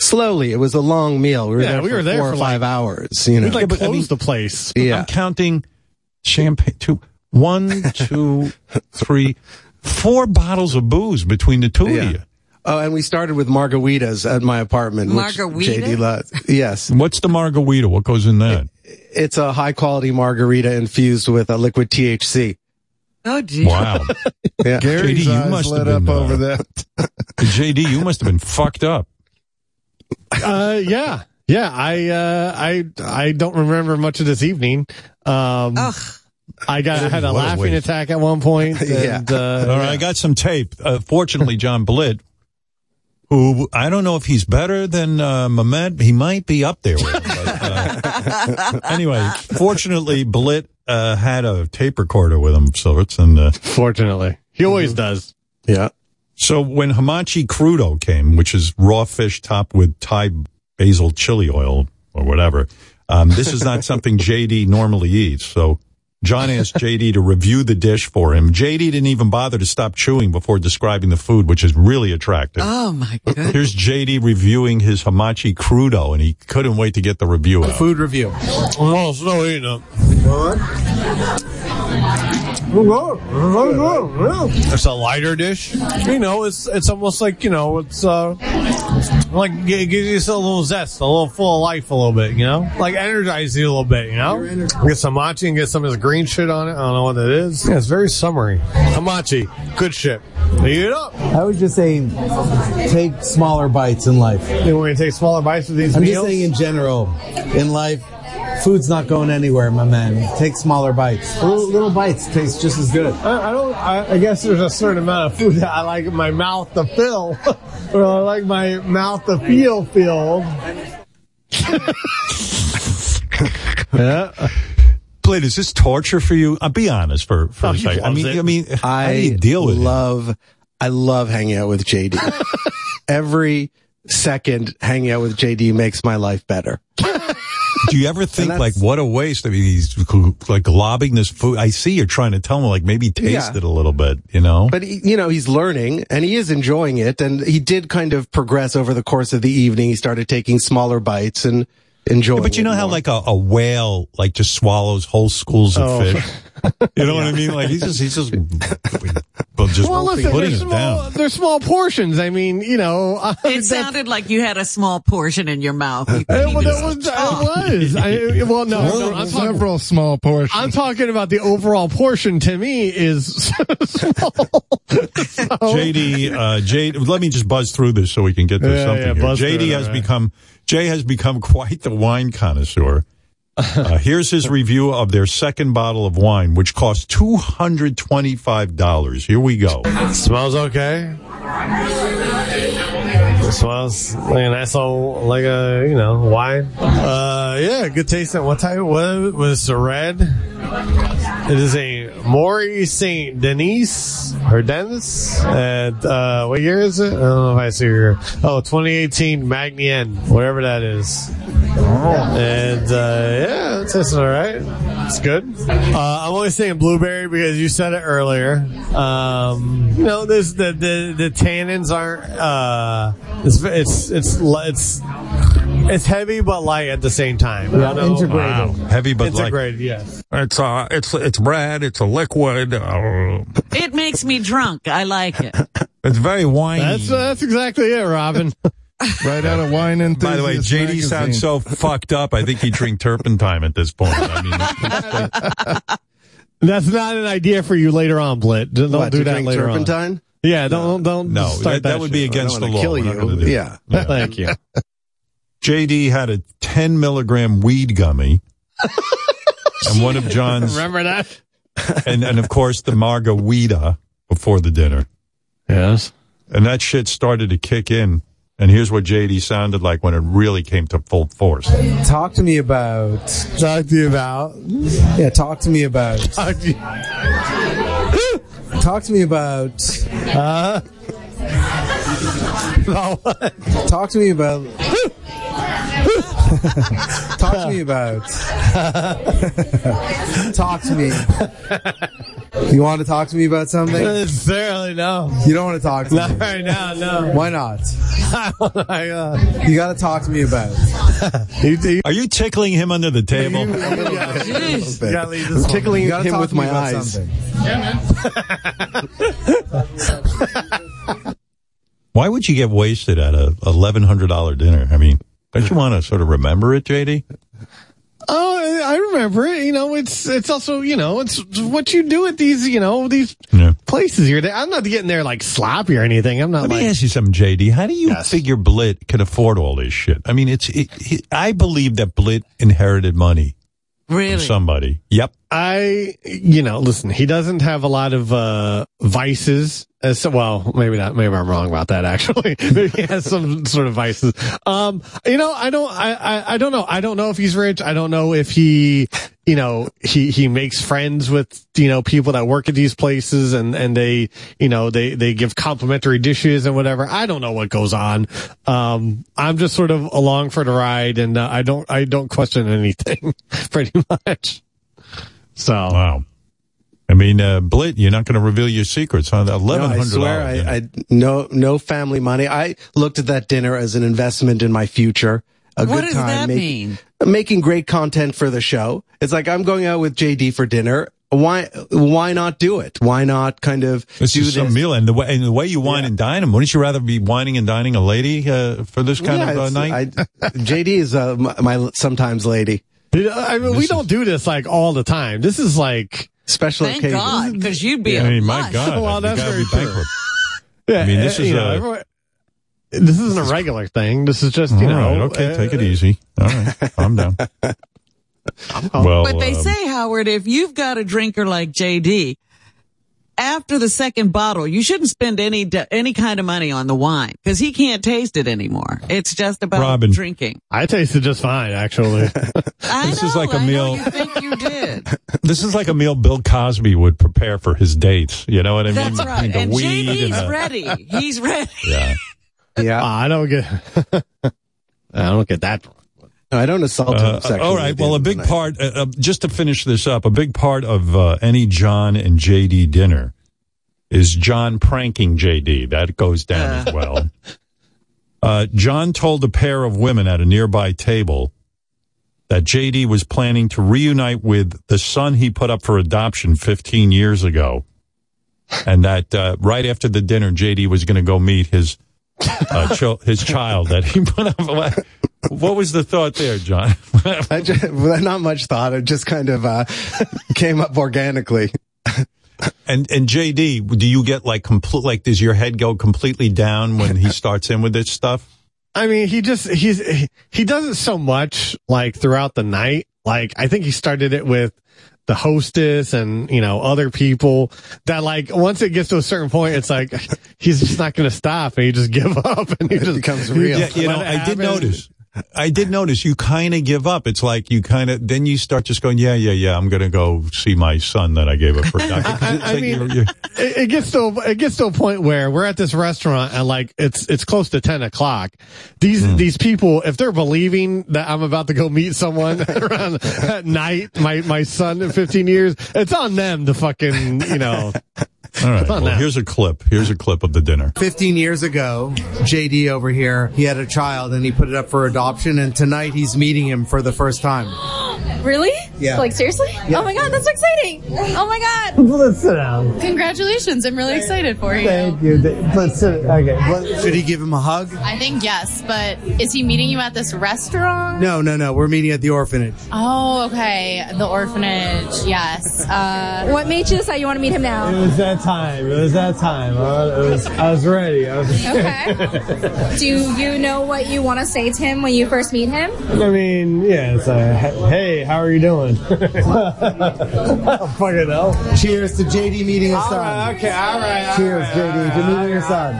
Slowly, it was a long meal. We were Yeah, there we for were there four for or five like- hours. You know, We like but I mean- the place. yeah. I'm counting champagne. Two, one, two, three, four bottles of booze between the two Yeah. of you. Oh, and we started with margaritas at my apartment. which Margarita? JD loves. Yes, What's the margarita? What goes in that? it's a high quality margarita infused with a liquid THC. Oh, gee. Wow. Yeah. Gary's JD, you eyes must lit have up been, uh, over that. JD, you must have been fucked up. Uh, yeah, yeah. I, uh, I, I don't remember much of this evening. Um, I got, I had a What laughing waste. attack at one point. Yeah. Uh, All right, I got some tape. Uh, fortunately, John Blitt, who I don't know if he's better than uh, Mamet. He might be up there with him. But, uh, anyway, fortunately, Blitt uh, had a tape recorder with him, so it's in the. Fortunately, he always does. Yeah. So when hamachi crudo came, which is raw fish topped with Thai basil chili oil or whatever, um, this is not something JD normally eats. So John asked JD to review the dish for him. JD didn't even bother to stop chewing before describing the food, which is really attractive. Oh, my goodness. Here's JD reviewing his hamachi crudo, and he couldn't wait to get the review out. Food review. Oh, slow eating up. It's a lighter dish. You know, it's it's almost like you know, it's uh, like it gives you a little zest, a little full of life, a little bit. You know, like energize you a little bit. You know, get some matcha and get some of this green shit on it. I don't know what that is. Yeah, it's very summery. Hamachi, good shit. Eat it up. I was just saying, take smaller bites in life. You want me to take smaller bites of these I'm meals? just saying in general, in life, food's not going anywhere, my man. Take smaller bites. Little, little bites taste just as good. I, I don't. I, I guess there's a certain amount of food that I like my mouth to fill, or I like my mouth to feel filled. yeah. Blade, is this torture for you? I'll be honest for, for Oh, a second. I mean, it. I mean, how do I you deal with it? love, I love hanging out with JD. Every second hanging out with JD makes my life better. Do you ever think like what a waste? I mean, he's like lobbing this food. I see you're trying to tell him like maybe taste Yeah. it a little bit, you know? But he, you know, he's learning and he is enjoying it. And he did kind of progress over the course of the evening. He started taking smaller bites and enjoying. Yeah, but you know how more. like a, a whale like just swallows whole schools of Oh. fish. You know what I mean? Like he's just he's just but just well, listen, putting they're it small, down. they're small portions. I mean, you know, uh, It sounded like you had a small portion in your mouth. You well, that was, talk. it was. I, well, no, no, I'm talking, Several small portions. I'm talking about the overall portion. To me, is small. JD, uh, Jade, let me just buzz through this so we can get to Yeah, something yeah, here. buzz through JD has all right. become, Jay has become quite the wine connoisseur. Uh, here's his review of their second bottle of wine, which cost $225. Here we go. smells okay. It smells like a nice little, like a you know wine. Uh, yeah, good tasting. What type? What was the red? It is a Morey Saint Denis or Dennis. And uh, what year is it? I don't know if I see here. Oh, 2018 Magnien, whatever that is. And uh, yeah, it tastes all right. It's good. Uh, I'm only saying blueberry because you said it earlier. Um, you know, there's the the the tannins aren't. Uh, it's it's it's it's it's heavy but light at the same time. Yeah, know? integrated. Wow. Heavy but light. Integrated, yes. It's uh, it's it's red. It's a liquid. Uh, It makes me drunk. I like it. It's very winey. That's uh, that's exactly it, Robin. right out of wine enthusiast. By the way, JD magazine. sounds so fucked up. I think he drink turpentine at this point. I mean, That's not an idea for you later on, Blitt. Don't What, do to that drink later turpentine? on. Yeah, don't don't no, start that, that would be against the law. kill you. do Yeah. Thank you. JD had a 10 milligram weed gummy. and one of John's, Remember that? and, and of course the margarita before the dinner. Yes. And that shit started to kick in. And here's what JD sounded like when it really came to full force. Talk to me about. Talk to you about. Yeah, talk to me about. Talk to you. Talk to me about. Uh, Talk to me about. talk to me about. talk to me. You want to talk to me about something? necessarily no. You don't want to talk to Not me. right now. No. Why not? I, uh, You got to talk to me about. it. you, you, Are you tickling him under the table? Jeez. You gotta leave this I'm tickling You him with my about eyes. something. Why would you get wasted at a $1,100 dinner? I mean, don't you want to sort of remember it, JD? Oh, I remember it. You know, it's it's also you know it's what you do at these you know these Yeah. places here. I'm not getting there like sloppy or anything. I'm not Let like me ask you something, JD. How do you Yes. figure Blitt can afford all this shit? I mean, it's. It, it, I believe that Blitt inherited money from Really? somebody. Yep. I, you know, listen, he doesn't have a lot of, uh, vices. As, so- well, maybe not, maybe I'm wrong about that actually. maybe he has some sort of vices. Um, you know, I don't, I, I, I don't know. I don't know if he's rich. I don't know if he, you know, he, he makes friends with, you know, people that work at these places and, and they, you know, they, they give complimentary dishes and whatever. I don't know what goes on. Um, I'm just sort of along for the ride and uh, I don't, I don't question anything pretty much. So Wow. I mean, uh, Blitt, you're not going to reveal your secrets, huh? No, Eleven I hundred swear. I, I no no family money. I looked at that dinner as an investment in my future. A What good does time that making, mean? making great content for the show. It's like I'm going out with JD for dinner. Why why not do it? Why not kind of This do is some this? meal, and the way and the way you wine and dine them. Wouldn't you rather be wining and dining a lady uh, for this kind Yeah, of uh, night? I, JD is uh, my, my sometimes lady. I mean, we don't do this like all the time. This is like special occasion. Thank God, because you'd be I a mean, my mush. God, Well, you that's very be true. bankrupt. Yeah, I mean, this uh, is you know, a- everyone- this isn't a regular thing. This is just you All know. right, okay, uh, take it easy. All right, calm down. well, but they um, say, Howard, if you've got a drinker like JD after the second bottle, you shouldn't spend any any kind of money on the wine because he can't taste it anymore. It's just about Robin. drinking. I tasted just fine, actually. this is like a I know meal. you think you did. This is like a meal Bill Cosby would prepare for his dates. You know what I mean? That's right. The And weed JD's and the- ready. He's ready. Yeah. Yeah. Ah, I don't get. I don't get that. I don't assault him Uh, sexually. all right. Well, a end of the big part, uh, uh, just to finish this up, a big part of uh, any John and JD dinner is John pranking JD. That goes down as well. Uh, John told a pair of women at a nearby table that JD was planning to reunite with the son he put up for adoption 15 years ago. And that uh, right after the dinner, JD was going to go meet his uh, chil- his child that he put up. What, what was the thought there, John? I just, not much thought. It just kind of uh, came up organically. And and JD, do you get like complete like does your head go completely down when he starts in with this stuff? I mean, he just he's he, he does it so much like throughout the night. Like I think he started it with the hostess and you know other people that like once it gets to a certain point, it's like he's just not going to stop and he just give up and he just becomes real. Yeah, you know, I did notice. I did notice you kind of give up. It's like you kind of then you start just going, yeah, yeah, yeah. I'm going to go see my son that I gave up for adoption. it's I like mean, you're- you're- it, gets to it gets to a point where we're at this restaurant and like it's it's close to ten o'clock. These Hmm. these people, if they're believing that I'm about to go meet someone around at night, my my son in fifteen years, it's on them to fucking you know. All right. Well, that. here's a clip. Here's a clip of the dinner. 15 years ago, JD over here, he had a child and he put it up for adoption and tonight he's meeting him for the first time. Really? Yeah. Like seriously? Yeah. Oh my god, that's so exciting! Oh my god! Let's sit down. Congratulations! I'm really excited for you. Thank you. Let's sit. Okay. Should he give him a hug? I think yes, but is he meeting you at this restaurant? No, no, no. We're meeting at the orphanage. Oh, okay. The orphanage. Yes. Uh, what made you decide you want to meet him now? was that time. It was that time. I was, I was ready. I was Okay. Do you know what you want to say to him when you first meet him? I mean, yeah, it's a, hey, how are you doing? fucking hell. Cheers to JD meeting his son. okay, all right. Cheers, JD, to meeting your son.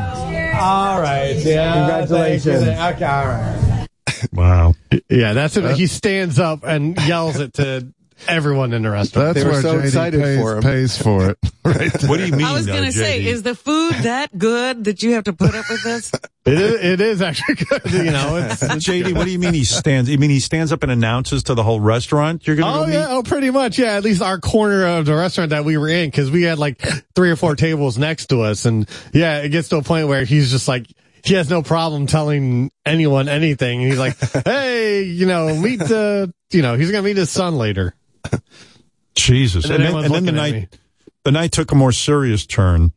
All right, yeah. Congratulations. Okay, all right. Wow. Yeah, that's it. He stands up and yells it to everyone in the restaurant. That's They were where so JD excited pays, for him. pays for it. Right What do you mean? I was going to say, is the food that good that you have to put up with this? It is, it is actually good. You know, it's, JD, what do you mean he stands? You mean he stands up and announces to the whole restaurant? You're going to Oh go yeah, meet? oh pretty much. Yeah, at least our corner of the restaurant that we were in, because we had like three or four tables next to us, and yeah, it gets to a point where he's just like. He has no problem telling anyone anything. He's like, "Hey, you know, meet the, you know, he's gonna meet his son later." Jesus. And And then then, and then the night, the night took a more serious turn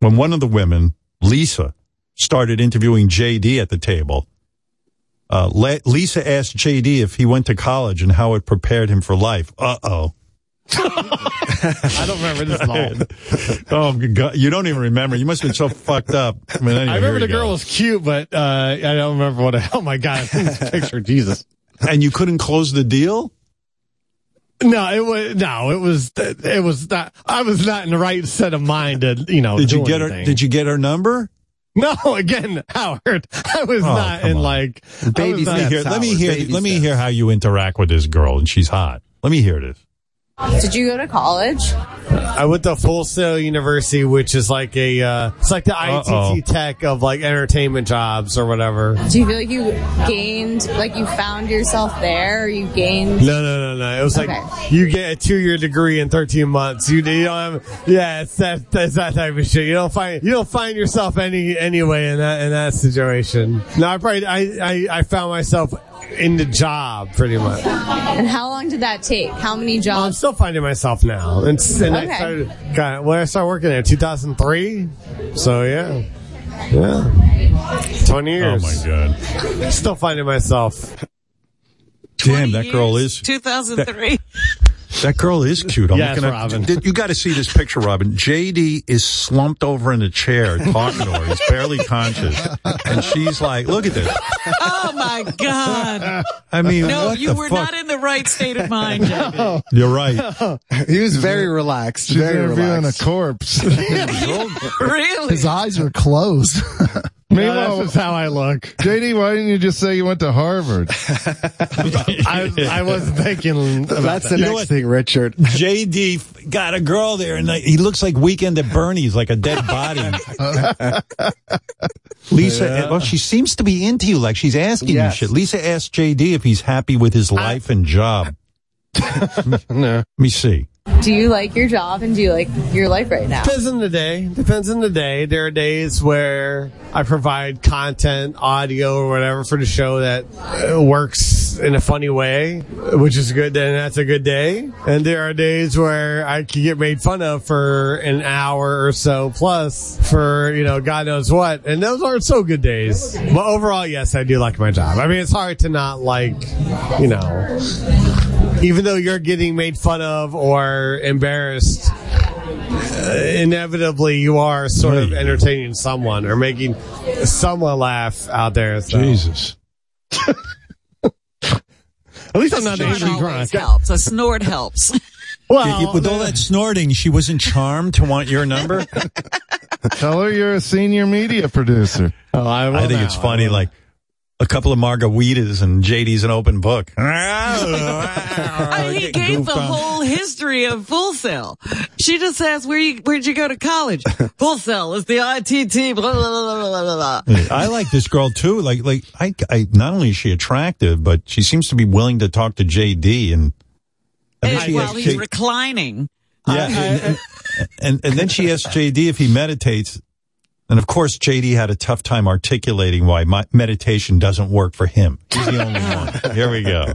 when one of the women, Lisa, started interviewing JD at the table. Uh, Le- Lisa asked JD if he went to college and how it prepared him for life. Uh oh. I don't remember this at all. oh, God. You don't even remember. You must have been so fucked up. I, mean, anyway, I remember the go. girl was cute, but uh, I don't remember what. Oh my god, this picture, Jesus. And you couldn't close the deal? No, it was no, it was it was not. I was not in the right set of mind to you know. Did you get her? Did you get her number? No, again, Howard. I was Oh, not in on. like Baby was not- Let me hear. Steps, Let me hear. baby Let me hear how you interact with this girl, and she's hot. Let me hear this. Did you go to college? I went to Full Sail University, which is like a, uh, it's like the Uh-oh. ITT tech of like entertainment jobs or whatever. Do you feel like you gained, like you found yourself there, or you gained? No, no, no, no. It was like you get a two-year degree in 13 months. You, you don't have, yeah, it's that, it's that type of shit. You don't find, you don't find yourself any, anyway in that, in that situation. No, I probably, I, I, I found myself in the job pretty much. And how long did that take? How many jobs I'm still finding myself now. And, and I started, kind of, when I started working there, 2003. So yeah, yeah, 20 years. Oh my god! Still finding myself. Damn, that girl is. 2003. That girl is cute. I'm Yes, looking at, Robin. Did- You got to see this picture, Robin. JD is slumped over in a chair talking to her. He's barely conscious. And she's like, look at this. Oh my God. I mean, no, what you the were fuck? not in the right state of mind, JD. You're right. He was very relaxed. She's very interviewing relaxed. a corpse. really? His eyes are closed. Meanwhile, that's just how I look. JD, why didn't you just say you went to Harvard? I, I wasn't thinking about That's that. the next thing, Richard. JD got a girl there, and he looks like Weekend at Bernie's, like a dead body. Lisa, well, she seems to be into you, like she's asking Yes. you shit. Lisa asked JD if he's happy with his life and job. No. Let me see. Do you like your job and do you like your life right now? Depends on the day. Depends on the day. There are days where I provide content, audio, or whatever for the show that uh, works in a funny way, which is good. Then that's a good day. And there are days where I can get made fun of for an hour or so plus for, you know, God knows what. And those aren't so good days. But overall, yes, I do like my job. I mean, it's hard to not like, you know, even though you're getting made fun of or embarrassed, uh, inevitably you are sort of entertaining someone or making someone laugh out there. So. Jesus. At least I'm not Snort angry always helps. A snort helps. Well, with all that snorting, she wasn't charmed to want your number. Tell her you're a senior media producer. Oh, I, will I think now. it's funny, like a couple of margaritas and JD's an open book. I mean, he gave the on. whole history of Full Sail. She just asked, where you, where'd you go to college? Full Sail is the ITT, blah, blah, blah, blah, blah, blah. I like this girl too. Like, like I, I, not only is she attractive, but she seems to be willing to talk to JD and. and then And while asked he's J- reclining. yeah, and, and, and and then she asked JD if he meditates, and of course JD had a tough time articulating why my meditation doesn't work for him. He's the only one. Here we go.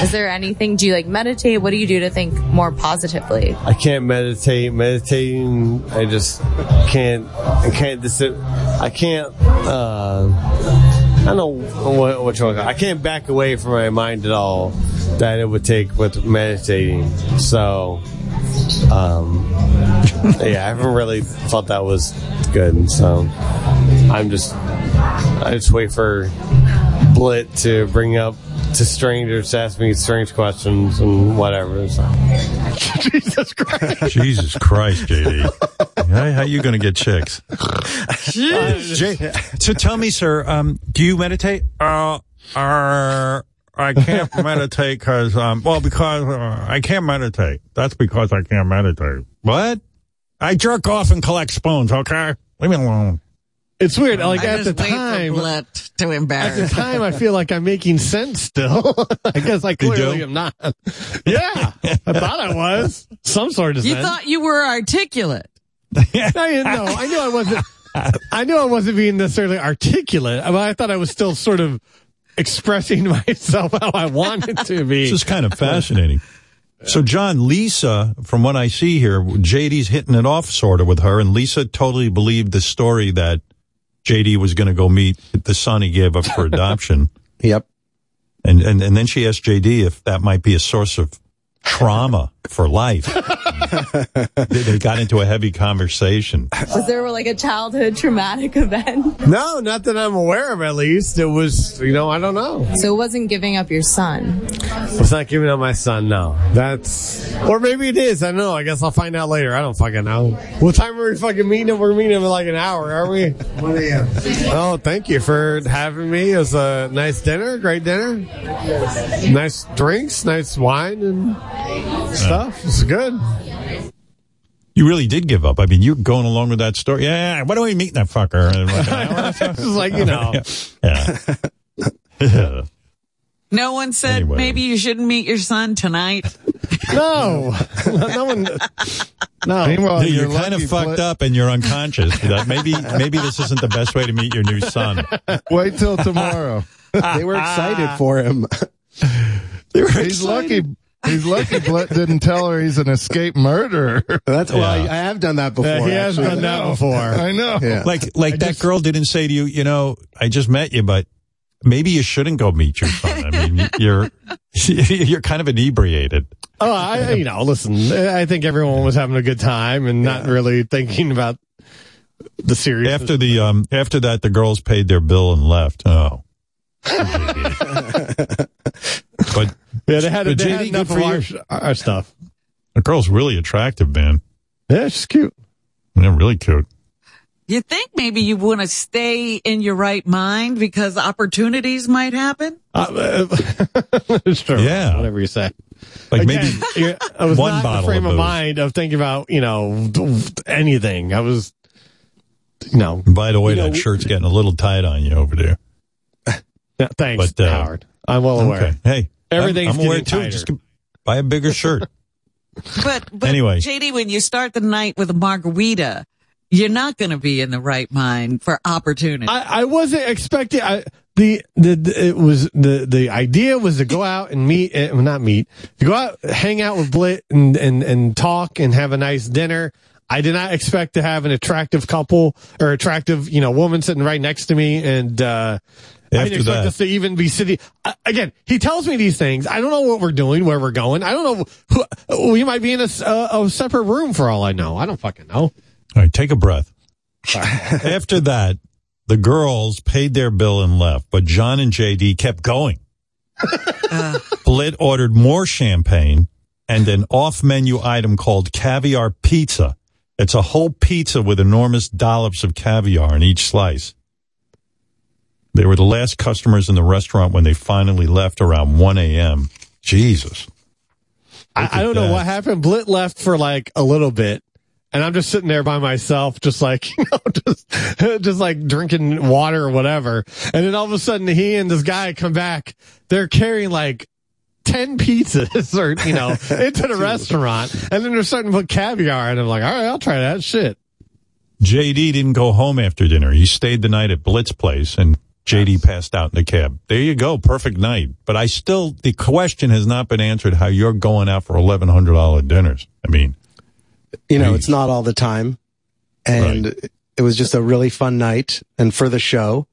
Is there anything, do you like meditate? What do you do to think more positively? I can't meditate. Meditating, I just can't. I can't. Dis- I can't. Uh, I don't know what, what you want. to. I can't back away from my mind at all that it would take with meditating. So, um, yeah, I haven't really thought that was good. So, I'm just. I just wait for Blitt to bring up to strangers to ask me strange questions and whatever. So. Jesus Christ. Jesus Christ, JD. How, how you going to get chicks? Uh, J- so tell me, sir, um, do you meditate? Uh, uh, I can't meditate because, um, well, because uh, I can't meditate. That's because I can't meditate. What? I jerk off and collect spoons, okay? Leave me alone. It's weird. Like I at the just wait time, Blitt to at the time, I feel like I'm making sense still. I guess I You clearly do? am not. Yeah, I thought I was some sort of You sense. thought you were articulate. I didn't know. I knew I wasn't. I knew I wasn't being necessarily articulate. But I thought I was still sort of expressing myself how I wanted to be. This is kind of fascinating. So, John, Lisa, from what I see here, JD's hitting it off sort of with her, and Lisa totally believed the story that JD was going to go meet the son he gave up for adoption. Yep. And, and, and then she asked JD if that might be a source of trauma for life. They, they got into a heavy conversation. Was there like a childhood traumatic event? No, not that I'm aware of. At least it was, you know, I don't know. So it wasn't giving up your son. It's not giving up my son. No, that's or maybe it is. I don't know. I guess I'll find out later. I don't fucking know. What time are we fucking meeting him? We're meeting him in like an hour, are we? One a.m. Oh, thank you for having me. It was a nice dinner, great dinner, nice drinks, nice wine and stuff. It's good. You really did give up. I mean, you're going along with that story. Yeah, why don't we meet that fucker? And like, It's like you know. yeah. No one said Anyway. maybe you shouldn't meet your son tonight. No, no one. No, Meanwhile, Dude, you're you're kind of fucked Blitt- up and you're unconscious. That maybe maybe this isn't the best way to meet your new son. Wait till tomorrow. They were excited for him. He's lucky. He's lucky Blitt didn't tell her he's an escaped murderer. That's well, I, I have done that before. Yeah, he has actually. done that before. I know. Yeah. Like like that girl didn't say to you, you know, I just met you, but maybe you shouldn't go meet your son. I mean, you're you're kind of inebriated. Oh, I, you know, listen, I think everyone was having a good time and not really thinking about the series. After the um after that, the girls paid their bill and left. Oh, but yeah, they had, but they had enough of for our, our stuff. The girl's really attractive, man. Yeah, she's cute. Yeah, really cute. You think maybe you want to stay in your right mind because opportunities might happen? Uh, it's true. Yeah. Whatever you say. Like Again, maybe I was one not in the frame of of mind of thinking about, you know, anything. I was, you know. By the way, You know, that shirt's getting a little tight on you over there. Yeah, thanks, But, uh, Howard. I'm well aware. Okay. Hey, Everything's I'm, I'm aware getting too. Just buy a bigger shirt. But, but Anyway. JD, when you start the night with a margarita, you're not going to be in the right mind for opportunity. I, I wasn't expecting. I, the, the the it was the the idea was to go out and meet, uh, well, not meet, to go out, hang out with Blitt and and and talk and have a nice dinner. I did not expect to have an attractive couple or attractive, you know, woman sitting right next to me, and uh, I didn't expect that- us to even be sitting. Uh, again, he tells me these things. I don't know what we're doing, where we're going. I don't know. Who, we might be in a separate room for all I know. I don't fucking know. All right, take a breath. After that, the girls paid their bill and left, but John and JD kept going. Blitt ordered more champagne and an off menu item called caviar pizza. It's a whole pizza with enormous dollops of caviar in each slice. They were the last customers in the restaurant when they finally left around 1 a.m. Jesus. I, I don't know what happened. Blitt left for like a little bit, and I'm just sitting there by myself, just like you know, just just like drinking water or whatever. And then all of a sudden, he and this guy come back. They're carrying like. 10 pizzas or, you know, into the restaurant. And then they're starting to put caviar and I'm like, all right, I'll try that shit. JD didn't go home after dinner. He stayed the night at Blitt's Place and JD passed out in the cab. There you go. Perfect night. But I still, the question has not been answered how you're going out for $1,100 dinners. I mean, you know, it's not all the time. And it was just a really fun night and for the show.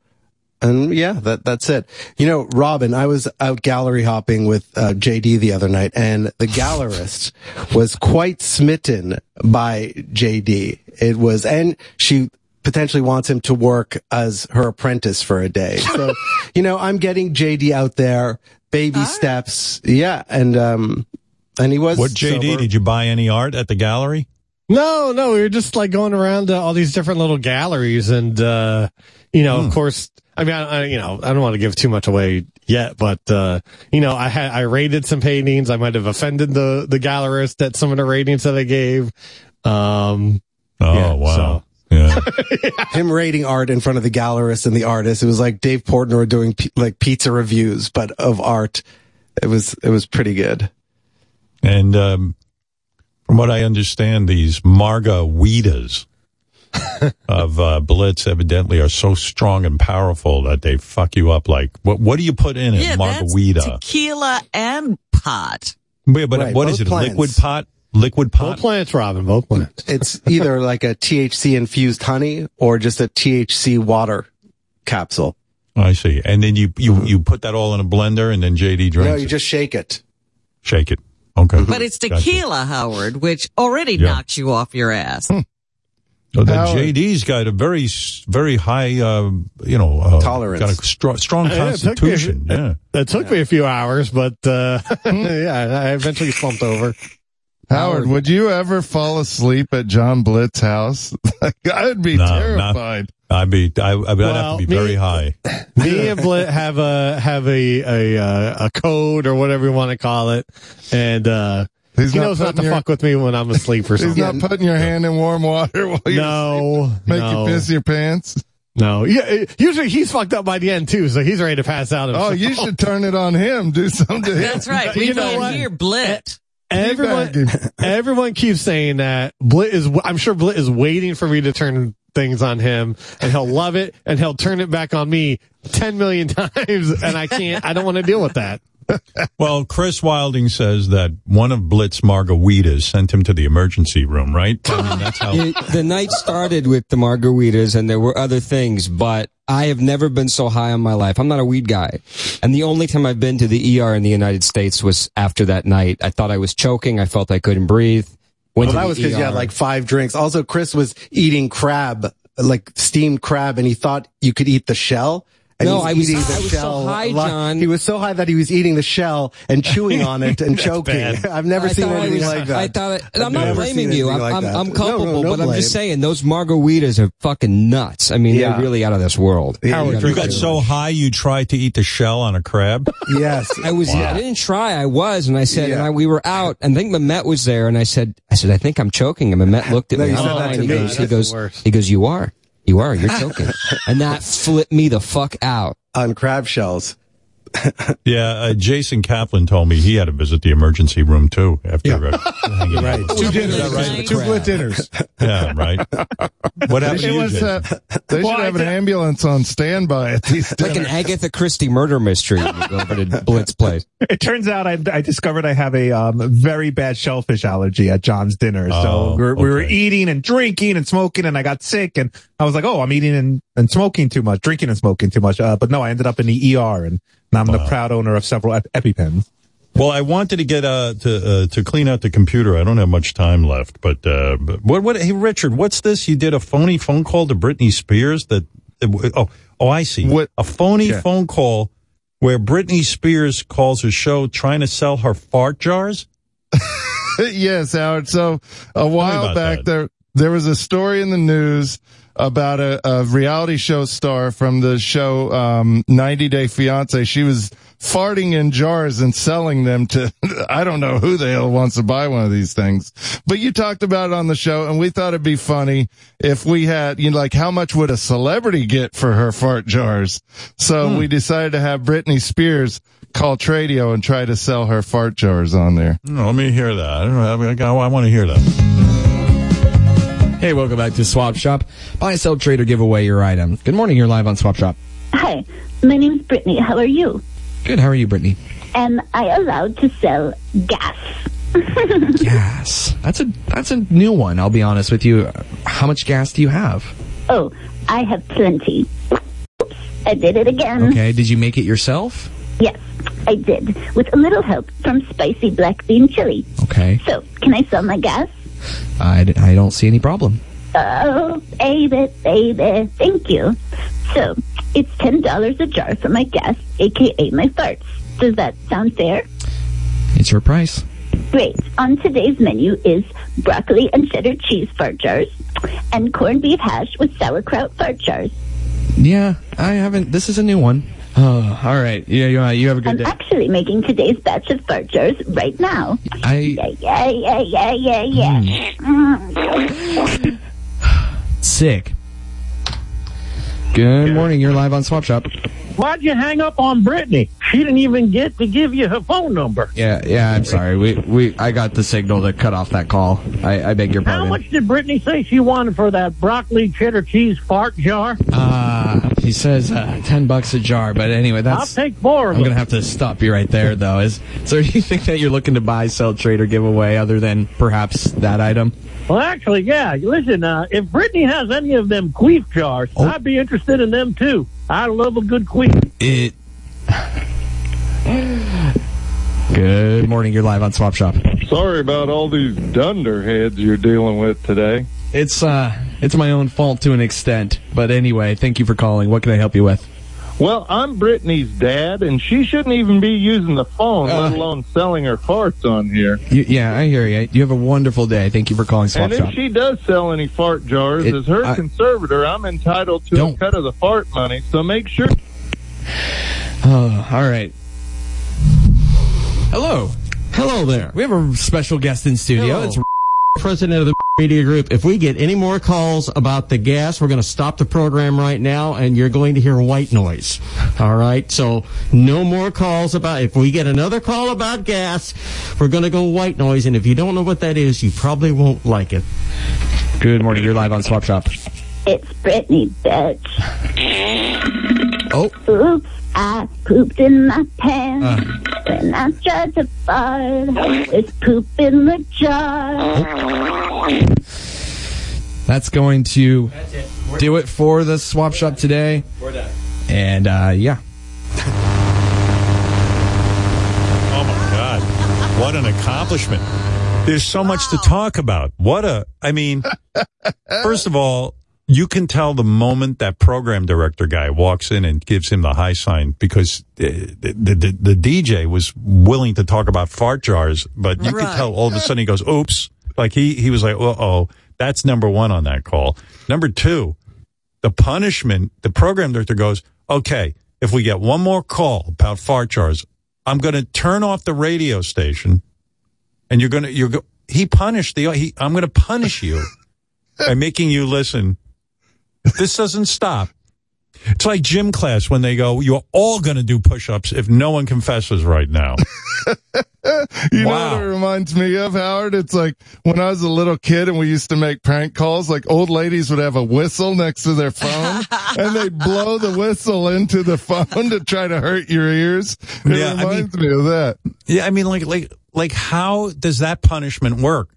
And yeah, that, that's it. You know, Robin, I was out gallery hopping with uh, JD the other night and the gallerist was quite smitten by JD. It was, and she potentially wants him to work as her apprentice for a day. So, you know, I'm getting JD out there, baby steps. Yeah. And, um, and he was what JD, sober. did you buy any art at the gallery? No, no, we were just like going around to all these different little galleries, and uh, you know, of course, I mean, I, I, you know, I don't want to give too much away yet, but uh, you know, I had I rated some paintings. I might have offended the the gallerist at some of the ratings that I gave. Um, Oh, yeah, wow. so- Yeah. him rating art in front of the gallerist and the artist. It was like Dave Portnoy doing p- like pizza reviews, but of art. It was it was pretty good. And um, from what I understand, these margaritas of uh, Blitt's evidently are so strong and powerful that they fuck you up. Like, what what do you put in a yeah, margarita? that's tequila and pot. Yeah, but Right, what is it? A plants. liquid pot? Liquid pot? both plants, Robin, both plants. It's either like a THC infused honey or just a THC water capsule. I see. And then you, you, you put that all in a blender and then JD drinks No, you it. just shake it. Shake it. Okay. But it's Gotcha. tequila, Howard, which already Yeah. knocks you off your ass. So that Howard. JD's got a very, very high, uh, you know, uh, Tolerance. Got a stro- strong Yeah, it took me a few- constitution. Yeah. It took me a few hours, but uh, yeah, I eventually slumped over. Howard, would you ever fall asleep at John Blitt's house? I would be No, terrified. I'd be, I, I would have to be me- very high. Me and Blitt have a have a a uh, a code or whatever you want to call it, and uh, He's he not knows not to putting your- fuck with me when I'm asleep or something. He's not putting your hand in warm water while you no, make no, you piss your pants. no. Yeah, usually he's fucked up by the end too, so he's ready to pass out. Oh, you should turn it on him. Do something to him. That's right. You We know can what? hear Blitt. Everyone, everyone keeps saying that Blitt is. I'm sure Blitt is waiting for me to turn things on him, and he'll love it, and he'll turn it back on me ten million times, and I can't. I don't want to deal with that. Well, Chris Wilding says that one of Blitt's margaritas sent him to the emergency room, right? I mean, that's how. It- the night started with the margaritas and there were other things, but I have never been so high on my life. I'm not a weed guy. And the only time I've been to the ER in the United States was after that night. I thought I was choking. I felt I couldn't breathe. Went Well, that was because you had ER. like five drinks. Also, Chris was eating crab, like steamed crab, and he thought you could eat the shell. And No, he's I was- eating the I was so shell. high, lot- John. He was so high that he was eating the shell and chewing on it and choking. bad. I've never I seen thought I anything was- like that. I thought, it, and I've I'm not blaming you. anything I'm, like I'm. I'm culpable, no, no but I'm just saying those margaritas are fucking nuts. I mean, Yeah. they're really out of this world. you got so high you tried to eat the shell on a crab? yes. I was. Wow. I didn't try. I was, and I said, and I, we were out, and I think Mamet was there, and I said, I said, I think I'm choking, and Mamet looked at me. said that oh, to he me. goes, he goes, he goes, you are, you are, you're choking, and that flipped me the fuck out on crab shells. Yeah, uh, Jason Kaplan told me he had to visit the emergency room too after uh, hanging Right. with Two dinners. Is right? Two split dinners. Yeah, right. What happened to It you, was, Jason? uh, they Well, should have an ambulance on standby at these like an. Agatha Christie murder mystery. when you over to Blitt's place. It turns out I, I discovered I have a um, very bad shellfish allergy at John's dinner. Oh, so we were, we were eating and drinking and smoking, and I got sick. And I was like, "Oh, I'm eating and, and smoking too much, drinking and smoking too much." Uh, but no, I ended up in the ER, and now I'm the proud owner of several ep- EpiPens. Well, I wanted to get uh to uh, to clean out the computer. I don't have much time left, but uh but what what hey Richard, what's this? You did a phony phone call to Britney Spears that oh oh I see. What a phony Yeah. phone call where Britney Spears calls her show trying to sell her fart jars? yes, Howard. So a while back that. there there was a story in the news about a, a reality show star from the show um, 90 Day Fiance. She was farting in jars and selling them to I don't know who the hell wants to buy one of these things. But you talked about it on the show and we thought it'd be funny if we had you know like how much would a celebrity get for her fart jars. So we decided to have Britney Spears call Tradio and try to sell her fart jars on there. Let me hear that. I. I, I, I want to hear that. Hey, welcome back to Swap Shop. Buy, sell, trade, or give away your item. Good morning. You're live on Swap Shop. Hi, my name's Britney. How are you? Good. How are you, Britney? Am I allowed to sell gas? Gas. That's a that's a new one. I'll be honest with you. How much gas do you have? Oh, I have plenty. Oops, I did it again. Okay. Did you make it yourself? Yes, I did, with a little help from spicy black bean chili. Okay. So, can I sell my gas? I, I don't see any problem. Oh, baby, baby, thank you. So, it's ten dollars a jar for my gas, aka my farts. Does that sound fair? It's your price. Great. On today's menu is broccoli and cheddar cheese fart jars and corned beef hash with sauerkraut fart jars. Yeah, I haven't. This is a new one. Oh, all right. Yeah, you, you have a good I'm day. actually making today's batch of jars right now. I Yeah, yeah, yeah, yeah, yeah, yeah. Mm. sick. Good morning. You're live on Swap Shop. Why'd you hang up on Britney? She didn't even get to give you her phone number. Yeah, yeah. I'm sorry. We we I got the signal to cut off that call. I, I beg your pardon. How much did Britney say she wanted for that broccoli cheddar cheese fart jar? Uh, he says uh, ten bucks a jar. But anyway, that's. I'll take four of I'm them. gonna have to stop you right there, though. Is so? Do you think that you're looking to buy, sell, trade, or give away other than perhaps that item? Well, actually, yeah. Listen, uh, if Britney has any of them queef jars, Oh. I'd be interested in them too. I love a good queef. It. Good morning. You're live on Swap Shop. Sorry about all these dunderheads you're dealing with today. It's uh, it's my own fault to an extent. But anyway, thank you for calling. What can I help you with? Well, I'm Britney's dad, and she shouldn't even be using the phone, Uh. let alone selling her farts on here. You, yeah, I hear you. You have a wonderful day. Thank you for calling Swap and if Shop. she does sell any fart jars, It- as her I- conservator, I'm entitled to a Don't- cut of the fart money. So make sure. Oh, all right. Hello. Hello there. We have a special guest in studio. It's president of the media group. If we get any more calls about the gas, we're going to stop the program right now and you're going to hear white noise. All right. So no more calls about, if we get another call about gas, we're going to go white noise. And if you don't know what that is, you probably won't like it. Good morning. You're live on Swap Shop. It's Britney, bitch. Oh. Oops. I pooped in my pants Uh. when I tried to fart It's poop in the jar. That's going to do it for the swap shop today. We're done. And uh, yeah. Oh my God. What an accomplishment. There's so much to talk about. What a, I mean, first of all, you can tell the moment that program director guy walks in and gives him the high sign because the, the, the, the DJ was willing to talk about fart jars, but you could Right. tell all of a sudden he goes, oops. Like he, he was like, uh oh, that's number one on that call. Number two, the punishment, the program director goes, okay, if we get one more call about fart jars, I'm going to turn off the radio station and you're going to, you're, go, he punished the, he, I'm going to punish you by making you listen. If this doesn't stop, it's like gym class when they go, you're all going to do push-ups if no one confesses right now. You know what it reminds me of, Howard? It's like when I was a little kid and we used to make prank calls, like old ladies would have a whistle next to their phone and they'd blow the whistle into the phone to try to hurt your ears. It Yeah, I mean- reminds me of that. Yeah, I mean, like, like, like, how does that punishment work?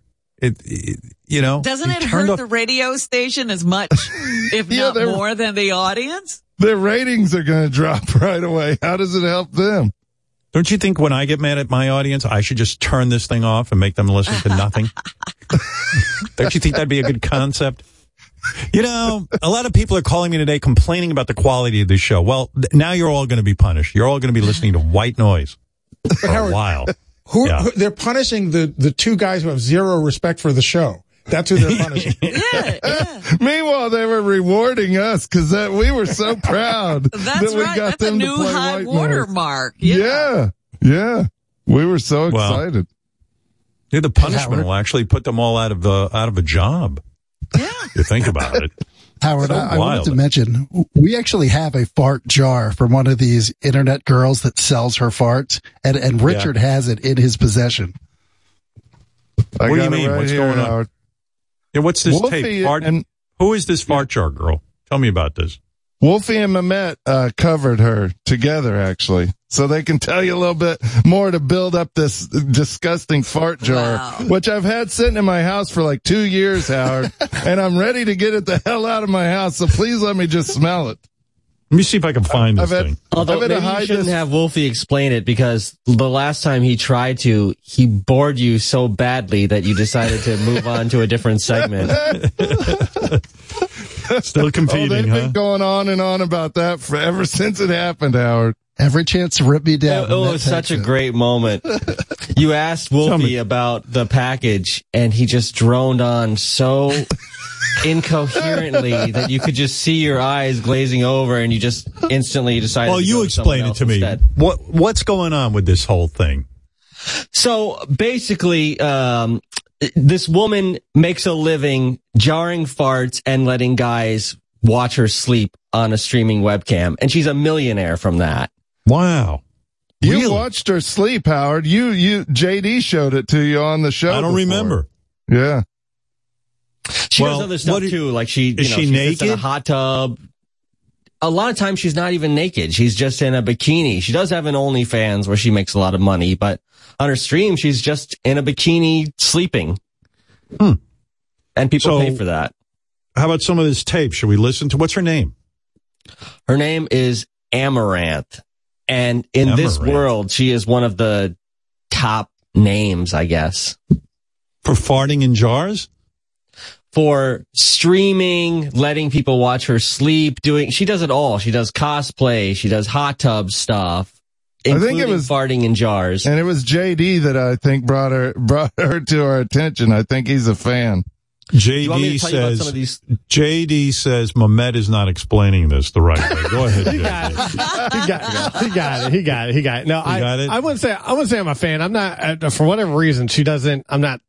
It, it you know, Doesn't it hurt off- the radio station as much, if Yeah, not they're- more, than the audience? Their ratings are going to drop right away. How does it help them? Don't you think when I get mad at my audience, I should just turn this thing off and make them listen to nothing? Don't you think that'd be a good concept? You know, a lot of people are calling me today complaining about the quality of the show. Well, th- now you're all going to be punished. You're all going to be listening to white noise for a while. Who, Yeah. who they're punishing the the two guys who have zero respect for the show. That's who they're punishing. Yeah. Meanwhile, they were rewarding us because that we were so proud That's that we right. got That's a them to new play high white water noise. mark. Yeah. yeah, We were so Well, excited. Yeah, the punishment will actually put them all out of the out of a job. Yeah, you think about it. Howard, So I, I wanted to mention we actually have a fart jar from one of these internet girls that sells her farts, and and Yeah. Richard has it in his possession. I what do you mean? right What's here, going on? Howard. Yeah, what's this Wolfie tape? Fart, and- who is this fart jar girl? Tell me about this. Wolfie and Mamet uh, covered her together, actually, so they can tell you a little bit more to build up this disgusting fart jar, which I've had sitting in my house for like two years, Howard, and I'm ready to get it the hell out of my house. So please let me just smell it. Let me see if I can find this I've had- thing. Although I've had to maybe you shouldn't this- have Wolfie explain it because the last time he tried to, he bored you so badly that you decided to move on to a different segment. Still Oh, competing, they've huh? been going on and on about that for ever since it happened, Howard. Every chance to rip me down. It, it was such a great moment. You asked Wolfie about the package, and he just droned on so incoherently that you could just see your eyes glazing over, and you just instantly decided. Well, to you go to explain it to me. instead. What what's going on with this whole thing? So basically, um, this woman makes a living jarring farts and letting guys watch her sleep on a streaming webcam, and she's a millionaire from that. Wow. You watched her sleep, Howard. You, you, JD showed it to you on the show. I don't before. remember. Yeah. She Well, does other stuff what do- too. Like she, Is you know, she sits in a hot tub. A lot of times she's not even naked. She's just in a bikini. She does have an OnlyFans where she makes a lot of money, but on her stream, she's just in a bikini sleeping. Hmm. And people So- pay for that. How about some of this tape? Should we listen to? What's her name? Her name is Amouranth. And in this world, she is one of the top names, I guess. For farting in jars? For streaming, letting people watch her sleep, doing, she does it all. She does cosplay, she does hot tub stuff, I think including it was- farting in jars. And it was JD that I think brought her, brought her to our attention. I think he's a fan. you JD to tell you about says some? JD says Mamet is not explaining this the right way. Go ahead. He got it. He got it. He got it. He got it. He got it. No, I, got it? I wouldn't say I wouldn't say I'm a fan. I'm not uh, for whatever reason. She doesn't. I'm not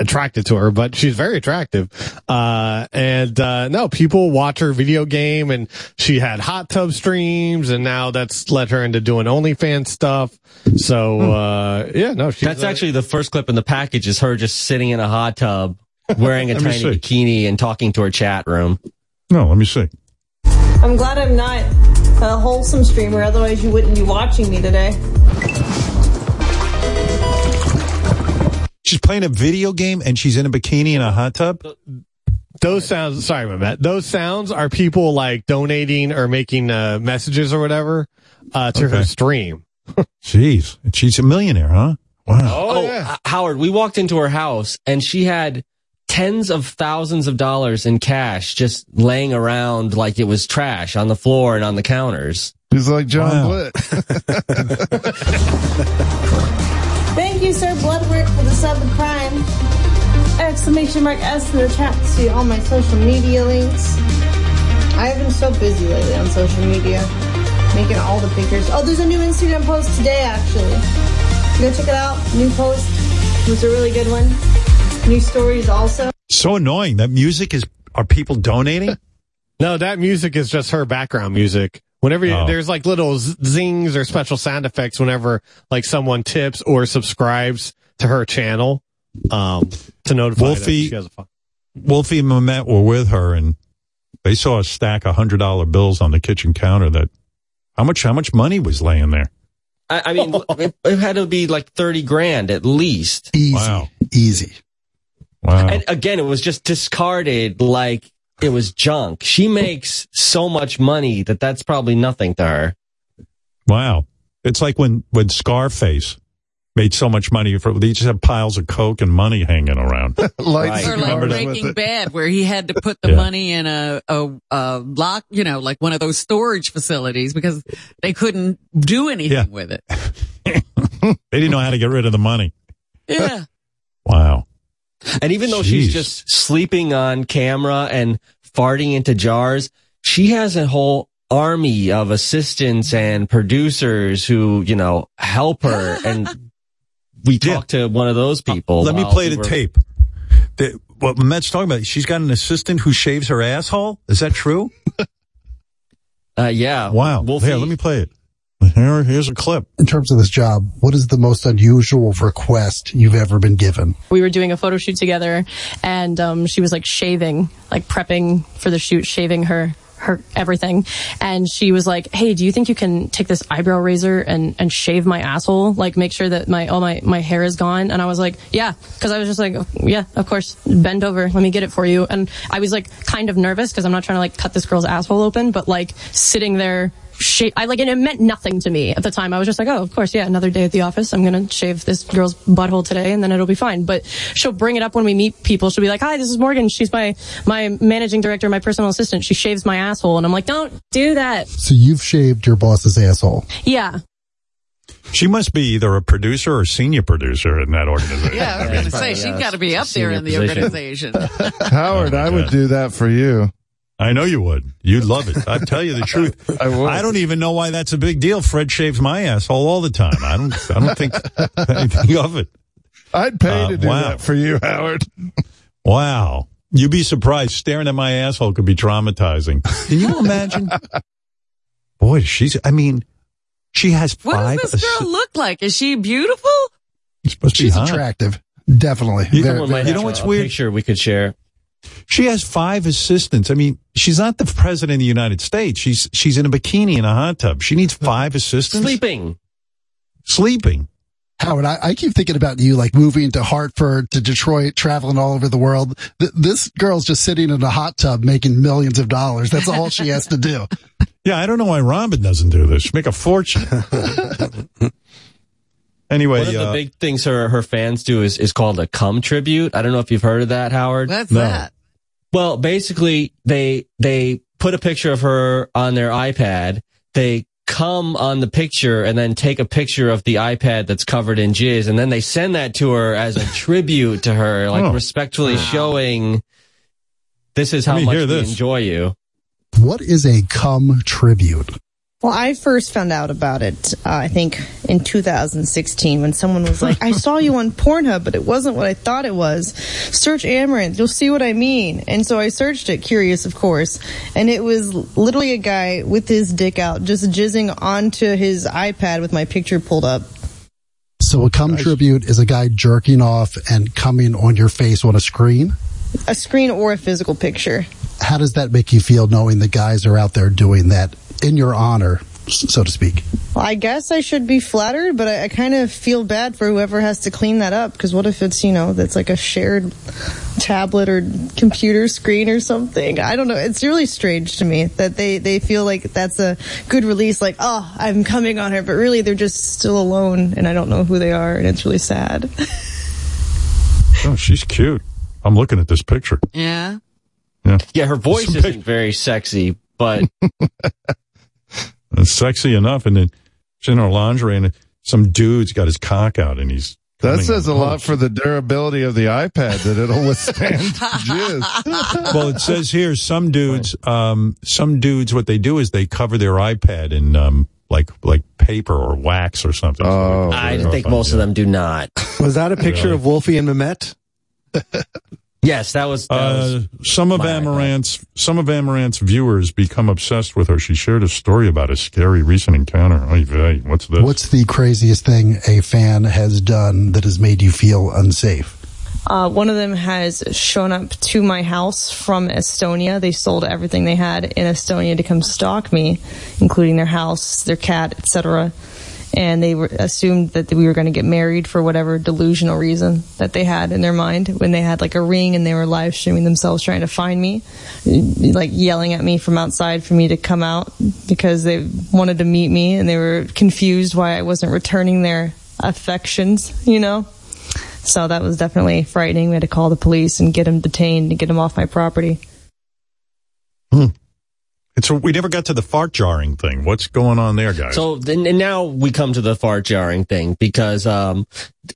attracted to her, but she's very attractive. Uh, and uh, no, people watch her video game, and she had hot tub streams, and now that's led her into doing OnlyFans stuff. So uh, yeah, no, she's That's actually the first clip in the package is her just sitting in a hot tub, wearing a tiny see. bikini and talking to her chat room. No, let me see. I'm glad I'm not a wholesome streamer. Otherwise, you wouldn't be watching me today. She's playing a video game and she's in a bikini in a hot tub. Those sounds, sorry, my bad. Those sounds are people like donating or making uh, messages or whatever uh, to her stream. Jeez, she's a millionaire, huh? Wow. Oh, H- Howard, we walked into her house and she had tens of thousands of dollars in cash just laying around like it was trash on the floor and on the counters. He's like John Wow. Thank you, Sir Bloodwork, for the sub and prime. Exclamation mark S in the chat to see all my social media links. I have been so busy lately on social media, making all the pictures. Oh, there's a new Instagram post today, actually. Go check it out. New post. It was a really good one. New stories also. So annoying. That music is. Are people donating? No, that music is just her background music. Whenever you, Oh. there's like little zings or special sound effects whenever like someone tips or subscribes to her channel, um, to notify Wolfie, she has a Wolfie and Mamet were with her, and they saw a stack of hundred dollar bills on the kitchen counter. That how much? How much money was laying there? I, I mean, it, it had to be like 30 grand at least. Easy. Wow. Easy. Wow. And again, it was just discarded like it was junk. She makes so much money that that's probably nothing to her. Wow. It's like when when Scarface made so much money for they just had piles of coke and money hanging around. Lights Or like Breaking Bad, where he had to put the Yeah. money in a, a, a lock, you know, like one of those storage facilities because they couldn't do anything Yeah. with it. they didn't know how to get rid of the money. Yeah. Wow. And even though she's just sleeping on camera and farting into jars, she has a whole army of assistants and producers who, you know, help her. And we talked to one of those people. Let me play we the were- tape. The, what Mamet's talking about, she's got an assistant who shaves her asshole. Is that true? Uh, yeah. Wow. Here, let me play it. Here, here's a clip. In terms of this job, what is the most unusual request you've ever been given? we were doing a photo shoot together and um, she was like shaving like prepping for the shoot shaving her her everything. And she was like hey do you think you can take this eyebrow razor and and shave my asshole? Like make sure that my all my my hair is gone? And i was like yeah. Because i was just like yeah of course. Bend over. Let me get it for you. And i was like kind of nervous because i'm not trying to like cut this girl's asshole open but like sitting there shave. I like, and it meant nothing to me at the time. I was just like, oh, of course, yeah, another day at the office. I'm gonna shave this girl's butthole today, and then it'll be fine. But she'll bring it up when we meet people. She'll be like, hi, this is Morgan. She's my my managing director, my personal assistant. She shaves my asshole, and I'm like, don't do that. So you've shaved your boss's asshole. Yeah. She must be either a producer or senior producer in that organization. Yeah, I was going to say, she's got to be up there in the organization. Howard, oh I would do that for you. I know you would. You'd love it. I tell you the truth. I would. I don't even know why that's a big deal. Fred shaves my asshole all the time. I don't. I don't think anything of it. I'd pay Uh, to do wow. that for you, Howard. Wow. You'd be surprised. Staring at my asshole could be traumatizing. Can you imagine? Boy, she's. I mean, she has What does this girl look like? Is she beautiful? supposed to She's hot. attractive. Definitely. You- Very- Someone You know a- what's a weird? Picture we could share. She has five assistants. I mean, she's not the president of the United States. She's she's in a bikini in a hot tub. She needs five assistants. Sleeping. Sleeping. Howard, I, I keep thinking about you, like moving to Hartford, to Detroit, traveling all over the world. Th- this girl's just sitting in a hot tub making millions of dollars. That's all she has to do. Yeah, I don't know why Robin doesn't do this. She'd make a fortune. anyway, One of the uh, big things her, her fans do is, is called a cum tribute. I don't know if you've heard of that, Howard. What's No. that? Well, basically, they they put a picture of her on their iPad. They come on the picture and then take a picture of the iPad that's covered in jizz, and then they send that to her as a tribute to her, like Oh. respectfully showing this is how Let much we this. enjoy you. What is a cum tribute? Well, I first found out about it, uh, I think, in 2016 when someone was like, I saw you on Pornhub, but it wasn't what I thought it was. Search Amouranth, you'll see what I mean. And so I searched it, curious, of course, and it was literally a guy with his dick out, just jizzing onto his iPad with my picture pulled up. So a cum tribute is a guy jerking off and coming on your face on a screen. A screen or a physical picture. How does that make you feel knowing the guys are out there doing that in your honor, so to speak. Well, I guess I should be flattered, but I, I kind of feel bad for whoever has to clean that up. Because what if it's, you know, that's like a shared tablet or computer screen or something? I don't know. It's really strange to me that they, they feel like that's a good release, like, oh, I'm coming on her, but really they're just still alone and I don't know who they are and it's really sad. Oh, she's cute. I'm looking at this picture. Yeah. Yeah. Yeah, her voice isn't very sexy, but It's sexy enough. And then she's in her lingerie and some dude's got his cock out and he's. That says a lot for the durability of the iPad that it'll withstand jizz. well, it says here some dudes, um, some dudes, what they do is they cover their iPad in um, like like paper or wax or something. Oh, I think most of them do not. Was that a picture of Wolfie and Mamet? Yes, that was. That Uh, was some of my Amouranth's some of Amouranth's viewers become obsessed with her. She shared a story about a scary recent encounter. Oy vey, what's this? What's the craziest thing a fan has done that has made you feel unsafe? Uh, one of them has shown up to my house from Estonia. They sold everything they had in Estonia to come stalk me, including their house, their cat, etc. And they were, assumed that we were going to get married for whatever delusional reason that they had in their mind when they had like a ring and they were live streaming themselves trying to find me, like yelling at me from outside for me to come out because they wanted to meet me and they were confused why I wasn't returning their affections, you know? So that was definitely frightening. We had to call the police and get him detained and get him off my property. Hmm. It's a, we never got to the fart jarring thing. What's going on there, guys? So and now we come to the fart jarring thing because um,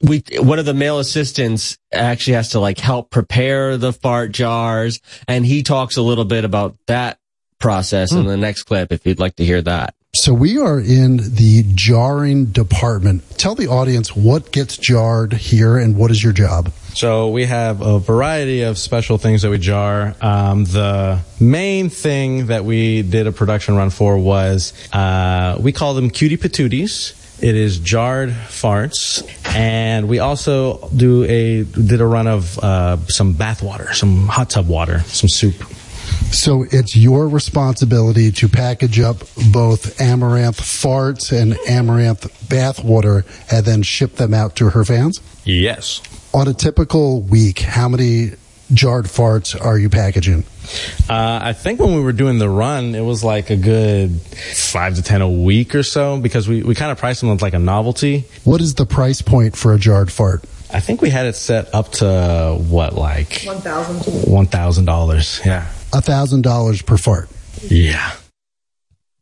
we one of the male assistants actually has to like help prepare the fart jars, and he talks a little bit about that process in the next clip. If you'd like to hear that. So we are in the jarring department. Tell the audience what gets jarred here and what is your job. So we have a variety of special things that we jar. Um, the main thing that we did a production run for was uh, we call them cutie patooties. It is jarred farts, and we also do a did a run of uh, some bath water, some hot tub water, some soup. So it's your responsibility to package up both Amouranth farts and Amouranth bathwater and then ship them out to her fans? Yes. On a typical week, how many jarred farts are you packaging? Uh, I think when we were doing the run, it was like a good five to ten a week or so because we, we kind of priced them as like a novelty. What is the price point for a jarred fart? I think we had it set up to what, like 1000 one thousand dollars. Yeah. A thousand dollars per fart. Yeah.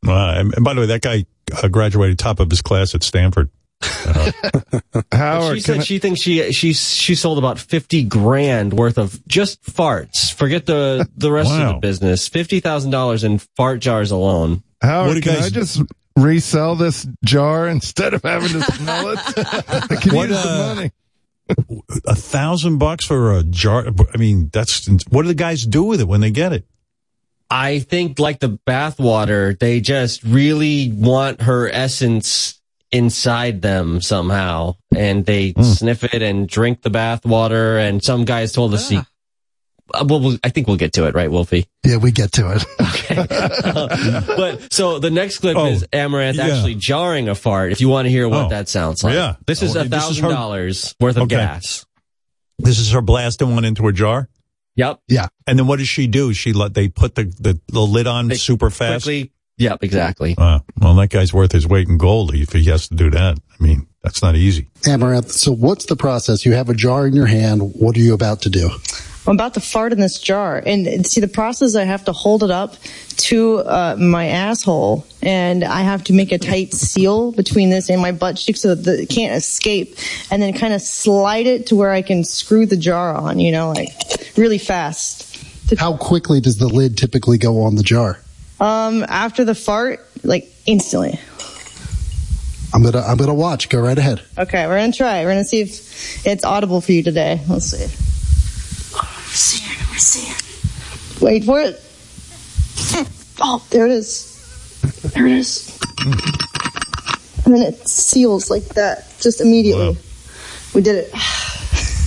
Uh, and, and by the way, that guy uh, graduated top of his class at Stanford. Uh, Howard, she said I- she thinks she she she sold about fifty grand worth of just farts. Forget the the rest of the business. Fifty thousand dollars in fart jars alone. Howard, What can guys- I just resell this jar instead of having to smell it? I can What, use the uh, money. a thousand bucks for a jar. I mean, that's what do the guys do with it when they get it? I think like the bathwater, they just really want her essence inside them somehow, and they hmm. sniff it and drink the bath water And some guys told us, he, ah. uh, well, we'll, I think we'll get to it, right, Wolfie? Yeah, we get to it. Okay. Uh, but so the next clip Oh, is Amouranth yeah. actually jarring a fart. If you want to hear what Oh, that sounds like, yeah. this is Oh, a thousand dollars worth of Okay. gas. This is her blasting one into a jar. Yep. Yeah. And then what does she do? She let they put the the, the lid on They super fast. Quickly. Yep. Exactly. Wow. Well, that guy's worth his weight in gold if he has to do that. I mean, that's not easy. Amouranth, so what's the process? You have a jar in your hand. What are you about to do? I'm about to fart in this jar. And see, the process, I have to hold it up to uh, my asshole and I have to make a tight seal between this and my butt cheek so that it can't escape and then kind of slide it to where I can screw the jar on, you know, like really fast. How quickly does the lid typically go on the jar? Um, after the fart, like instantly. I'm gonna I'm gonna watch. Go right ahead. Okay, we're gonna try. We're gonna see if it's audible for you today. Let's see. See it, we see it. Wait for it. Oh, there it is. There it is. And then it seals like that, just immediately. We did it.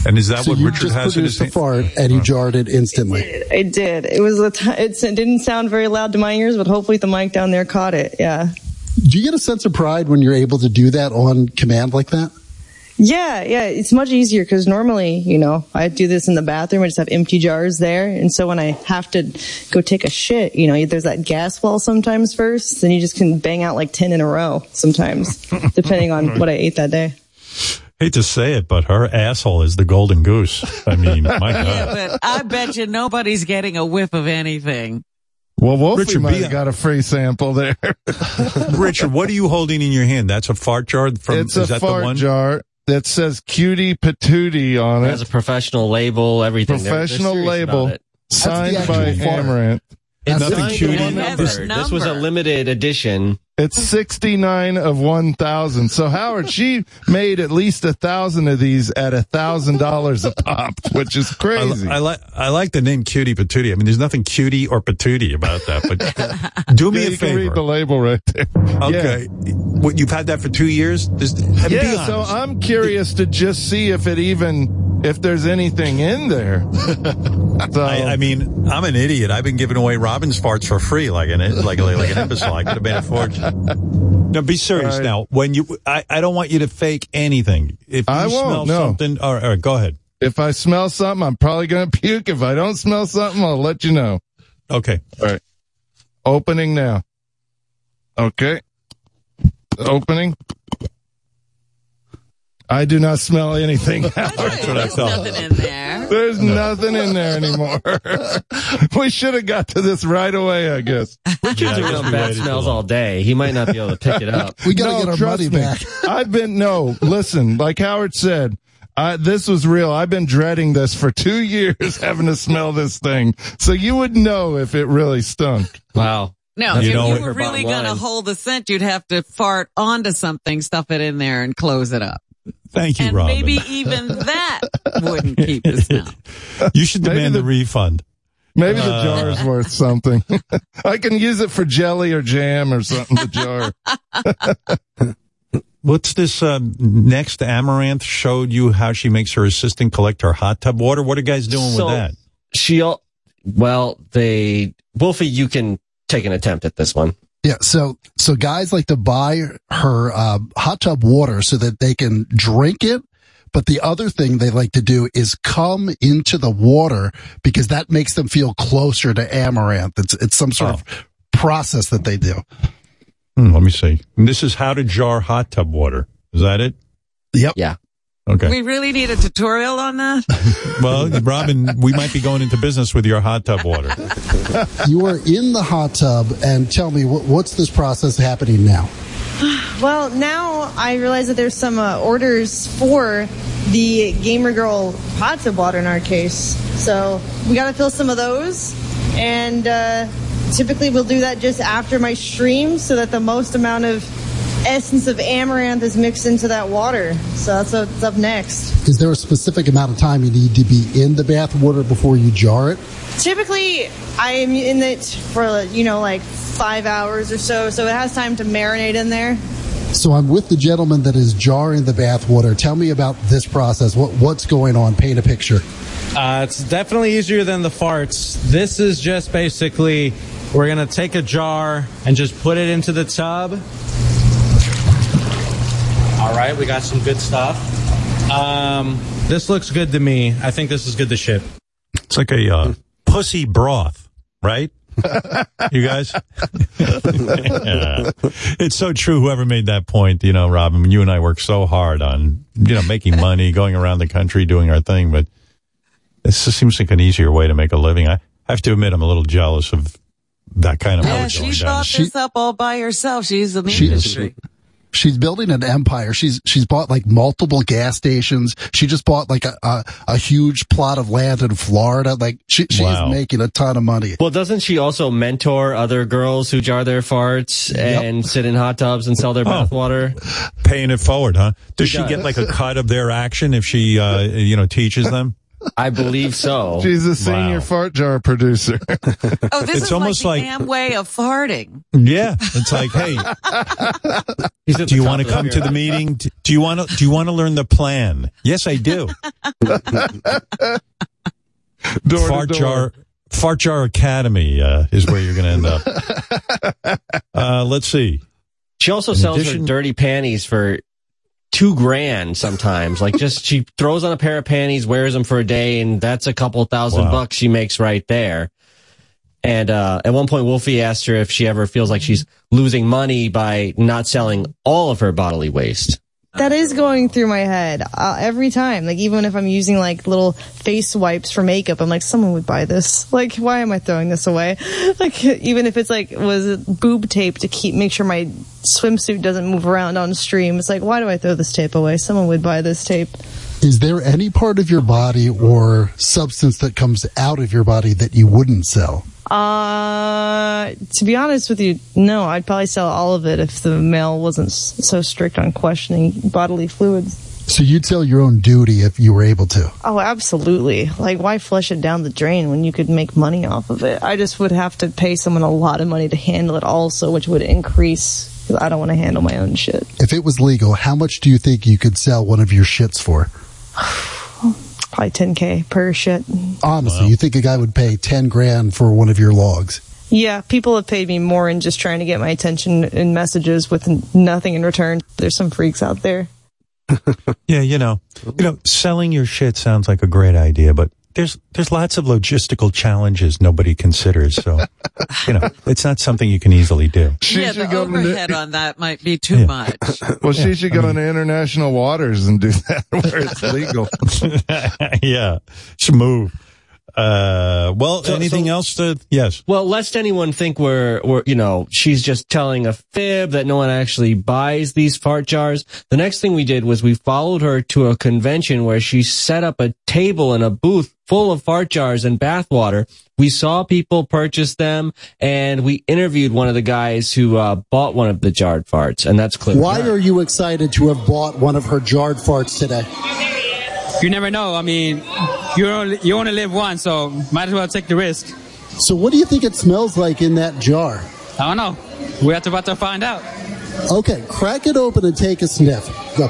And is that so what you Richard just has in his a fart and you jarred it instantly. It did. It was a t- it's, it didn't sound very loud to my ears, but hopefully the mic down there caught it. Yeah. Do you get a sense of pride when you're able to do that on command like that? Yeah, yeah, it's much easier because normally, you know, I do this in the bathroom. I just have empty jars there, and so when I have to go take a shit, you know, there's that gas wall sometimes first, then you just can bang out like ten in a row sometimes, depending on what I ate that day. Hate to say it, but her asshole is the golden goose. I mean, my God. Yeah, but I bet you nobody's getting a whiff of anything. Well, Wolfie Richard, might be- have got a free sample there. Richard, what are you holding in your hand? That's a fart jar from, it's is a that fart the one? jar that says cutie patootie on It it. has a professional label, everything. They're- they're Professional serious label about it. signed by the fart. Amouranth. It's Nothing cutie. and It has a numbered. This was a limited edition. It's 69 of 1,000. So Howard, she made at least a thousand of these at a thousand dollars a pop, which is crazy. I like I like the name cutie patootie. I mean, there's nothing cutie or patootie about that. But do me Yeah, a you can read the label right there. Okay, what you've had that for two years? There's, Yeah, so. I'm curious to just see if it even if there's anything in there. so I, I mean, I'm an idiot. I've been giving away Robin's farts for free, like an like like an imbecile. I could have made a fortune. No, be serious All right. now. When you, I, I don't want you to fake anything. If you I won't, smell no. something, all right, all right, go ahead. if I smell something, I'm probably gonna puke. If I don't smell something, I'll let you know. Okay. All right. Opening now. Okay. Opening. I do not smell anything. That's what I thought. Nothing in there. There's nothing in there anymore. we should have got to this right away, I guess. Richard's Yeah, I been guess on we bad smells long. all day. He might not be able to pick it up. We got to No, get our trust money me. back. I've been no. Listen, like Howard said, I, this was real. I've been dreading this for two years, having to smell this thing, so you would know if it really stunk. Wow. No, That's if know you were really going to hold the scent, you'd have to fart onto something, stuff it in there, and close it up. Thank you, and Robin. maybe even that wouldn't keep the smell. you should demand the- the refund. Maybe the jar is worth something. I can use it for jelly or jam or something. The jar. What's this um, next? Amaranth showed you how she makes her assistant collect her hot tub water. What are guys doing So- with that? She, al- well, they, Wolfie, you can take an attempt at this one. Yeah, so so guys like to buy her uh, hot tub water so that they can drink it. But the other thing they like to do is come into the water because that makes them feel closer to Amouranth. It's it's some sort of process that they do. Hmm, let me see. And this is how to jar hot tub water. Is that it? Yep. Yeah. Okay. We really need a tutorial on that. Well, Robin, we might be going into business with your hot tub water. You are in the hot tub, and tell me what, what's this process happening now? Well, now I realize that there's some uh, orders for the Gamer Girl hot tub water in our case. So we got to fill some of those. And uh, typically we'll do that just after my stream so that the most amount of essence of Amouranth is mixed into that water. So that's what's up next. Is there a specific amount of time you need to be in the bath water before you jar it? Typically, I am in it for, you know, like five hours or so. So it has time to marinate in there. So I'm with the gentleman that is jarring the bath water. Tell me about this process. What what's going on? Paint a picture. Uh, it's definitely easier than the farts. This is just basically we're gonna take a jar and just put it into the tub. All right, we got some good stuff. Um, this looks good to me. I think this is good to ship. It's like a uh, pussy broth, right? you guys? Yeah. It's so true. Whoever made that point, you know, Robin, you and I work so hard on, you know, making money, going around the country, doing our thing, but this just seems like an easier way to make a living. I have to admit, I'm a little jealous of that kind of Yeah, money she going down. thought this up all by herself. She's in the She- industry. She's building an empire. She's she's bought like multiple gas stations. She just bought like a a, a huge plot of land in Florida. Like she, she's Wow. making a ton of money. Well, doesn't she also mentor other girls who jar their farts and sit in hot tubs and sell their bathwater? Paying it forward, huh? Does She she does. get like a cut of their action if she, uh, you know, teaches them? I believe so. She's a senior Wow. fart jar producer. Oh, this It's is almost like like- the Amway of farting. Yeah, it's like, hey, do you want to come of to the meeting? Do you want to? Do you want to learn the plan? Yes, I do. Door Fart to door. jar, Fart Jar Academy uh, is where you're going to end up. Uh, let's see. She also In sells addition- her dirty panties for two grand sometimes. Like just she throws on a pair of panties, wears them for a day, and that's a couple thousand Wow. bucks she makes right there. And uh, at one point, Wolfie asked her if she ever feels like she's losing money by not selling all of her bodily waste. That is going through my head uh, every time. Like even if I'm using like little face wipes for makeup, I'm like, someone would buy this. Like, why am I throwing this away? Like even if it's like was boob tape to keep make sure my swimsuit doesn't move around on stream. It's like, why do I throw this tape away? Someone would buy this tape. Is there any part of your body or substance that comes out of your body that you wouldn't sell? Uh, to be honest with you, no. I'd probably sell all of it if the mail wasn't so strict on questioning bodily fluids. So you'd sell your own duty if you were able to. Oh, absolutely. Like, why flush it down the drain when you could make money off of it? I just would have to pay someone a lot of money to handle it also, which would increase. 'cause I don't want to handle my own shit. If it was legal, how much do you think you could sell one of your shits for? Probably 10k per shit. Honestly, you think a guy would pay 10 grand for one of your logs? Yeah, people have paid me more in just trying to get my attention in messages with nothing in return. There's some freaks out there. Yeah, you know, you know, selling your shit sounds like a great idea, but there's there's lots of logistical challenges nobody considers. So, you know, it's not something you can easily do. yeah, the should go to overhead on that might be too much. Well, she should go into international waters and do that where it's legal. yeah, should move. Uh, well, So- anything so- else to? Yes. Well, lest anyone think we're, we're, you know, she's just telling a fib that no one actually buys these fart jars. The next thing we did was we followed her to a convention where she set up a table in a booth full of fart jars and bathwater. We saw people purchase them and we interviewed one of the guys who, uh, bought one of the jarred farts and that's clear. Why are you excited to have bought one of her jarred farts today? You never know. I mean, you only, you only live once, so might as well take the risk. So, what do you think it smells like in that jar? I don't know. We have to about to find out. Okay, crack it open and take a sniff. Go.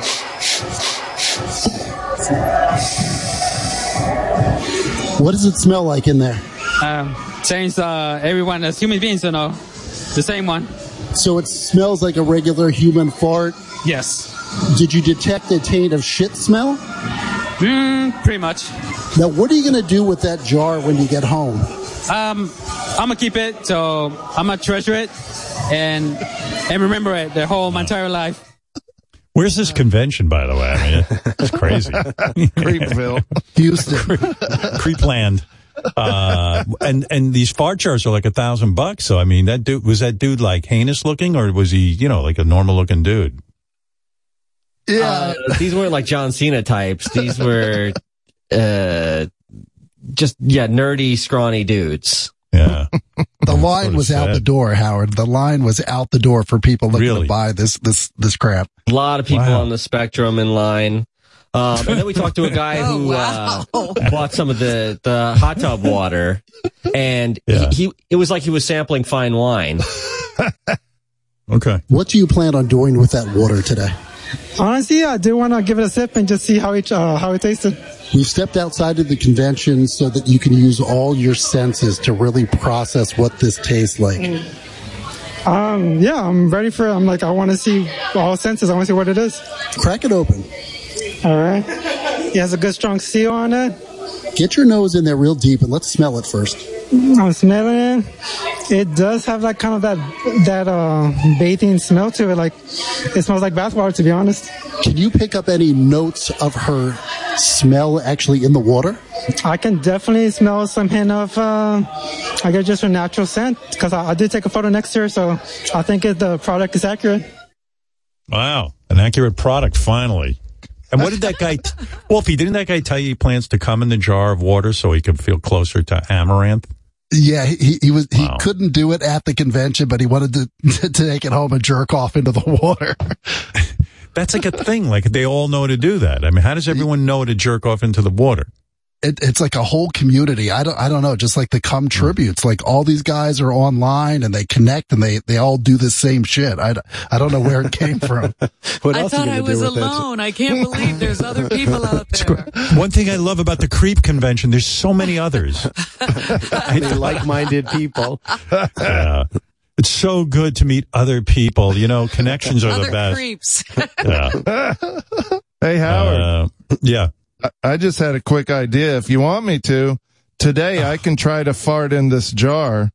What does it smell like in there? Um, change uh, everyone as human beings, you know, the same one. So it smells like a regular human fart. Yes. Did you detect a taint of shit smell? Mm, pretty much. Now, what are you going to do with that jar when you get home? Um, I'm gonna keep it, so I'm gonna treasure it and and remember it the whole my entire life. Where's this convention, by the way? I mean, it's crazy. Creepville, Houston, Creepland. Uh, and and these fart jars are like a thousand bucks. So I mean, that dude was that dude like heinous looking, or was he, you know, like a normal looking dude? Yeah. these weren't like John Cena types. These were, uh, just, yeah, nerdy, scrawny dudes. Yeah. The line was out the door, Howard. The line was out the door for people looking Really? to buy this this this crap. A lot of people on the spectrum in line. Um, and then we talked to a guy who uh, bought some of the, the hot tub water, and he, he it was like he was sampling fine wine. Okay. What do you plan on doing with that water today? Honestly, I do want to give it a sip and just see how it uh, how it tasted. We've stepped outside of the convention so that you can use all your senses to really process what this tastes like. Um, yeah, I'm ready for. It. I'm like, I want to see all senses. I want to see what it is. Crack it open. All right. It has a good strong seal on it. Get your nose in there real deep and let's smell it first. I'm smelling it. It does have that kind of that that uh bathing smell to it. Like it smells like bathwater. To be honest. Can you pick up any notes of her smell actually in the water? I can definitely smell some hint of, uh, I guess just a natural scent because I, I did take a photo next to her, so I think it, the product is accurate. Wow, an accurate product finally. And what did that guy, t- Wolfie? Didn't that guy tell you he plans to come in the jar of water so he can feel closer to Amouranth? Yeah, he, he was he couldn't do it at the convention, but he wanted to to take it home and jerk off into the water. That's like a thing. Like they all know to do that. I mean, how does everyone know to jerk off into the water? It, it's like a whole community. I don't, I don't know, just like the cum tributes, like all these guys are online and they connect and they, they all do the same shit. I, I don't know where it came from. what I thought I was alone. I can't believe there's other people out there. One thing I love about the creep convention, there's so many others. They like-minded people. Yeah. It's so good to meet other people. You know, connections are Other the best. creeps. Yeah. Hey, Howard. Uh, yeah. I- I just had a quick idea. If you want me to, today I can try to fart in this jar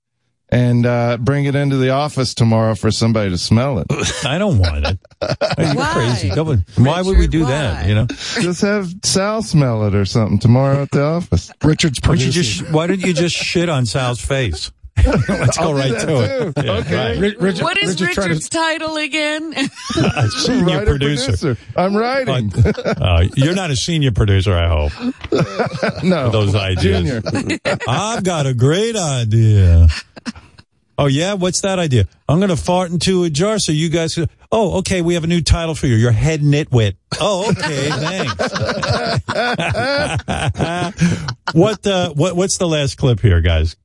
and uh, bring it into the office tomorrow for somebody to smell it. I don't want it. Are you Why? crazy? Don't- why would we do that? You know, Just have Sal smell it or something tomorrow at the office. Richard's why don't you producing. just why don't you just shit on Sal's face? Let's go right that to it. Yeah, Okay. right. Ri- Richard, What is Richard tried Richard's to, title again? A senior Writer, producer. I'm writing. Uh, you're not a senior producer, I hope. no, Those ideas. Junior. I've got a great idea. Oh yeah, what's that idea? I'm going to fart into a jar so you guys. Can, oh, okay. We have a new title for you. Your head nitwit. Oh, okay. thanks. what uh, what what's the last clip here, guys?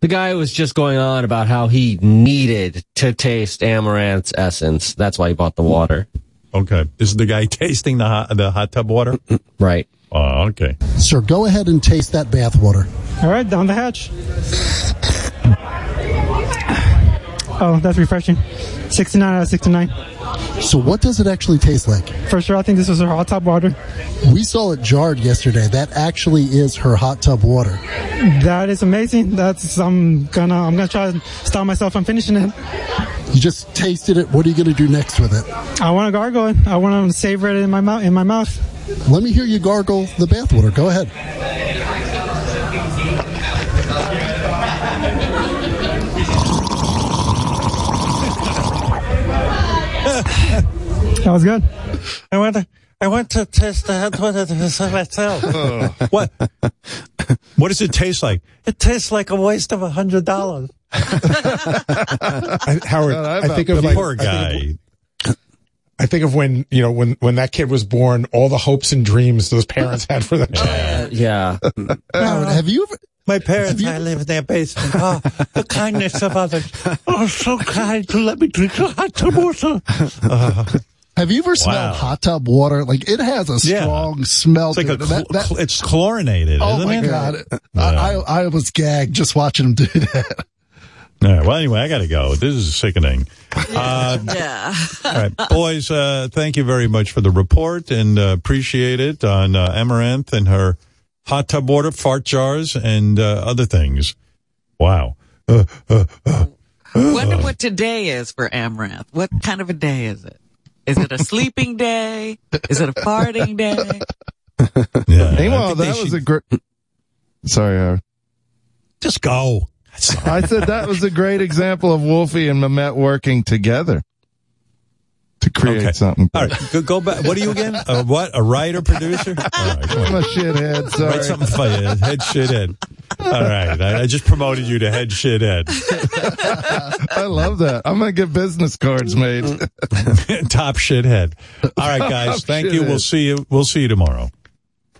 The guy was just going on about how he needed to taste Amouranth's essence. That's why he bought the water. Okay, this is the guy tasting the hot, the hot tub water. Right. Oh, okay. Sir, go ahead and taste that bath water. All right, down the hatch. Oh, that's refreshing. 69 out of 69. So what does it actually taste like? For sure, I think this was her hot tub water. We saw it jarred yesterday. That actually is her hot tub water. That is amazing. That's I'm gonna I'm gonna try to stop myself from finishing it. You just tasted it. What are you going to do next with it? I want to gargle it. I want to savor it in my mouth. In my mouth. Let me hear you gargle the bathwater. Go ahead. That was good. I went. to, I went to taste the hot water myself. Oh. What? what does it taste like? It tastes like a waste of a hundred dollars. I, Howard, God, I I think of The like, poor I think guy. of- I think of when you know when when that kid was born, all the hopes and dreams those parents had for that child. Yeah. Howard, have you ever? My parents, I live in their basement. Oh, the kindness of others. Oh, so kind to let me drink the hot tub water. Have you ever smelled Wow. hot tub water? Like it has a Yeah. strong smell It's like to a it. Cl- that- cl- it's chlorinated. oh isn't my it? god! I, I I was gagged just watching him do that. All right, well, anyway, I got to go. This is sickening. Uh, yeah. all right, boys, uh, thank you very much for the report and uh, appreciate it on uh, Amouranth and her hot tub water, fart jars, and uh, other things. Wow. Uh, uh, uh. Wonder what today is for Amouranth. What kind of a day is it? Is it a sleeping day? Is it a farting day? Yeah, I Meanwhile, think that was should- a great. Sorry, Howard. Just go. I said that was a great example of Wolfie and Mamet working together to create Okay. something. All right, go, go back. What are you again? Uh, what? A writer, producer? All right, come on. I'm a shithead. Sorry. Write something for you. Head shithead. All right. I, I just promoted you to head shithead. I love that. I'm gonna get business cards made. Top shithead. All right, guys. Top Thank you. We'll see you. We'll see you tomorrow.